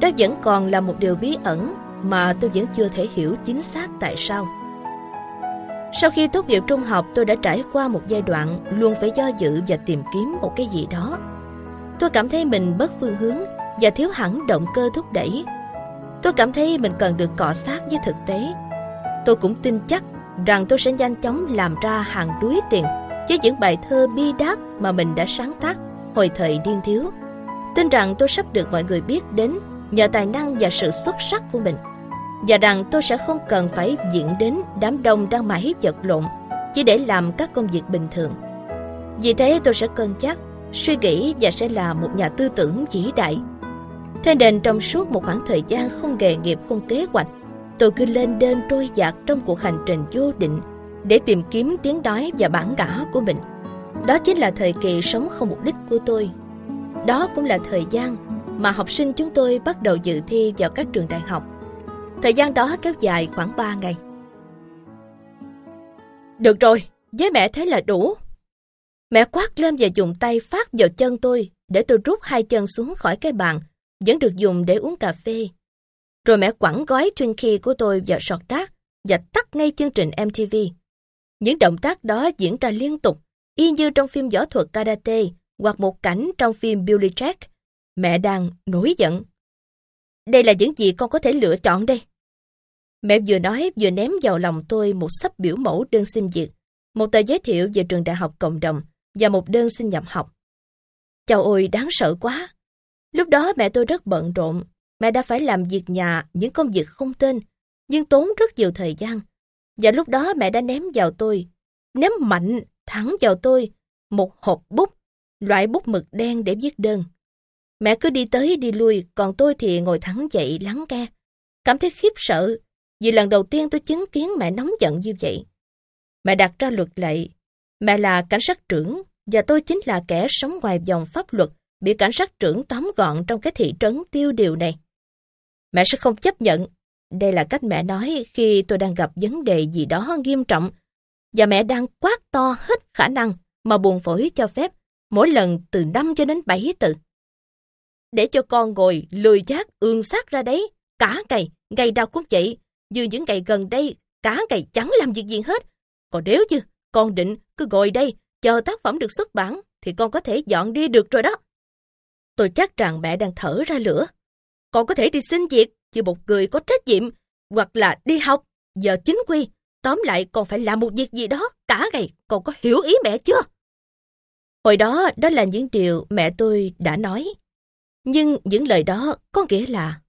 Đó vẫn còn là một điều bí ẩn mà tôi vẫn chưa thể hiểu chính xác tại sao. Sau khi tốt nghiệp trung học, tôi đã trải qua một giai đoạn luôn phải do dự và tìm kiếm một cái gì đó. Tôi cảm thấy mình bất phương hướng và thiếu hẳn động cơ thúc đẩy. Tôi cảm thấy mình cần được cọ sát với thực tế. Tôi cũng tin chắc rằng tôi sẽ nhanh chóng làm ra hàng đuối tiền với những bài thơ bi đát mà mình đã sáng tác hồi thời điên thiếu. Tin rằng tôi sắp được mọi người biết đến nhờ tài năng và sự xuất sắc của mình và rằng tôi sẽ không cần phải diễn đến đám đông đang mãi vật lộn chỉ để làm các công việc bình thường. Vì thế tôi sẽ cân nhắc, suy nghĩ và sẽ là một nhà tư tưởng vĩ đại. Thế nên trong suốt một khoảng thời gian không nghề nghiệp không kế hoạch, tôi cứ lên đên trôi dạt trong cuộc hành trình vô định để tìm kiếm tiếng đói và bản ngã của mình. Đó chính là thời kỳ sống không mục đích của tôi. Đó cũng là thời gian mà học sinh chúng tôi bắt đầu dự thi vào các trường đại học Thời gian đó kéo dài khoảng 3 ngày. Được rồi, với mẹ thế là đủ. Mẹ quát lên và dùng tay phát vào chân tôi để tôi rút hai chân xuống khỏi cái bàn, vẫn được dùng để uống cà phê. Rồi mẹ quẳng gói Twinkie của tôi vào sọt rác và tắt ngay chương trình MTV. Những động tác đó diễn ra liên tục, y như trong phim võ thuật karate hoặc một cảnh trong phim Billy Jack. Mẹ đang nổi giận. Đây là những gì con có thể lựa chọn đây. Mẹ vừa nói vừa ném vào lòng tôi một sắp biểu mẫu đơn xin việc, một tờ giới thiệu về trường đại học cộng đồng và một đơn xin nhập học. Chào ôi, đáng sợ quá. Lúc đó mẹ tôi rất bận rộn. Mẹ đã phải làm việc nhà, những công việc không tên, nhưng tốn rất nhiều thời gian. Và lúc đó mẹ đã ném vào tôi, ném mạnh, thẳng vào tôi, một hộp bút, loại bút mực đen để viết đơn. Mẹ cứ đi tới đi lui, còn tôi thì ngồi thẳng dậy lắng nghe. Cảm thấy khiếp sợ vì lần đầu tiên tôi chứng kiến mẹ nóng giận như vậy. Mẹ đặt ra luật lệ. Mẹ là cảnh sát trưởng và tôi chính là kẻ sống ngoài vòng pháp luật bị cảnh sát trưởng tóm gọn trong cái thị trấn tiêu điều này. Mẹ sẽ không chấp nhận. Đây là cách mẹ nói khi tôi đang gặp vấn đề gì đó nghiêm trọng và mẹ đang quát to hết khả năng mà buồn phổi cho phép mỗi lần từ 5 cho đến 7 từ. Để cho con ngồi lười giác ương sát ra đấy, cả ngày, ngày đau cũng vậy, như những ngày gần đây, cả ngày chẳng làm việc gì hết. Còn nếu như con định cứ ngồi đây, chờ tác phẩm được xuất bản, thì con có thể dọn đi được rồi đó. Tôi chắc rằng mẹ đang thở ra lửa. Con có thể đi xin việc như một người có trách nhiệm, hoặc là đi học, giờ chính quy. Tóm lại còn phải làm một việc gì đó cả ngày, còn có hiểu ý mẹ chưa? Hồi đó, đó là những điều mẹ tôi đã nói. Nhưng những lời đó có nghĩa là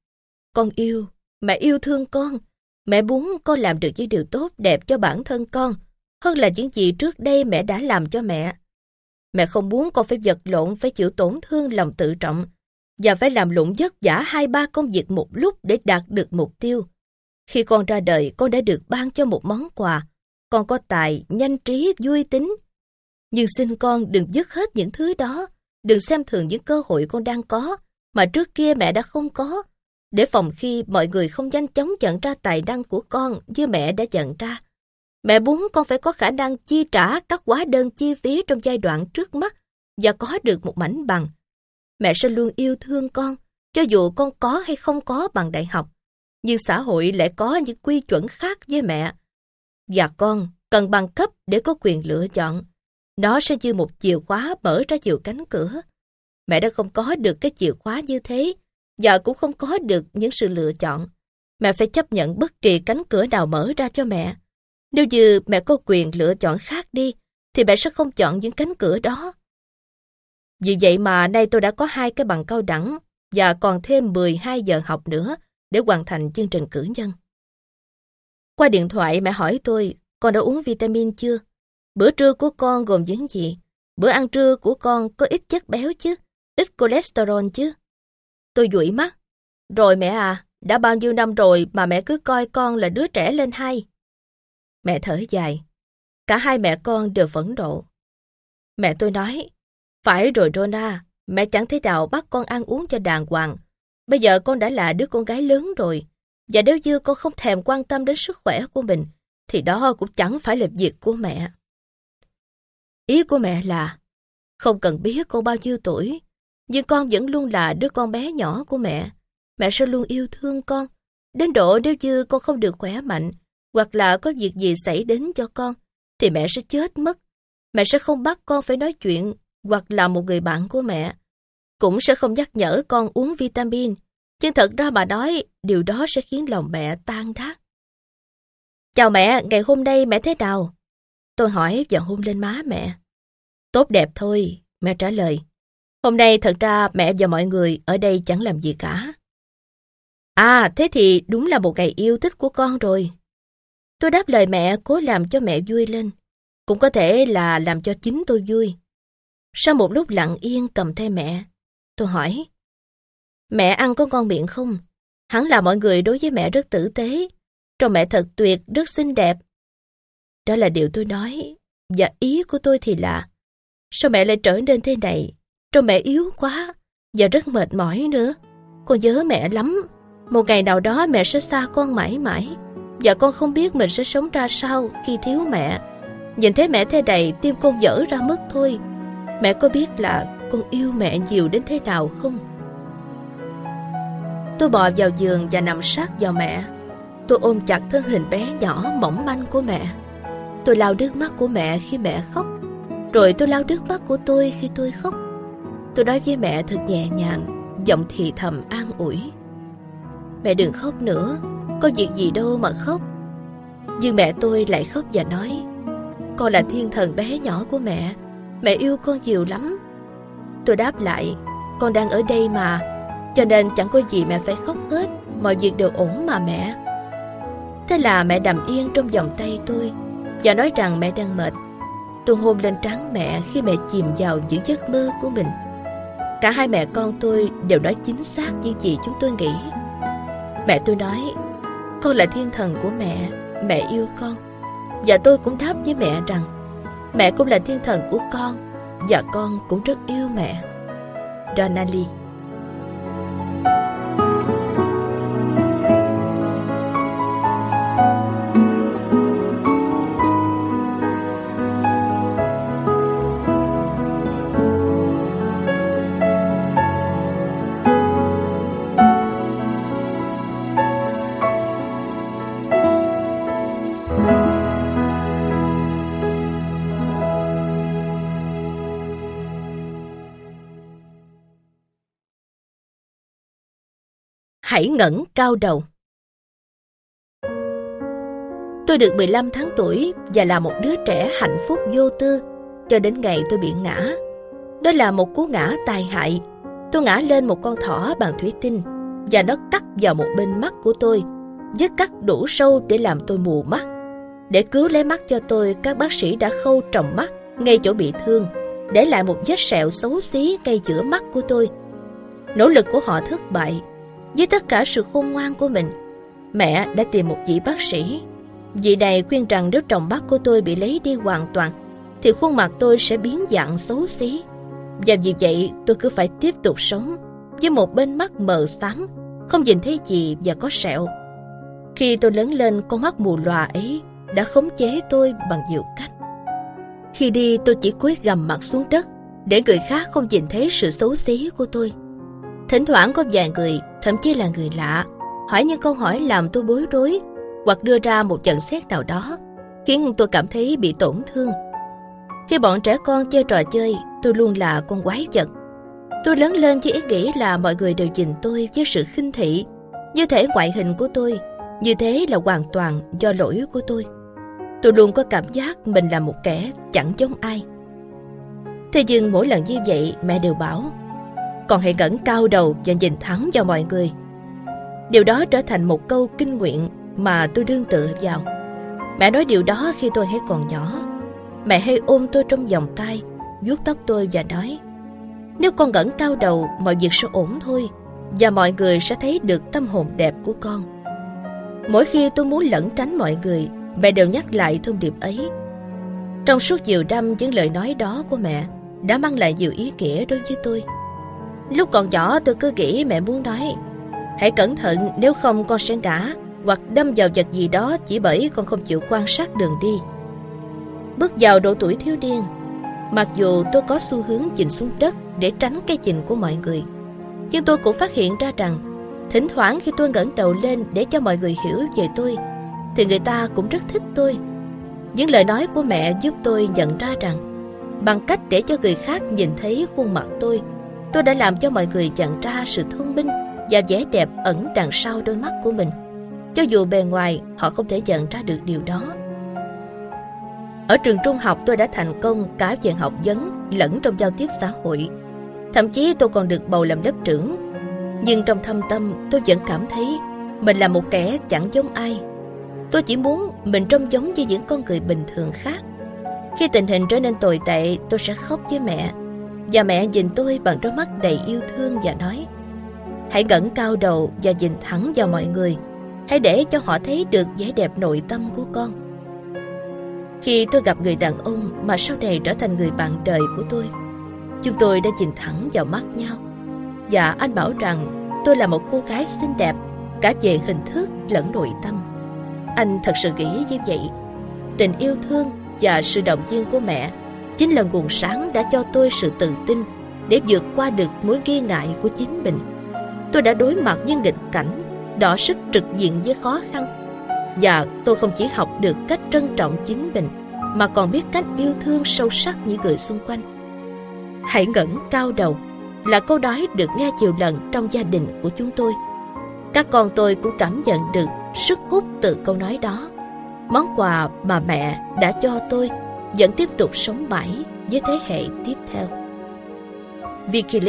con yêu, mẹ yêu thương con, Mẹ muốn con làm được những điều tốt đẹp cho bản thân con, hơn là những gì trước đây mẹ đã làm cho mẹ. Mẹ không muốn con phải vật lộn, phải chịu tổn thương lòng tự trọng, và phải làm lụng vất vả hai ba công việc một lúc để đạt được mục tiêu. Khi con ra đời, con đã được ban cho một món quà. Con có tài, nhanh trí, vui tính. Nhưng xin con đừng dứt hết những thứ đó. Đừng xem thường những cơ hội con đang có, mà trước kia mẹ đã không có để phòng khi mọi người không nhanh chóng nhận ra tài năng của con như mẹ đã nhận ra. Mẹ muốn con phải có khả năng chi trả các hóa đơn chi phí trong giai đoạn trước mắt và có được một mảnh bằng. Mẹ sẽ luôn yêu thương con, cho dù con có hay không có bằng đại học. Nhưng xã hội lại có những quy chuẩn khác với mẹ. Và con cần bằng cấp để có quyền lựa chọn. Nó sẽ như một chìa khóa mở ra nhiều cánh cửa. Mẹ đã không có được cái chìa khóa như thế và cũng không có được những sự lựa chọn. Mẹ phải chấp nhận bất kỳ cánh cửa nào mở ra cho mẹ. Nếu như mẹ có quyền lựa chọn khác đi, thì mẹ sẽ không chọn những cánh cửa đó. Vì vậy mà nay tôi đã có hai cái bằng cao đẳng và còn thêm 12 giờ học nữa để hoàn thành chương trình cử nhân. Qua điện thoại mẹ hỏi tôi, con đã uống vitamin chưa? Bữa trưa của con gồm những gì? Bữa ăn trưa của con có ít chất béo chứ? Ít cholesterol chứ? Tôi dụi mắt. Rồi mẹ à, đã bao nhiêu năm rồi mà mẹ cứ coi con là đứa trẻ lên hay. Mẹ thở dài. Cả hai mẹ con đều phẫn nộ. Mẹ tôi nói, phải rồi Rona, mẹ chẳng thấy nào bắt con ăn uống cho đàng hoàng. Bây giờ con đã là đứa con gái lớn rồi. Và nếu như con không thèm quan tâm đến sức khỏe của mình, thì đó cũng chẳng phải là việc của mẹ. Ý của mẹ là, không cần biết con bao nhiêu tuổi, nhưng con vẫn luôn là đứa con bé nhỏ của mẹ. Mẹ sẽ luôn yêu thương con. Đến độ nếu như con không được khỏe mạnh, hoặc là có việc gì xảy đến cho con, thì mẹ sẽ chết mất. Mẹ sẽ không bắt con phải nói chuyện hoặc là một người bạn của mẹ. Cũng sẽ không nhắc nhở con uống vitamin. Nhưng thật ra bà nói điều đó sẽ khiến lòng mẹ tan đát. Chào mẹ, ngày hôm nay mẹ thế nào? Tôi hỏi và hôn lên má mẹ. Tốt đẹp thôi, mẹ trả lời. Hôm nay thật ra mẹ và mọi người ở đây chẳng làm gì cả. À, thế thì đúng là một ngày yêu thích của con rồi. Tôi đáp lời mẹ cố làm cho mẹ vui lên. Cũng có thể là làm cho chính tôi vui. Sau một lúc lặng yên cầm tay mẹ, tôi hỏi. Mẹ ăn có ngon miệng không? hắn là mọi người đối với mẹ rất tử tế. Trông mẹ thật tuyệt, rất xinh đẹp. Đó là điều tôi nói. Và ý của tôi thì là Sao mẹ lại trở nên thế này? Trông mẹ yếu quá Và rất mệt mỏi nữa Con nhớ mẹ lắm Một ngày nào đó mẹ sẽ xa con mãi mãi Và con không biết mình sẽ sống ra sao Khi thiếu mẹ Nhìn thấy mẹ thế này Tim con dở ra mất thôi Mẹ có biết là con yêu mẹ nhiều đến thế nào không? Tôi bò vào giường và nằm sát vào mẹ. Tôi ôm chặt thân hình bé nhỏ mỏng manh của mẹ. Tôi lau nước mắt của mẹ khi mẹ khóc. Rồi tôi lau nước mắt của tôi khi tôi khóc. Tôi nói với mẹ thật nhẹ nhàng, Giọng thì thầm an ủi. Mẹ đừng khóc nữa, Có việc gì đâu mà khóc. Nhưng mẹ tôi lại khóc và nói, Con là thiên thần bé nhỏ của mẹ Mẹ yêu con nhiều lắm Tôi đáp lại Con đang ở đây mà Cho nên chẳng có gì mẹ phải khóc hết Mọi việc đều ổn mà mẹ Thế là mẹ nằm yên trong vòng tay tôi và nói rằng mẹ đang mệt. Tôi hôn lên trán mẹ khi mẹ chìm vào những giấc mơ của mình. Cả hai mẹ con tôi đều nói chính xác như gì chúng tôi nghĩ. Mẹ tôi nói, con là thiên thần của mẹ, mẹ yêu con. Và tôi cũng đáp với mẹ rằng, mẹ cũng là thiên thần của con, và con cũng rất yêu mẹ. Donnelly. Hãy ngẩng cao đầu. Tôi được 15 tháng tuổi và là một đứa trẻ hạnh phúc vô tư cho đến ngày tôi bị ngã. Đó là một cú ngã tai hại. Tôi ngã lên một con thỏ bằng thủy tinh và nó cắt vào một bên mắt của tôi, vết cắt đủ sâu để làm tôi mù mắt. Để cứu lấy mắt cho tôi, các bác sĩ đã khâu trồng mắt ngay chỗ bị thương, để lại một vết sẹo xấu xí ngay giữa mắt của tôi. Nỗ lực của họ thất bại với tất cả sự khôn ngoan của mình, mẹ đã tìm một vị bác sĩ. Vị này khuyên rằng nếu tròng mắt của tôi bị lấy đi hoàn toàn, thì khuôn mặt tôi sẽ biến dạng xấu xí. Và vì vậy tôi cứ phải tiếp tục sống với một bên mắt mờ xám, không nhìn thấy gì và có sẹo. Khi tôi lớn lên, con mắt mù lòa ấy đã khống chế tôi bằng nhiều cách. Khi đi tôi chỉ cúi gầm mặt xuống đất để người khác không nhìn thấy sự xấu xí của tôi. Thỉnh thoảng có vài người, thậm chí là người lạ, hỏi những câu hỏi làm tôi bối rối hoặc đưa ra một nhận xét nào đó, khiến tôi cảm thấy bị tổn thương. Khi bọn trẻ con chơi trò chơi, tôi luôn là con quái vật. Tôi lớn lên với ý nghĩ là mọi người đều nhìn tôi với sự khinh thị, như thể ngoại hình của tôi, như thế là hoàn toàn do lỗi của tôi. Tôi luôn có cảm giác mình là một kẻ chẳng giống ai. Thế nhưng mỗi lần như vậy mẹ đều bảo còn hãy ngẩng cao đầu và nhìn thẳng vào mọi người. Điều đó trở thành một câu kinh nguyện mà tôi đương tự vào. Mẹ nói điều đó khi tôi hay còn nhỏ. Mẹ hay ôm tôi trong vòng tay, vuốt tóc tôi và nói Nếu con ngẩng cao đầu, mọi việc sẽ ổn thôi và mọi người sẽ thấy được tâm hồn đẹp của con. Mỗi khi tôi muốn lẩn tránh mọi người, mẹ đều nhắc lại thông điệp ấy. Trong suốt nhiều năm, những lời nói đó của mẹ đã mang lại nhiều ý nghĩa đối với tôi. Lúc còn nhỏ tôi cứ nghĩ mẹ muốn nói Hãy cẩn thận nếu không con sẽ ngã Hoặc đâm vào vật gì đó chỉ bởi con không chịu quan sát đường đi Bước vào độ tuổi thiếu niên Mặc dù tôi có xu hướng chỉnh xuống đất để tránh cái nhìn của mọi người Nhưng tôi cũng phát hiện ra rằng Thỉnh thoảng khi tôi ngẩng đầu lên để cho mọi người hiểu về tôi thì người ta cũng rất thích tôi. Những lời nói của mẹ giúp tôi nhận ra rằng bằng cách để cho người khác nhìn thấy khuôn mặt tôi, tôi đã làm cho mọi người nhận ra sự thông minh và vẻ đẹp ẩn đằng sau đôi mắt của mình. Cho dù bề ngoài họ không thể nhận ra được điều đó. Ở trường trung học tôi đã thành công cả về học vấn lẫn trong giao tiếp xã hội. Thậm chí tôi còn được bầu làm lớp trưởng. Nhưng trong thâm tâm tôi vẫn cảm thấy mình là một kẻ chẳng giống ai. Tôi chỉ muốn mình trông giống như những con người bình thường khác. Khi tình hình trở nên tồi tệ, tôi sẽ khóc với mẹ. Và mẹ nhìn tôi bằng đôi mắt đầy yêu thương và nói Hãy ngẩng cao đầu và nhìn thẳng vào mọi người. Hãy để cho họ thấy được vẻ đẹp nội tâm của con. Khi tôi gặp người đàn ông mà sau này trở thành người bạn đời của tôi, chúng tôi đã nhìn thẳng vào mắt nhau. Và anh bảo rằng tôi là một cô gái xinh đẹp, cả về hình thức lẫn nội tâm. Anh thật sự nghĩ như vậy. Tình yêu thương và sự động viên của mẹ chính là nguồn sáng đã cho tôi sự tự tin để vượt qua được mối nghi ngại của chính mình. Tôi đã đối mặt với nghịch cảnh, đỏ sức trực diện với khó khăn. Và tôi không chỉ học được cách trân trọng chính mình, mà còn biết cách yêu thương sâu sắc những người xung quanh. Hãy ngẩng cao đầu là câu nói được nghe nhiều lần trong gia đình của chúng tôi. Các con tôi cũng cảm nhận được sức hút từ câu nói đó. Món quà mà mẹ đã cho tôi vẫn tiếp tục sống mãi với thế hệ tiếp theo. Vicky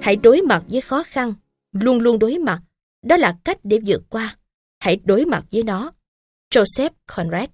Hãy đối mặt với khó khăn, luôn luôn đối mặt. Đó là cách để vượt qua. Hãy đối mặt với nó. Joseph Conrad